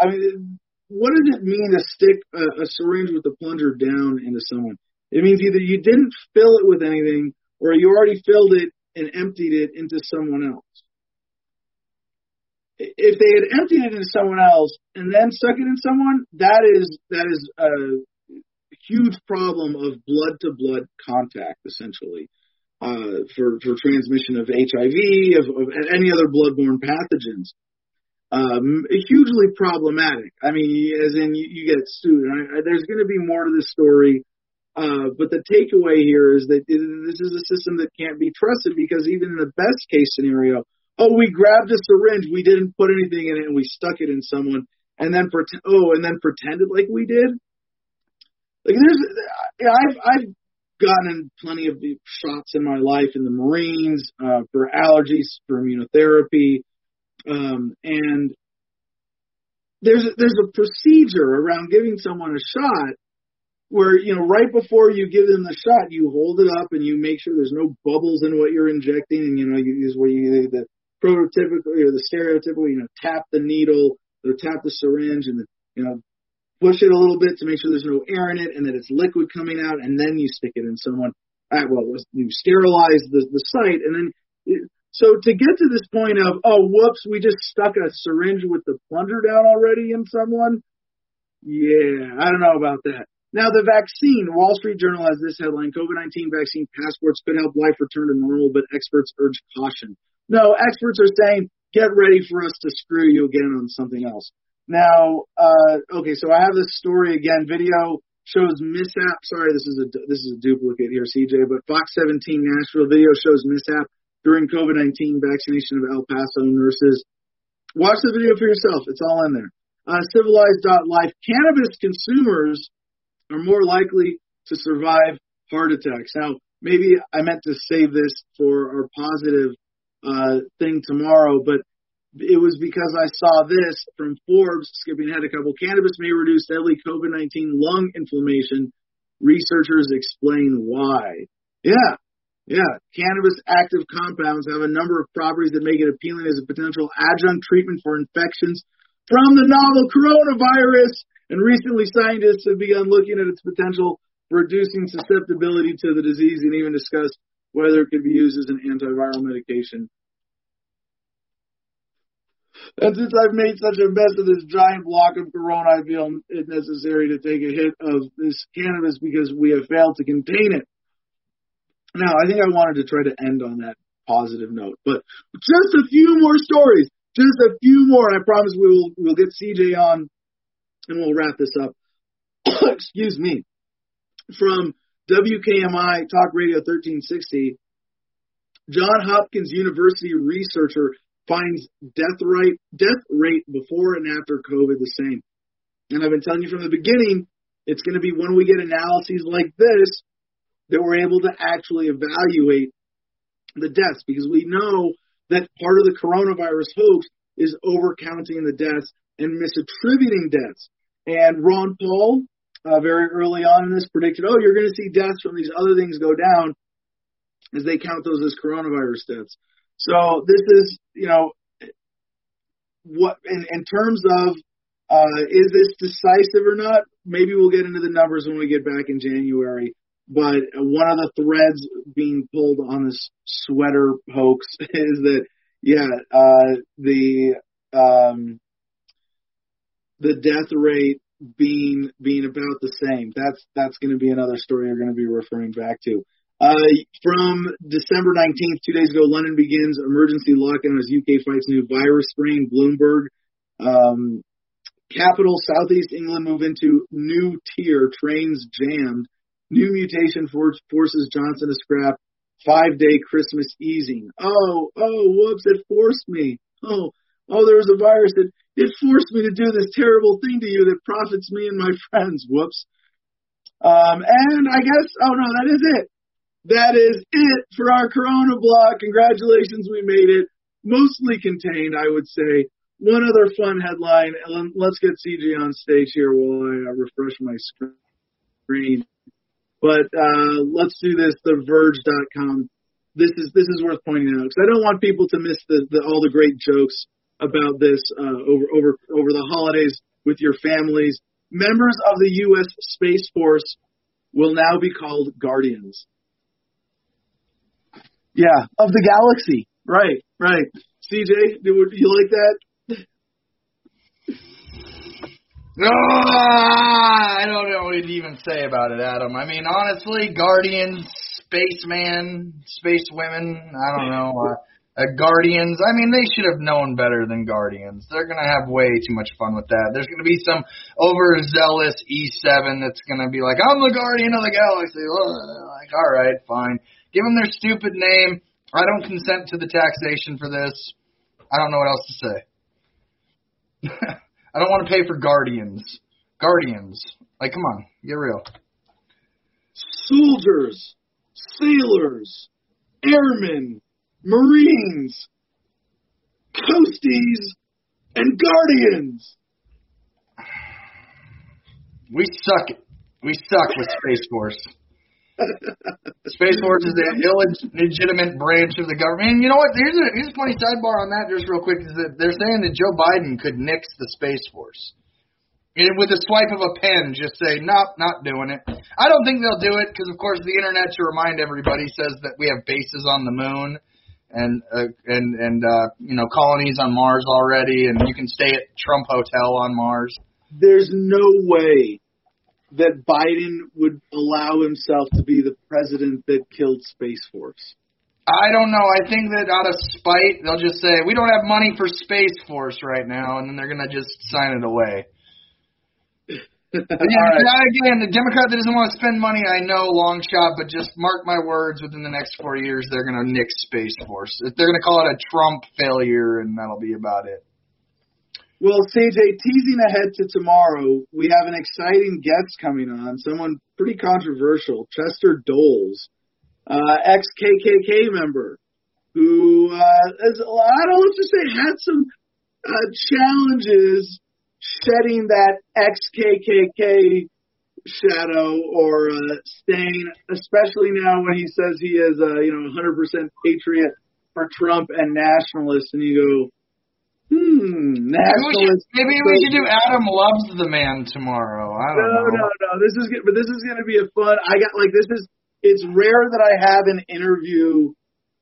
I mean, what does it mean to stick a, a syringe with a plunger down into someone? It means either you didn't fill it with anything or you already filled it and emptied it into someone else if they had emptied it into someone else and then stuck it in someone, that is that is a huge problem of blood to blood contact, essentially, uh, for for transmission of HIV, of, of any other bloodborne pathogens. Um, hugely problematic. I mean, as in you, you get sued. I, I, there's going to be more to this story, uh, but the takeaway here is that this is a system that can't be trusted because even in the best case scenario, oh, we grabbed a syringe, we didn't put anything in it, and we stuck it in someone, and then pretend, oh, and then pretended like we did. Like there's, I've I've gotten plenty of shots in my life in the Marines uh, for allergies, for immunotherapy, um, and there's a, there's a procedure around giving someone a shot where you know right before you give them the shot, you hold it up and you make sure there's no bubbles in what you're injecting, and you know you use where you the prototypical or the stereotypical, you know, tap the needle or tap the syringe and you know push it a little bit to make sure there's no air in it and that it's liquid coming out, and then you stick it in someone. Well, you sterilize the the site, and then so to get to this point of oh whoops, we just stuck a syringe with the plunger down already in someone. Yeah, I don't know about that. Now, the vaccine, Wall Street Journal has this headline COVID 19 vaccine passports could help life return to normal, but experts urge caution. No, experts are saying get ready for us to screw you again on something else. Now, uh, okay, so I have this story again. Video shows mishap. Sorry, this is a this is a duplicate here, CJ. But Fox 17 Nashville video shows mishap during COVID-19 vaccination of El Paso nurses. Watch the video for yourself. It's all in there. Uh, civilized.life. Cannabis consumers are more likely to survive heart attacks. Now, maybe I meant to save this for our positive uh, thing tomorrow, but it was because I saw this from Forbes, skipping ahead a couple. Cannabis may reduce deadly COVID 19 lung inflammation. Researchers explain why. Yeah, yeah. Cannabis active compounds have a number of properties that make it appealing as a potential adjunct treatment for infections from the novel coronavirus. And recently, scientists have begun looking at its potential for reducing susceptibility to the disease and even discussed whether it could be used as an antiviral medication. And since I've made such a mess of this giant block of Corona, I feel it necessary to take a hit of this cannabis because we have failed to contain it. Now, I think I wanted to try to end on that positive note, but just a few more stories, just a few more, and I promise we will we'll get CJ on and we'll wrap this up. Excuse me. From WKMI Talk Radio 1360, John Hopkins University researcher finds death rate death rate before and after COVID the same. And I've been telling you from the beginning, it's going to be when we get analyses like this that we're able to actually evaluate the deaths because we know that part of the coronavirus hoax is overcounting the deaths and misattributing deaths. And Ron Paul, uh, very early on in this predicted, oh, you're going to see deaths from these other things go down as they count those as coronavirus deaths. So this is, you know, what in, in terms of uh, is this decisive or not? Maybe we'll get into the numbers when we get back in January. But one of the threads being pulled on this sweater hoax is that, yeah, uh, the um, the death rate being being about the same. That's that's going to be another story you're going to be referring back to. Uh, from December 19th, two days ago, London begins emergency lockdown as UK fights new virus strain. Bloomberg Um, capital Southeast England move into new tier. Trains jammed. New mutation for- forces Johnson to scrap five day Christmas easing. Oh, oh, whoops! It forced me. Oh, oh, there was a virus that it forced me to do this terrible thing to you that profits me and my friends. Whoops. Um, and I guess, oh no, that is it. That is it for our Corona block. Congratulations, we made it. Mostly contained, I would say. One other fun headline. Let's get CJ on stage here while I uh, refresh my screen. But uh, let's do this. TheVerge.com. This is this is worth pointing out because I don't want people to miss the, the all the great jokes about this uh, over over over the holidays with your families. Members of the U.S. Space Force will now be called Guardians. Yeah, of the galaxy. Right, right. CJ, do you like that? No, I don't know what to even say about it, Adam. I mean, honestly, Guardians, Spaceman, Space Women, I don't know. Uh, uh, Guardians, I mean, they should have known better than Guardians. They're going to have way too much fun with that. There's going to be some overzealous E7 that's going to be like, I'm the Guardian of the Galaxy. Like, all right, fine. Give them their stupid name. I don't consent to the taxation for this. I don't know what else to say. I don't want to pay for Guardians. Guardians. Like, come on, get real. Soldiers, sailors, airmen, Marines, Coasties, and Guardians. We suck. We suck with Space Force. Space Force is an illegitimate branch of the government. And you know what? Here's a here's a funny sidebar on that, just real quick. Is that they're saying that Joe Biden could nix the Space Force. And with a swipe of a pen, just say, nope, not doing it. I don't think they'll do it because, of course, the internet, to remind everybody, says that we have bases on the moon and uh, and and uh, you know colonies on Mars already, and you can stay at Trump Hotel on Mars. There's no way that Biden would allow himself to be the president that killed Space Force. I don't know. I think that out of spite, they'll just say we don't have money for Space Force right now, and then they're gonna just sign it away. yeah, right. again, the Democrat that doesn't want to spend money, I know, long shot, but just mark my words, within the next four years, they're going to nix Space Force. They're going to call it a Trump failure, and that'll be about it. Well, CJ, teasing ahead to tomorrow, we have an exciting guest coming on, someone pretty controversial, Chester Doles, uh, ex KKK member, who uh, is, I don't know, let's say had some uh, challenges shedding that ex KKK shadow or uh, stain, especially now when he says he is a you know 100% patriot for Trump and nationalist, and you go, hmm. Maybe we, should, maybe we should do Adam loves the man tomorrow. I don't no, know. No, no, no. This is good, but this is going to be a fun. I got like this is. It's rare that I have an interview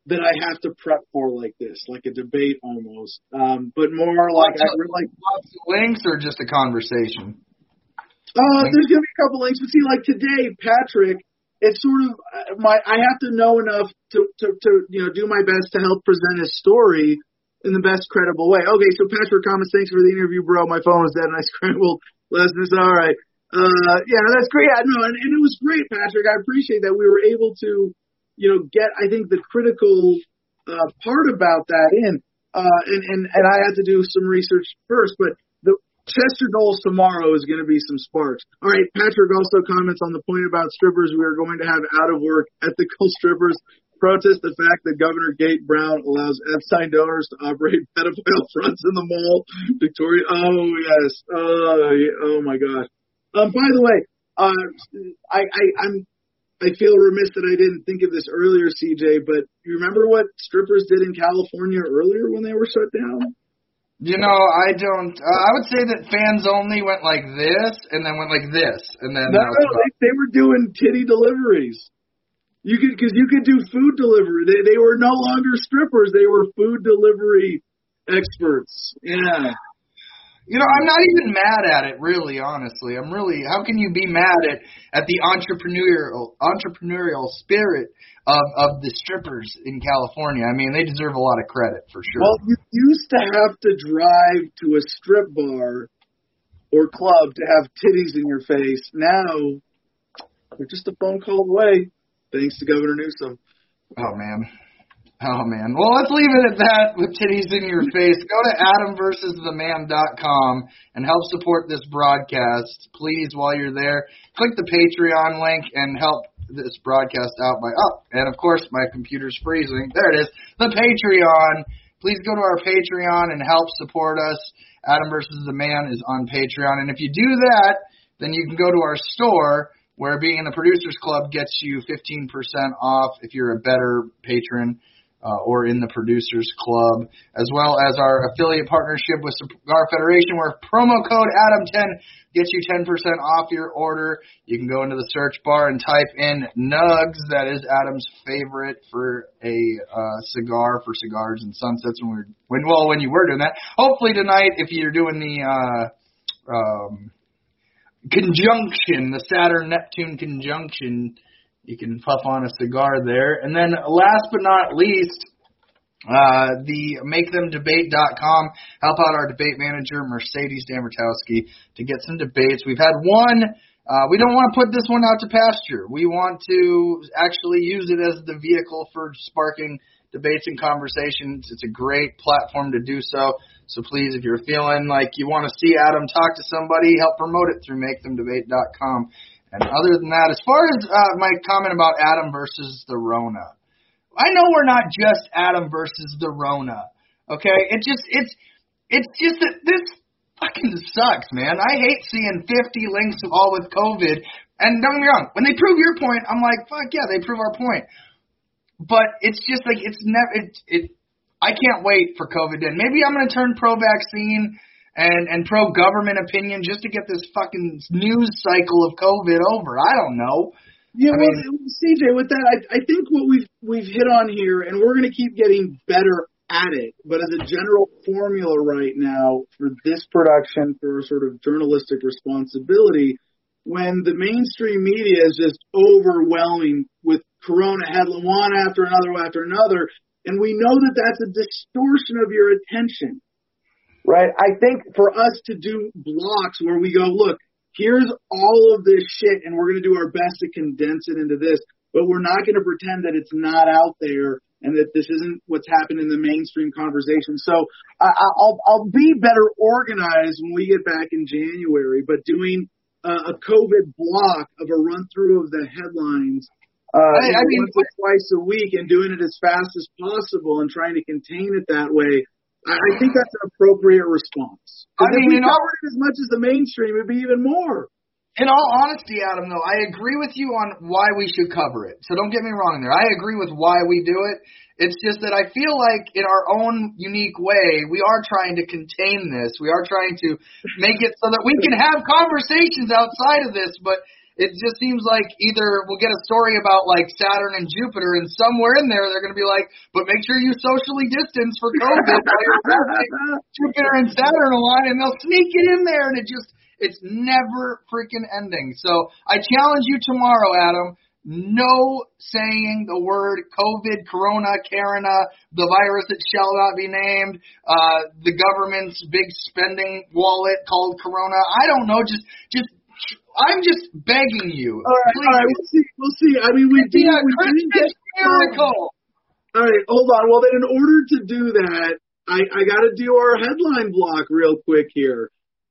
that I have to prep for like this, like a debate almost, um, but more like I like lots of links or just a conversation. Uh, there's gonna be a couple links, but see, like today, Patrick, it's sort of uh, my I have to know enough to to to you know do my best to help present his story in the best credible way. Okay, so Patrick Thomas, thanks for the interview, bro. My phone was dead and I scrambled. Listeners, all right. Uh, yeah, that's great. Yeah, no, and, and it was great, Patrick. I appreciate that we were able to you know, get I think the critical uh, part about that in. Uh, and, and and I had to do some research first, but the Chester Doles tomorrow is going to be some sparks. All right, Patrick also comments on the point about strippers. We are going to have out of work ethical strippers protest the fact that Governor Kate Brown allows Epstein donors to operate pedophile fronts in the mall. Victoria, oh yes, oh, oh my God. Um, by the way, uh, I, I I'm I feel remiss that I didn't think of this earlier, CJ, but you remember what strippers did in California earlier when they were shut down? You know, I don't. Uh, I would say that fans only went like this, and then went like this, and then. No, no, they, they were doing titty deliveries. You could, because you could do food delivery. They they were no longer strippers; they were food delivery experts. Yeah. You know, I'm not even mad at it, really. Honestly, I'm really. How can you be mad at at the entrepreneurial entrepreneurial spirit of of the strippers in California? I mean, they deserve a lot of credit for sure. Well, you used to have to drive to a strip bar or club to have titties in your face. Now they're just a phone call away, thanks to Governor Newsom. Oh man. Oh man. Well, let's leave it at that with titties in your face. Go to adamversustheman.com and help support this broadcast. Please, while you're there, click the Patreon link and help this broadcast out by up. Oh, and of course, my computer's freezing. There it is. The Patreon. Please go to our Patreon and help support us. Adam versus the Man is on Patreon. And if you do that, then you can go to our store where being in the Producers Club gets you 15% off if you're a better patron uh, or in the Producers Club, as well as our affiliate partnership with Cigar Federation, where promo code Adam10 gets you 10% off your order. You can go into the search bar and type in Nugs. That is Adam's favorite for a uh, cigar for cigars and sunsets. When we're when well when you were doing that. Hopefully tonight, if you're doing the uh, um, conjunction, the Saturn Neptune conjunction you can puff on a cigar there. And then last but not least, uh, the MakeThemDebate.com. Help out our debate manager, Mercedes Damertowski, to get some debates. We've had one. Uh, we don't want to put this one out to pasture. We want to actually use it as the vehicle for sparking debates and conversations. It's a great platform to do so. So please, if you're feeling like you want to see Adam talk to somebody, help promote it through MakeThemDebate.com. And other than that, as far as uh, my comment about Adam versus the Rona, I know we're not just Adam versus the Rona. Okay, it just it's it's just that this fucking sucks, man. I hate seeing 50 links of all with COVID. And don't get me wrong, when they prove your point, I'm like, fuck yeah, they prove our point. But it's just like it's never it it. I can't wait for COVID to end. Maybe I'm gonna turn pro vaccine and and pro government opinion just to get this fucking news cycle of COVID over. I don't know. Yeah, I well, mean, CJ, with that, I, I think what we've we've hit on here, and we're going to keep getting better at it. But as a general formula right now for this production, for sort of journalistic responsibility, when the mainstream media is just overwhelming with Corona headline one after another after another, and we know that that's a distortion of your attention right? I think for us to do blocks where we go, look, here's all of this shit and we're going to do our best to condense it into this, but we're not going to pretend that it's not out there and that this isn't what's happened in the mainstream conversation. So I, I'll, I'll be better organized when we get back in January, but doing a COVID block of a run through of the headlines uh, I, I mean, once or twice a week and doing it as fast as possible and trying to contain it that way I, I think that's an appropriate response. I mean, if we covered it as much as the mainstream, it'd be even more. In all honesty, Adam, though, I agree with you on why we should cover it. So don't get me wrong there. I agree with why we do it. It's just that I feel like in our own unique way, we are trying to contain this. We are trying to make it so that we can have conversations outside of this, but it just seems like either we'll get a story about like Saturn and Jupiter, and somewhere in there they're going to be like, but make sure you socially distance for COVID Jupiter and Saturn align, and they'll sneak it in there, and it just it's never freaking ending. So I challenge you tomorrow, Adam. No saying the word COVID, Corona, Karina, the virus that shall not be named, uh, the government's big spending wallet called Corona. I don't know. Just, just I'm just begging you. All right, all right, we'll see. We'll see. I mean, we did. A we Christmas miracle. All right, hold on. Well, then, in order to do that, I I got to do our headline block real quick here.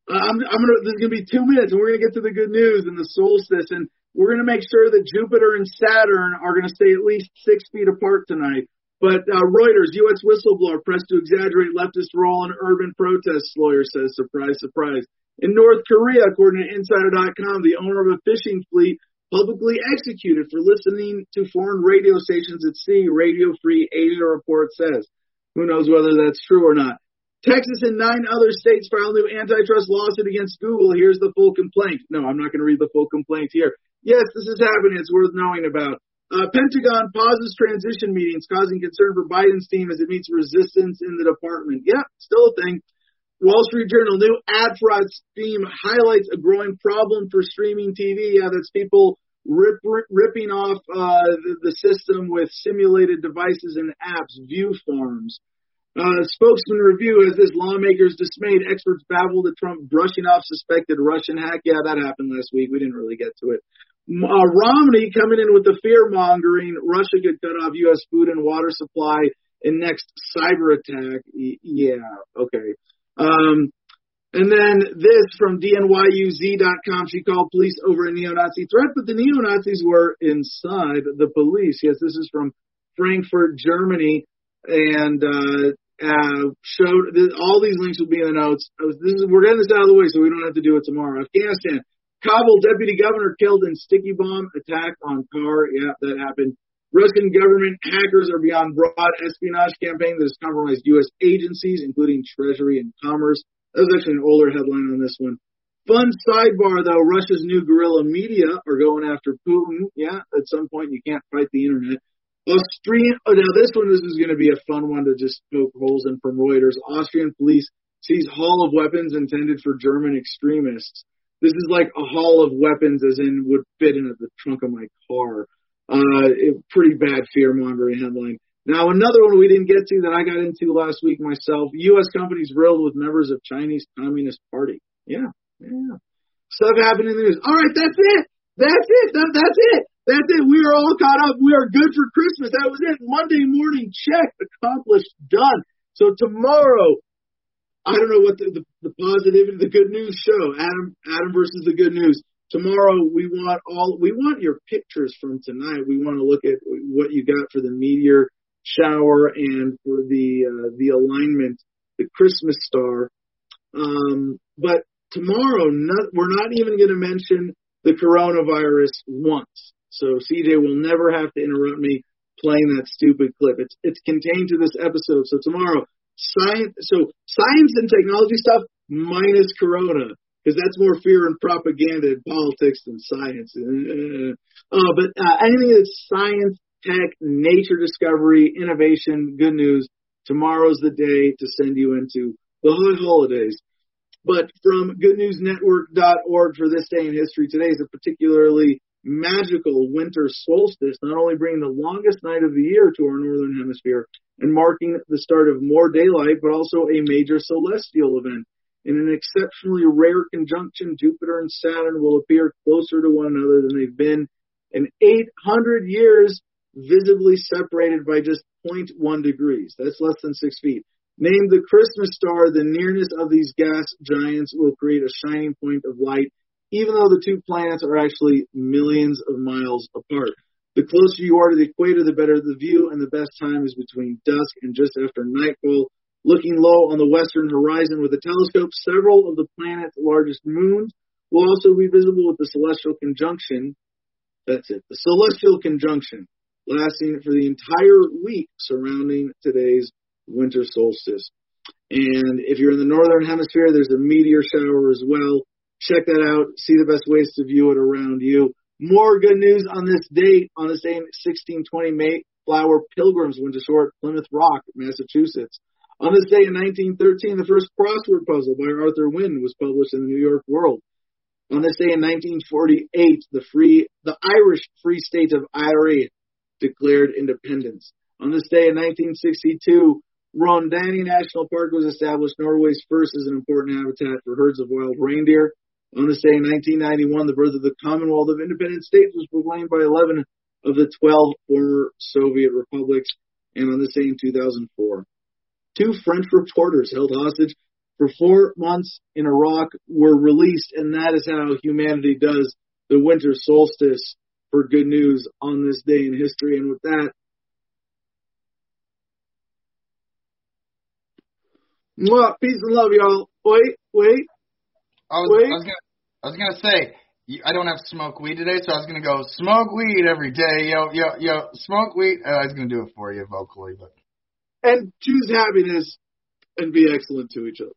Uh, I'm I'm gonna. This is gonna be two minutes, and we're gonna get to the good news and the solstice, and we're gonna make sure that Jupiter and Saturn are gonna stay at least six feet apart tonight. But uh, Reuters, U.S. whistleblower pressed to exaggerate leftist role in urban protests, lawyer says. Surprise, surprise. In North Korea, according to Insider.com, the owner of a fishing fleet publicly executed for listening to foreign radio stations at sea, Radio Free Asia report says. Who knows whether that's true or not. Texas and nine other states filed new antitrust lawsuit against Google. Here's the full complaint. No, I'm not going to read the full complaint here. Yes, this is happening. It's worth knowing about. Uh, Pentagon pauses transition meetings, causing concern for Biden's team as it meets resistance in the department. Yeah, still a thing. Wall Street Journal, new ad fraud scheme highlights a growing problem for streaming TV. Yeah, that's people rip, rip, ripping off uh, the, the system with simulated devices and apps, view farms. Uh, spokesman review as this lawmakers dismayed. Experts babbled at Trump brushing off suspected Russian hack. Yeah, that happened last week. We didn't really get to it. Uh, Romney coming in with the fear mongering. Russia could cut off U.S. food and water supply in next cyber attack. Y- yeah, okay. Um, and then this from DNYUZ.com. She called police over a neo-Nazi threat, but the neo-Nazis were inside the police. Yes, this is from Frankfurt, Germany, and uh, uh, showed all these links will be in the notes. Was, is, we're getting this out of the way so we don't have to do it tomorrow. Afghanistan. Kabul deputy governor killed in sticky bomb attack on car. Yeah, that happened. Russian government hackers are beyond broad espionage campaign that has compromised U.S. agencies, including Treasury and Commerce. That was actually an older headline on this one. Fun sidebar though, Russia's new guerrilla media are going after Putin. Yeah, at some point you can't fight the internet. Austrian, oh, now this one, this is going to be a fun one to just poke holes in from Reuters. Austrian police seize haul of weapons intended for German extremists. This is like a haul of weapons, as in would fit in the trunk of my car. Uh, pretty bad fear mongering headline. Now another one we didn't get to that I got into last week myself. U.S. companies riddled with members of Chinese Communist Party. Yeah, yeah. Stuff happening in the news. All right, that's it. That's it. That, that's it. That's it. We are all caught up. We are good for Christmas. That was it. Monday morning check accomplished, done. So tomorrow, I don't know what the, the, the positivity, the good news show. Adam, Adam versus the good news. Tomorrow we want all we want your pictures from tonight. We want to look at what you got for the meteor shower and for the uh, the alignment, the Christmas star. Um, but tomorrow, not, we're not even going to mention the coronavirus once. So CJ will never have to interrupt me playing that stupid clip. It's it's contained to this episode. So tomorrow, science. So science and technology stuff minus Corona, because that's more fear and propaganda in politics than science. Uh, but uh, anything that's science, tech, nature discovery, innovation, good news. Tomorrow's the day to send you into the holidays. But from goodnewsnetwork.org for this day in history, today is a particularly magical winter solstice, not only bringing the longest night of the year to our northern hemisphere and marking the start of more daylight, but also a major celestial event. In an exceptionally rare conjunction, Jupiter and Saturn will appear closer to one another than they've been in 800 years, visibly separated by just 0.1 degrees. That's less than six feet. Named the Christmas star, the nearness of these gas giants will create a shining point of light even though the two planets are actually millions of miles apart. The closer you are to the equator, the better the view, and the best time is between dusk and just after nightfall. Looking low on the western horizon with a telescope, several of the planet's largest moons will also be visible with the celestial conjunction. That's it, the celestial conjunction, lasting for the entire week surrounding today's winter solstice. And if you're in the northern hemisphere, there's a meteor shower as well. Check that out. See the best ways to view it around you. More good news on this date. On the same in 1620, Mayflower Pilgrims went ashore at Plymouth Rock, Massachusetts. On this day in 1913, the first crossword puzzle by Arthur Wynne was published in the New York World. On this day in 1948, the free, the Irish Free State of Eire declared independence. On this day in 1962, Rondane National Park was established, Norway's first as an important habitat for herds of wild reindeer. On this day in 1991, the birth of the Commonwealth of Independent States was proclaimed by 11 of the 12 former Soviet republics. And on this day in 2004, two French reporters held hostage for four months in Iraq were released, and that is how humanity does the winter solstice for good news on this day in history. And with that, mwah, peace and love, y'all. Wait, wait. I was, Wait. I was gonna, I was gonna say, I don't have smoke weed today, so I was gonna go smoke weed every day. Yo, yo, yo, smoke weed. Uh, I was gonna do it for you vocally, but And choose happiness and be excellent to each other.